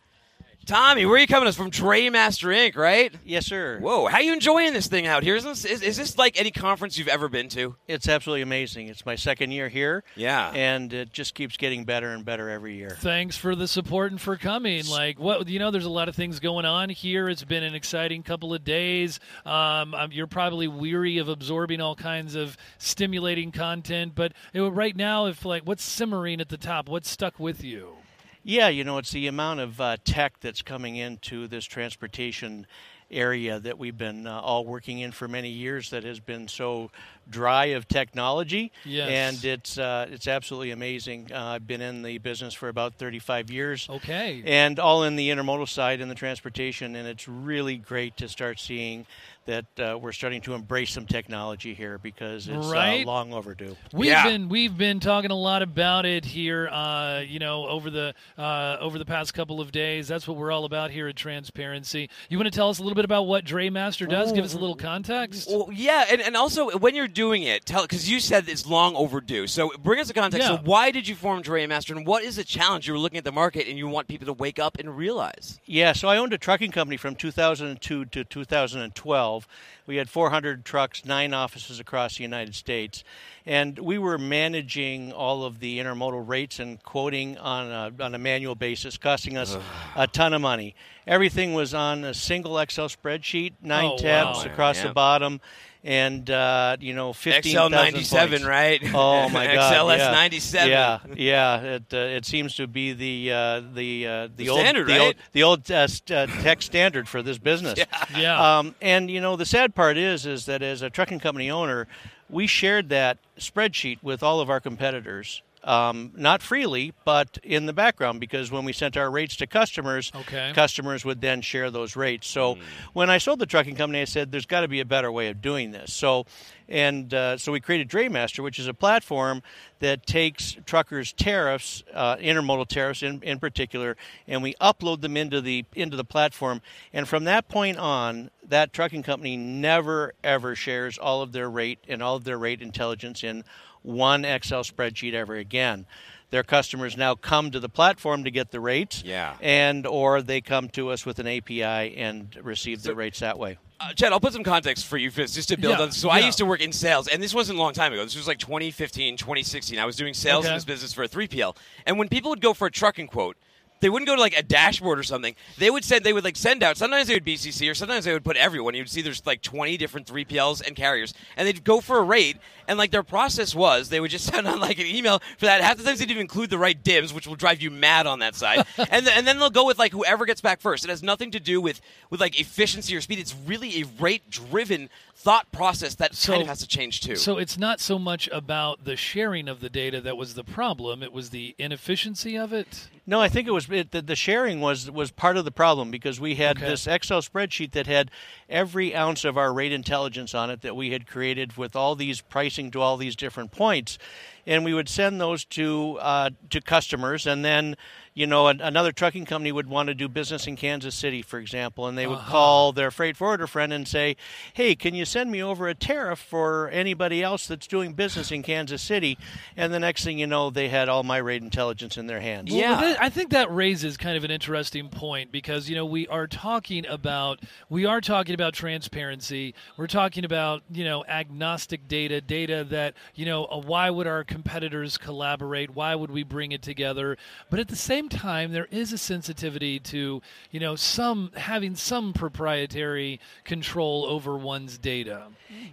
Tommy, where are you coming us from? DrayMaster Inc., right? Yes, sir. Whoa, how you enjoying this thing out here? Isn't this, is, is this like any conference you've ever been to? It's absolutely amazing. It's my second year here, Yeah. and it just keeps getting better and better every year. Thanks for the support and for coming. Like what you know, there's a lot of things going on here. It's been an exciting couple of days. Um, you're probably weary of absorbing all kinds of stimulating content, but you know, right now, if like what's simmering at the top, what's stuck with you? Yeah, you know, it's the amount of uh, tech that's coming into this transportation area that we've been uh, all working in for many years that has been so dry of technology. Yes. And it's uh, it's absolutely amazing. Uh, I've been in the business for about 35 years. Okay. And all in the intermodal side and the transportation, and it's really great to start seeing that uh, we're starting to embrace some technology here because it's Right. uh, long overdue. We've Yeah. been we've been talking a lot about it here, uh, you know, over the uh, over the past couple of days. That's what we're all about here at Transparency. You want to tell us a little bit about what DrayMaster does? Give us a little context. Well, yeah, and, and also when you're doing it, tell because you said it's long overdue. So bring us a context. Yeah. So why did you form DrayMaster, and what is the challenge you were looking at the market and you want people to wake up and realize? Yeah, so I owned a trucking company from 2002 to 2012. We had 400 trucks, nine offices across the United States, and we were managing all of the intermodal rates and quoting on a, on a manual basis, costing us a ton of money. Everything was on a single Excel spreadsheet, nine Oh, tabs wow. across Yeah. the bottom, and uh, you know, 15 XL ninety seven, right? Oh my God! XLS yeah. ninety seven. Yeah, yeah. It uh, it seems to be the uh, the uh, the, The old standard, the right? old the old uh, uh, tech standard for this business. yeah. Um, and you know the sad part is is that as a trucking company owner, we shared that spreadsheet with all of our competitors. Um, not freely, but in the background, because when we sent our rates to customers, Okay. customers would then share those rates. So when I sold the trucking company, I said there's got to be a better way of doing this. So and uh, so we created DrayMaster, which is a platform that takes truckers' tariffs, uh, intermodal tariffs in, in particular, and we upload them into the into the platform. And from that point on, that trucking company never ever shares all of their rate and all of their rate intelligence in one Excel spreadsheet ever again. Their customers now come to the platform to get the rates, Yeah. and or they come to us with an API and receive the rates that way. Uh, Chad, I'll put some context for you just to build Yeah, on. So I used to work in sales, and this wasn't a long time ago. This was like 2015, 2016. I was doing sales in this business for a 3PL. And when people would go for a trucking quote, they wouldn't go to like a dashboard or something. They would send they would like send out. Sometimes they would BCC or sometimes they would put everyone. You'd see there's like 20 different 3PLs and carriers, and they'd go for a rate. And like their process was, they would just send out like an email for that. Half the times they didn't even include the right dims, which will drive you mad on that side. and th- and then they'll go with like whoever gets back first. It has nothing to do with with like efficiency or speed. It's really a rate driven thought process that kind of has to change too. So it's not so much about the sharing of the data that was the problem; it was the inefficiency of it. No, I think it was it, the, the sharing was was part of the problem because we had Okay. this Excel spreadsheet that had every ounce of our rate intelligence on it that we had created with all these pricing to all these different points, and we would send those to uh, to customers, and then you know an, another trucking company would want to do business in Kansas City, for example, and they would Uh-huh. call their freight forwarder friend and say, "Hey, can you send me over a tariff for anybody else that's doing business in Kansas City?" And the next thing you know, they had all my rate intelligence in their hands. Well, I think that raises kind of an interesting point because you know we are talking about we are talking about transparency. We're talking about you know agnostic data, data that you know uh, why would our competitors collaborate? Why would we bring it together? But at the same time, there is a sensitivity to you know some having some proprietary control over one's data.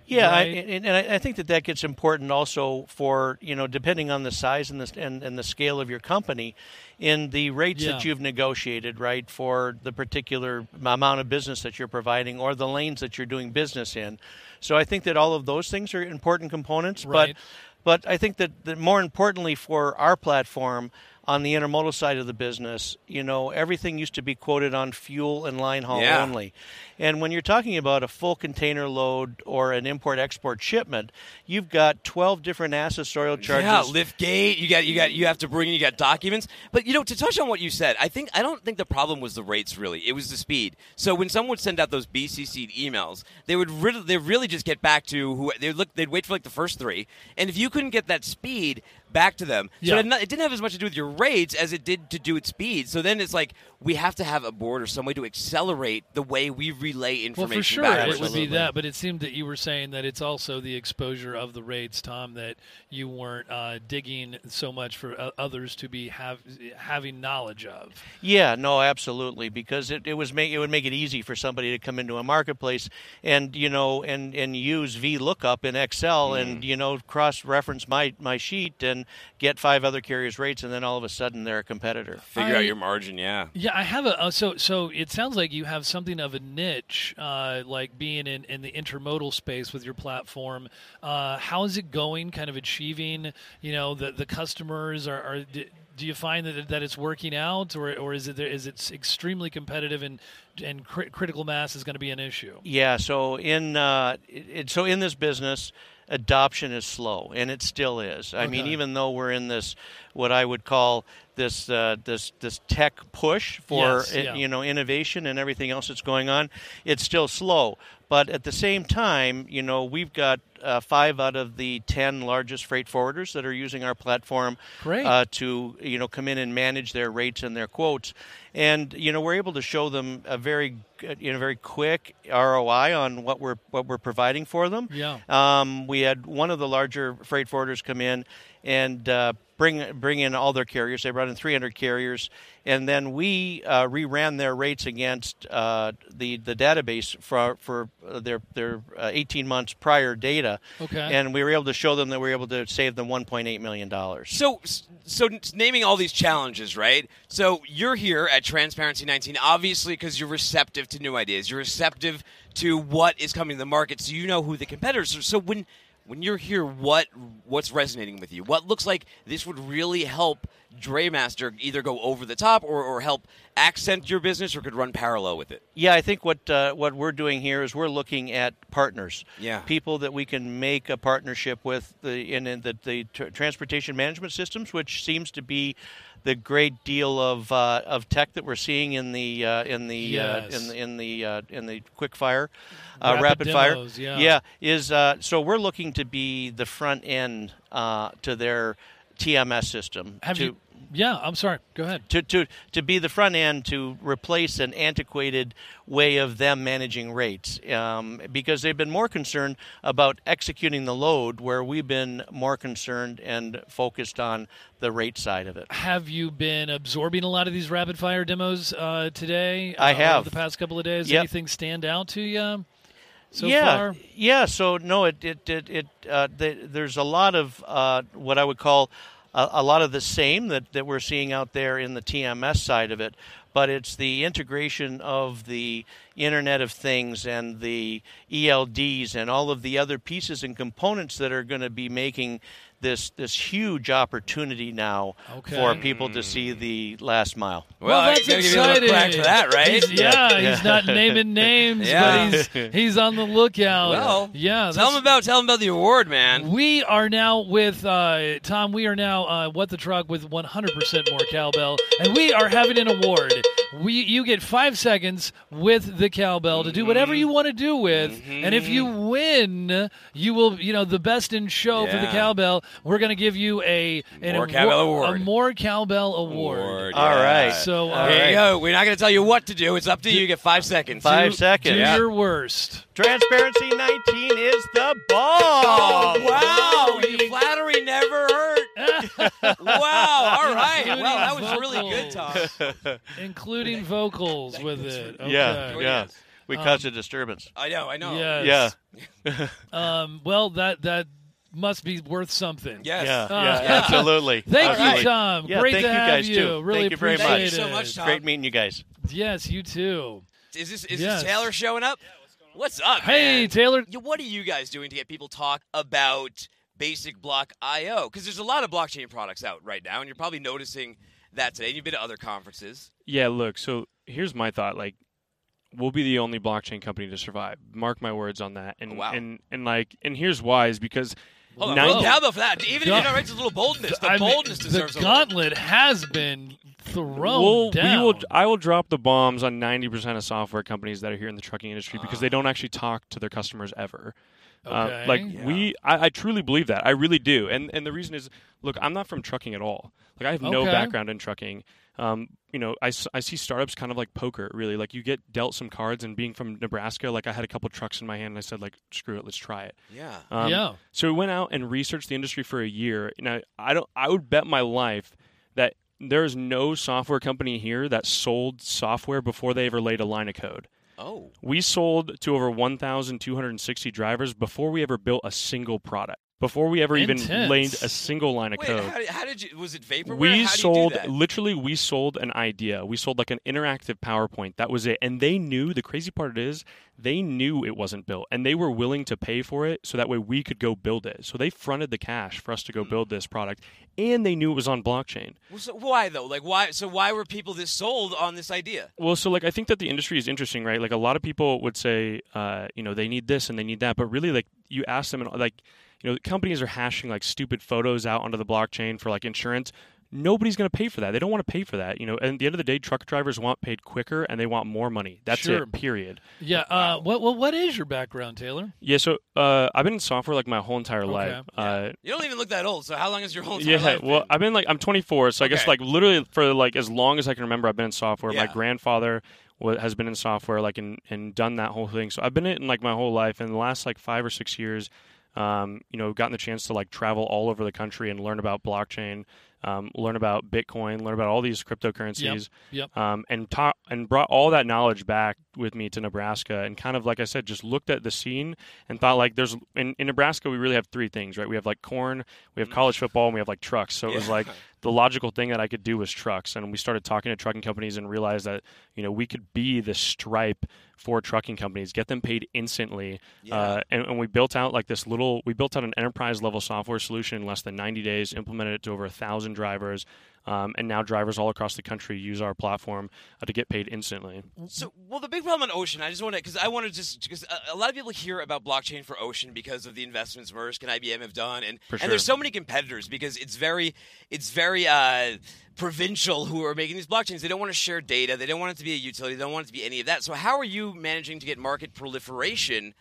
Yeah, I, and, and I think that that gets important also for you know depending on the size and the and, and the scale of your company, in the rates that you've negotiated, right, for the particular amount of business that you're providing or the lanes that you're doing business in. So I think that all of those things are important components. Right. But but I think that, that more importantly for our platform on the intermodal side of the business, you know, everything used to be quoted on fuel and line haul Yeah. only. And when you're talking about a full container load or an import export shipment, you've got 12 different accessorial charges. Yeah, lift gate. You got you got you have to bring. You got documents. But you know, to touch on what you said, I think I don't think the problem was the rates. Really, it was the speed. So when someone would send out those BCC emails, they would really, they really just get back to who they look. They'd wait for like the first three, and if you couldn't get that speed back to them, so Yeah. it, had not- it didn't have as much to do with your rates as it did to do with speed. So then it's like we have to have a board or some way to accelerate the way we relay information. Well, information. for sure, back. it would be that. But it seemed that you were saying that it's also the exposure of the rates, Tom, that you weren't uh, digging so much for uh, others to be have having knowledge of. Yeah, no, absolutely, because it, it was make it would make it easy for somebody to come into a marketplace and you know and and use VLOOKUP in Excel and you know cross reference my my sheet and get five other carriers rates and then all of a sudden they're a competitor. Figure I- out your margin. Yeah. Yeah, I have a uh, so so. It sounds like you have something of a niche, uh, like being in, in the intermodal space with your platform. Uh, how is it going? Kind of achieving, you know, the the customers are. are do, you find that that it's working out, or or is it is it extremely competitive and and cri- critical mass is going to be an issue? Yeah, so in uh, it- so in this business, adoption is slow, and it still is. I mean, even though we're in this what I would call this uh, this this tech push for Yes, yeah. you know innovation and everything else that's going on, it's still slow. But at the same time, you know, we've got uh, five out of the ten largest freight forwarders that are using our platform uh, to you know come in and manage their rates and their quotes, and you know we're able to show them a very good- you know very quick ROI on what we're what we're providing for them. Yeah. Um, we had one of the larger freight forwarders come in and uh, bring bring in all their carriers. They brought in 300 carriers, and then we uh, reran their rates against uh, the the database for for uh, their their uh, 18 months prior data. Okay. And we were able to show them that we were able to save them 1.8 million dollars. So, so naming all these challenges, right? So you're here at Transparency 19, obviously because you're receptive to new ideas. You're receptive to what is coming to the market, so you know who the competitors are. So when when you're here, what what's resonating with you? What looks like this would really help DrayMaster either go over the top or, or help accent your business, or could run parallel with it? Yeah, I think what uh, what we're doing here is we're looking at partners. Yeah. people that we can make a partnership with the in, in the, the tr- transportation management systems, which seems to be the great deal of uh, of tech that we're seeing in the uh, in the Yes. uh, in the in the uh, in the quick fire, uh, Rapid rapid, fire. yeah. yeah, is uh, so we're looking to be the front end uh, to their TMS system. Have to, you? Yeah, I'm sorry. Go ahead. to, to, to be the front end to replace an antiquated way of them managing rates um, because they've been more concerned about executing the load where we've been more concerned and focused on the rate side of it. Have you been absorbing a lot of these rapid fire demos uh, today? I uh, have. over the past couple of days. Yep. Anything stand out to you so yeah, far? yeah. So no, it it it, it uh, the, there's a lot of uh, what I would call a, a lot of the same that, that we're seeing out there in the TMS side of it, but it's the integration of the Internet of Things and the ELDs and all of the other pieces and components that are going to be making this this huge opportunity now Okay. for people to see the last mile. Well, I that's gotta give you a little exciting. for that, right? He's- yeah, Yeah. he's not naming names, Yeah. but he's he's on the lookout. Well, yeah. Tell that's- them about tell them about the award, man. We are now with uh, Tom. We are now uh, what the truck with 100% more cowbell, and we are having an award. We you get five seconds with the cowbell to do whatever Mm-hmm. you want to do with, and if you win, you will you know the best in show for the cowbell. We're going to give you a an More awar- cowbell award. a more cowbell award. Award, yeah. right. So uh, All Here right. you go. We're not going to tell you what to do. It's up to you. You get five seconds. Five do seconds. your worst. Transparency 19 is the Oh, bomb. wow. Your flattery never hurt. wow. All right. Including Well, that was really good, vocals. Tom. including vocals with it. Okay. Yeah, Oh, yeah. yes. We Um, a disturbance. I know. I know. Yes. Yeah. Um, well, that that must be worth something. Yes. Yeah, Uh, yeah, yeah. absolutely. Thank Absolutely. you, Tom. Yeah, Great thank to you have guys you. too. Really Thank you very appreciate much. Thank you so much, Tom. Great meeting you guys. Yes, you too. Is this is Yes. this Taylor showing up? What's up, Hey, man? Taylor. What are you guys doing to get people talk about Basic Block IO? Because there's a lot of blockchain products out right now, and you're probably noticing that today. You've been to other conferences. Yeah, look, so here's my thought. Like, we'll be the only blockchain company to survive. Mark my words on that. And Oh, wow. and and like and here's why is because Hold on, Ninety- well, cowbell for that. Even if Gun- you're not right, it's a little boldness. The I mean, boldness deserves the a little. gauntlet has been thrown we'll, down. we will I will drop the bombs on 90% of software companies that are here in the trucking industry because they don't actually talk to their customers ever. Okay. Uh, like Yeah. we, I, I truly believe that. I really do. And and the reason is, look, I'm not from trucking at all. Like I have no Okay. background in trucking. Um, you know, I, I see startups kind of like poker, really. Like you get dealt some cards, and being from Nebraska, like I had a couple trucks in my hand, and I said, like, screw it, let's try it. Yeah. Um, yeah. So we went out and researched the industry for a year. Now I don't. I would bet my life that there is no software company here that sold software before they ever laid a line of code. Oh. We sold to over 1,260 drivers before we ever built a single product. Before we ever even laid a single line of Wait, code. how did, how did you? Was it vaporware? We how do you sold literally we sold an idea. We sold like an interactive PowerPoint. That was it. And they knew the crazy part is they knew it wasn't built and they were willing to pay for it so that way we could go build it. So they fronted the cash for us to go Hmm. build this product and they knew it was on blockchain. Well, so why though? Like why? So why were people this sold on this idea? Well, so like I think that the industry is interesting, right? Like a lot of people would say, uh, you know, they need this and they need that, but really, like you ask them, and like, you know, companies are hashing like stupid photos out onto the blockchain for like insurance. Nobody's going to pay for that. They don't want to pay for that. You know, and at the end of the day, truck drivers want paid quicker and they want more money. That's Sure. it. Period. Yeah. Uh, what, what what is your background, Taylor? Yeah. So uh, I've been in software like my whole entire life. Uh, You don't even look that old. So how long is your whole entire yeah, life? well, been? I've been like I'm 24, so I guess like literally for like as long as I can remember, I've been in software. My grandfather has been in software, like and and done that whole thing. So I've been in like my whole life. In the last like five or six years, um, you know, gotten the chance to like travel all over the country and learn about blockchain, um, learn about Bitcoin, learn about all these cryptocurrencies Yep. um, and and brought all that knowledge back with me to Nebraska, and kind of like I said, just looked at the scene and thought like, there's in, in Nebraska we really have three things, right? We have like corn, we have college football, and we have like trucks. So it was like the logical thing that I could do was trucks, and we started talking to trucking companies and realized that you know we could be the stripe for trucking companies, get them paid instantly, uh, and, and we built out like this little, we built out an enterprise level software solution in less than 90 days, implemented it to over a thousand drivers. Um, and now drivers all across the country use our platform uh, to get paid instantly. So, well, the big problem on Ocean, I just want to, because I want to just, because a, a lot of people hear about blockchain for Ocean because of the investments Maersk and IBM have done, and For and there's so many competitors because it's very, it's very uh, provincial who are making these blockchains. They don't want to share data. They don't want it to be a utility. They don't want it to be any of that. So, how are you managing to get market proliferation?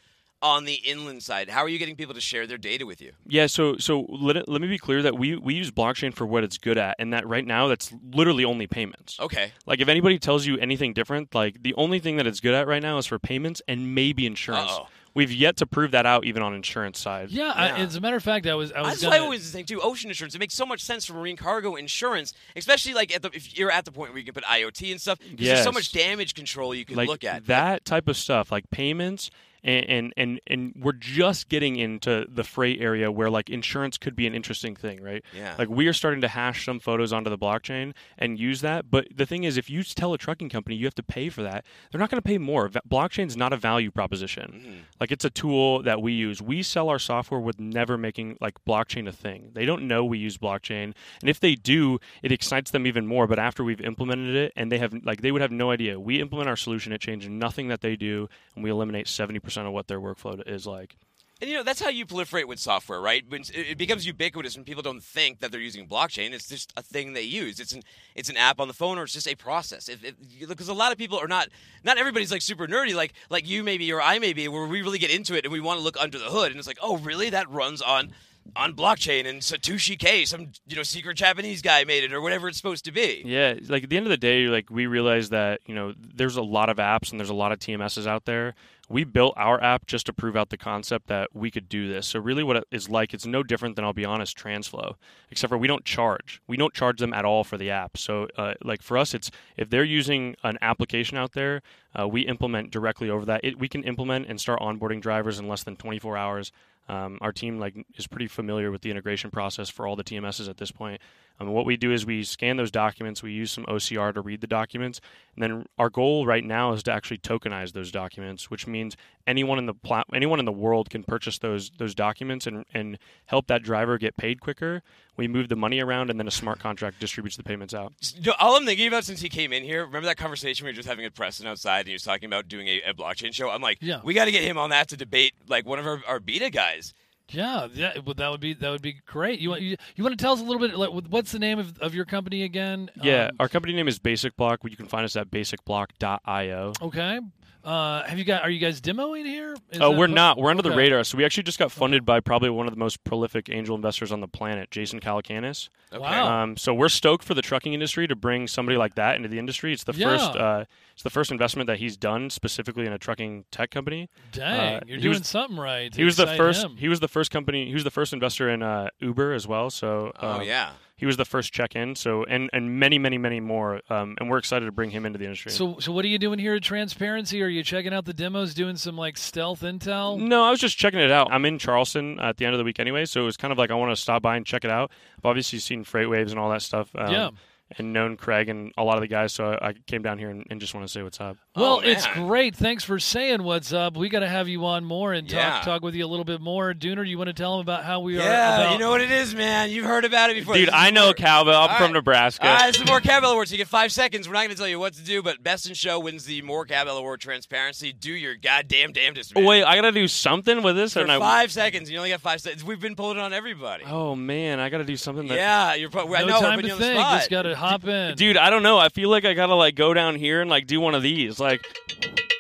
On the inland side? How are you getting people to share their data with you? Yeah, so so let, it, let me be clear that we, we use blockchain for what it's good at, and that right now that's literally only payments. Okay. Like if anybody tells you anything different, like the only thing that it's good at right now is for payments and maybe insurance. Uh-oh. We've yet to prove that out even on insurance side. Yeah, I, as a matter of fact, I was I was That's gonna, why I always think too. Ocean insurance. It makes so much sense for marine cargo insurance, especially like at the if you're at the point where you can put IoT and stuff. 'cause There's so much damage control you can like look at. that type of stuff, like payments, and, and and and we're just getting into the freight area where like insurance could be an interesting thing, right? Yeah. Like we are starting to hash some photos onto the blockchain and use that. But the thing is, if you tell a trucking company you have to pay for that, they're not going to pay more. Va- Blockchain's not a value proposition. Mm-hmm. Like it's a tool that we use. We sell our software with never making like blockchain a thing. They don't know we use blockchain, and if they do, it excites them even more. But after we've implemented it, and they have like they would have no idea. We implement our solution, it changes nothing that they do, and we eliminate seventy percent of what their workflow is like. And you know that's how you proliferate with software, right? When it becomes ubiquitous, and people don't think that they're using blockchain. It's just a thing they use. It's an it's an app on the phone, or it's just a process. Because a lot of people are not not everybody's like super nerdy, like like you maybe or I maybe, where we really get into it and we want to look under the hood, and it's like, oh, really? That runs on on blockchain and Satoshi K, some you know secret Japanese guy made it, or whatever it's supposed to be. Yeah, like at the end of the day, like we realize that you know there's a lot of apps and there's a lot of TMSs out there. We built our app just to prove out the concept that we could do this. So really, what it is like, it's no different than I'll be honest, Transflo, except for we don't charge. We don't charge them at all for the app. So uh, like for us, it's if they're using an application out there, uh, we implement directly over that. It, we can implement and start onboarding drivers in less than 24 hours. Um, our team like is pretty familiar with the integration process for all the TMSs at this point. Um, what we do is we scan those documents, we use some OCR to read the documents, and then our goal right now is to actually tokenize those documents, which means anyone in the plat- anyone in the world can purchase those those documents and and help that driver get paid quicker. We move the money around, and then a smart contract distributes the payments out. You know, all I'm thinking about since he came in here, remember that conversation we were just having at Preston outside, and he was talking about doing a, a blockchain show. I'm like, Yeah. we got to get him on that to debate like one of our, our beta guys. Yeah, yeah, well, that would be that would be great. You want you, you want to tell us a little bit? Like, what's the name of, of your company again? Yeah, Um, our company name is Basic Block. You can find us at basicblock.io. okay. Uh, have you got? Are you guys demoing here? Is Oh, that- we're not. We're under the radar. So we actually just got funded by probably one of the most prolific angel investors on the planet, Jason Calacanis. Okay. Wow. Um, so we're stoked for the trucking industry to bring somebody like that into the industry. It's the Yeah. first. Uh, it's the first investment that he's done specifically in a trucking tech company. Dang, Uh, you're doing was- something right. He was the first. him. He was the first company. He was the first investor in uh, Uber as well. So. Oh um, yeah. He was the first check in. So and and many many many more. Um, and we're excited to bring him into the industry. So, so what are you doing here at Transparency? Are you checking out the demos, doing some like stealth intel? No, I was just checking it out. I'm in Charleston at the end of the week anyway, so it was kind of like I want to stop by and check it out. I've obviously seen FreightWaves and all that stuff. Um, Yeah. And known Craig and a lot of the guys, so I, I came down here and, and just want to say what's up. Oh, well, Oh, it's great. Thanks for saying what's up. We got to have you on more and talk Yeah. talk with you a little bit more. Dooner, do you want to tell them about how we are? Yeah, about- you know what it is, man. You've heard about it before. Dude, I know more- cowbell. I'm All from right. Nebraska. All right, this is more Cowbell Awards. You get five seconds. We're not going to tell you what to do, but Best in Show wins the More Cowbell Award transparency. Do your goddamn damnedest, man. Oh, wait, I gotta do something with this, For and I. five seconds. You only got five seconds. We've been pulling it on everybody. Oh man, I gotta do something. That... yeah, you're. Pro- I no know. time to you think. spot. Just got to hop in, Dude, I don't know. I feel like I gotta like go down here and like do one of these. Like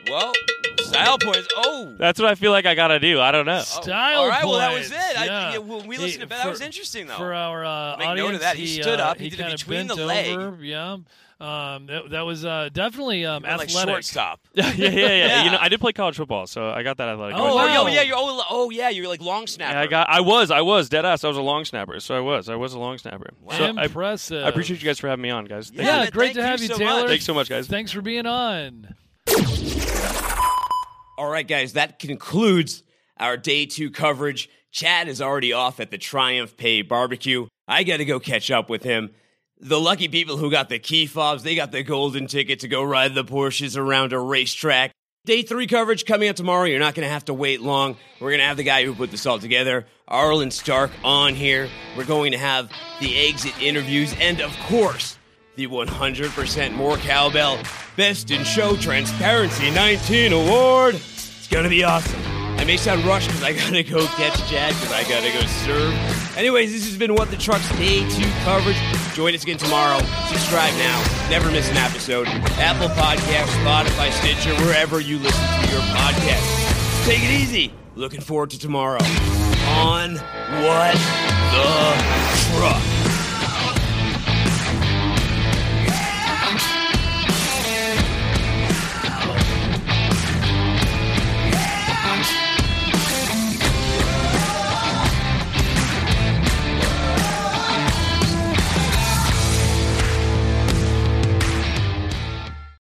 Well, style points. Oh. that's what I feel like I gotta do. I don't know. Style All right, well, that was points. it. I, Yeah. yeah, when we He- listened to that, for- that was interesting, though. For our uh, Make note of audience, that. He stood uh, up. He did it kinda between bent the leg. Yeah, um, that, that was uh, definitely um, Went like athletic. shortstop. yeah, yeah, yeah, Yeah. You know, I did play college football, so I got that athletic. Oh, Oh, going. wow. oh, yeah, you're oh, oh yeah, you're like long snapper. Yeah, I got. I was. I was dead ass. I was a long snapper. So I was. I was a long snapper. So I, Impressive. I appreciate you guys for having me on, guys. Thank Yeah, man, great thank to have you, so Taylor. much. Thanks so much, guys. Thanks for being on. All right, guys, that concludes our day two coverage. Chad is already off at the TriumphPay barbecue. I got to go catch up with him. The lucky people who got the key fobs, they got the golden ticket to go ride the Porsches around a racetrack. Day three coverage coming up tomorrow. You're not going to have to wait long. We're going to have the guy who put this all together, Arlen Stark, on here. We're going to have the exit interviews and, of course, the 100% more cowbell Best in Show Transparency 19 Award. It's gonna be awesome. I may sound rushed because I gotta go catch Chad because I gotta go serve. Anyways, this has been What the Truck's Day 2 coverage. Join us again tomorrow. Subscribe now. Never miss an episode. Apple Podcasts, Spotify, Stitcher, wherever you listen to your podcast. Take it easy. Looking forward to tomorrow on What the Truck.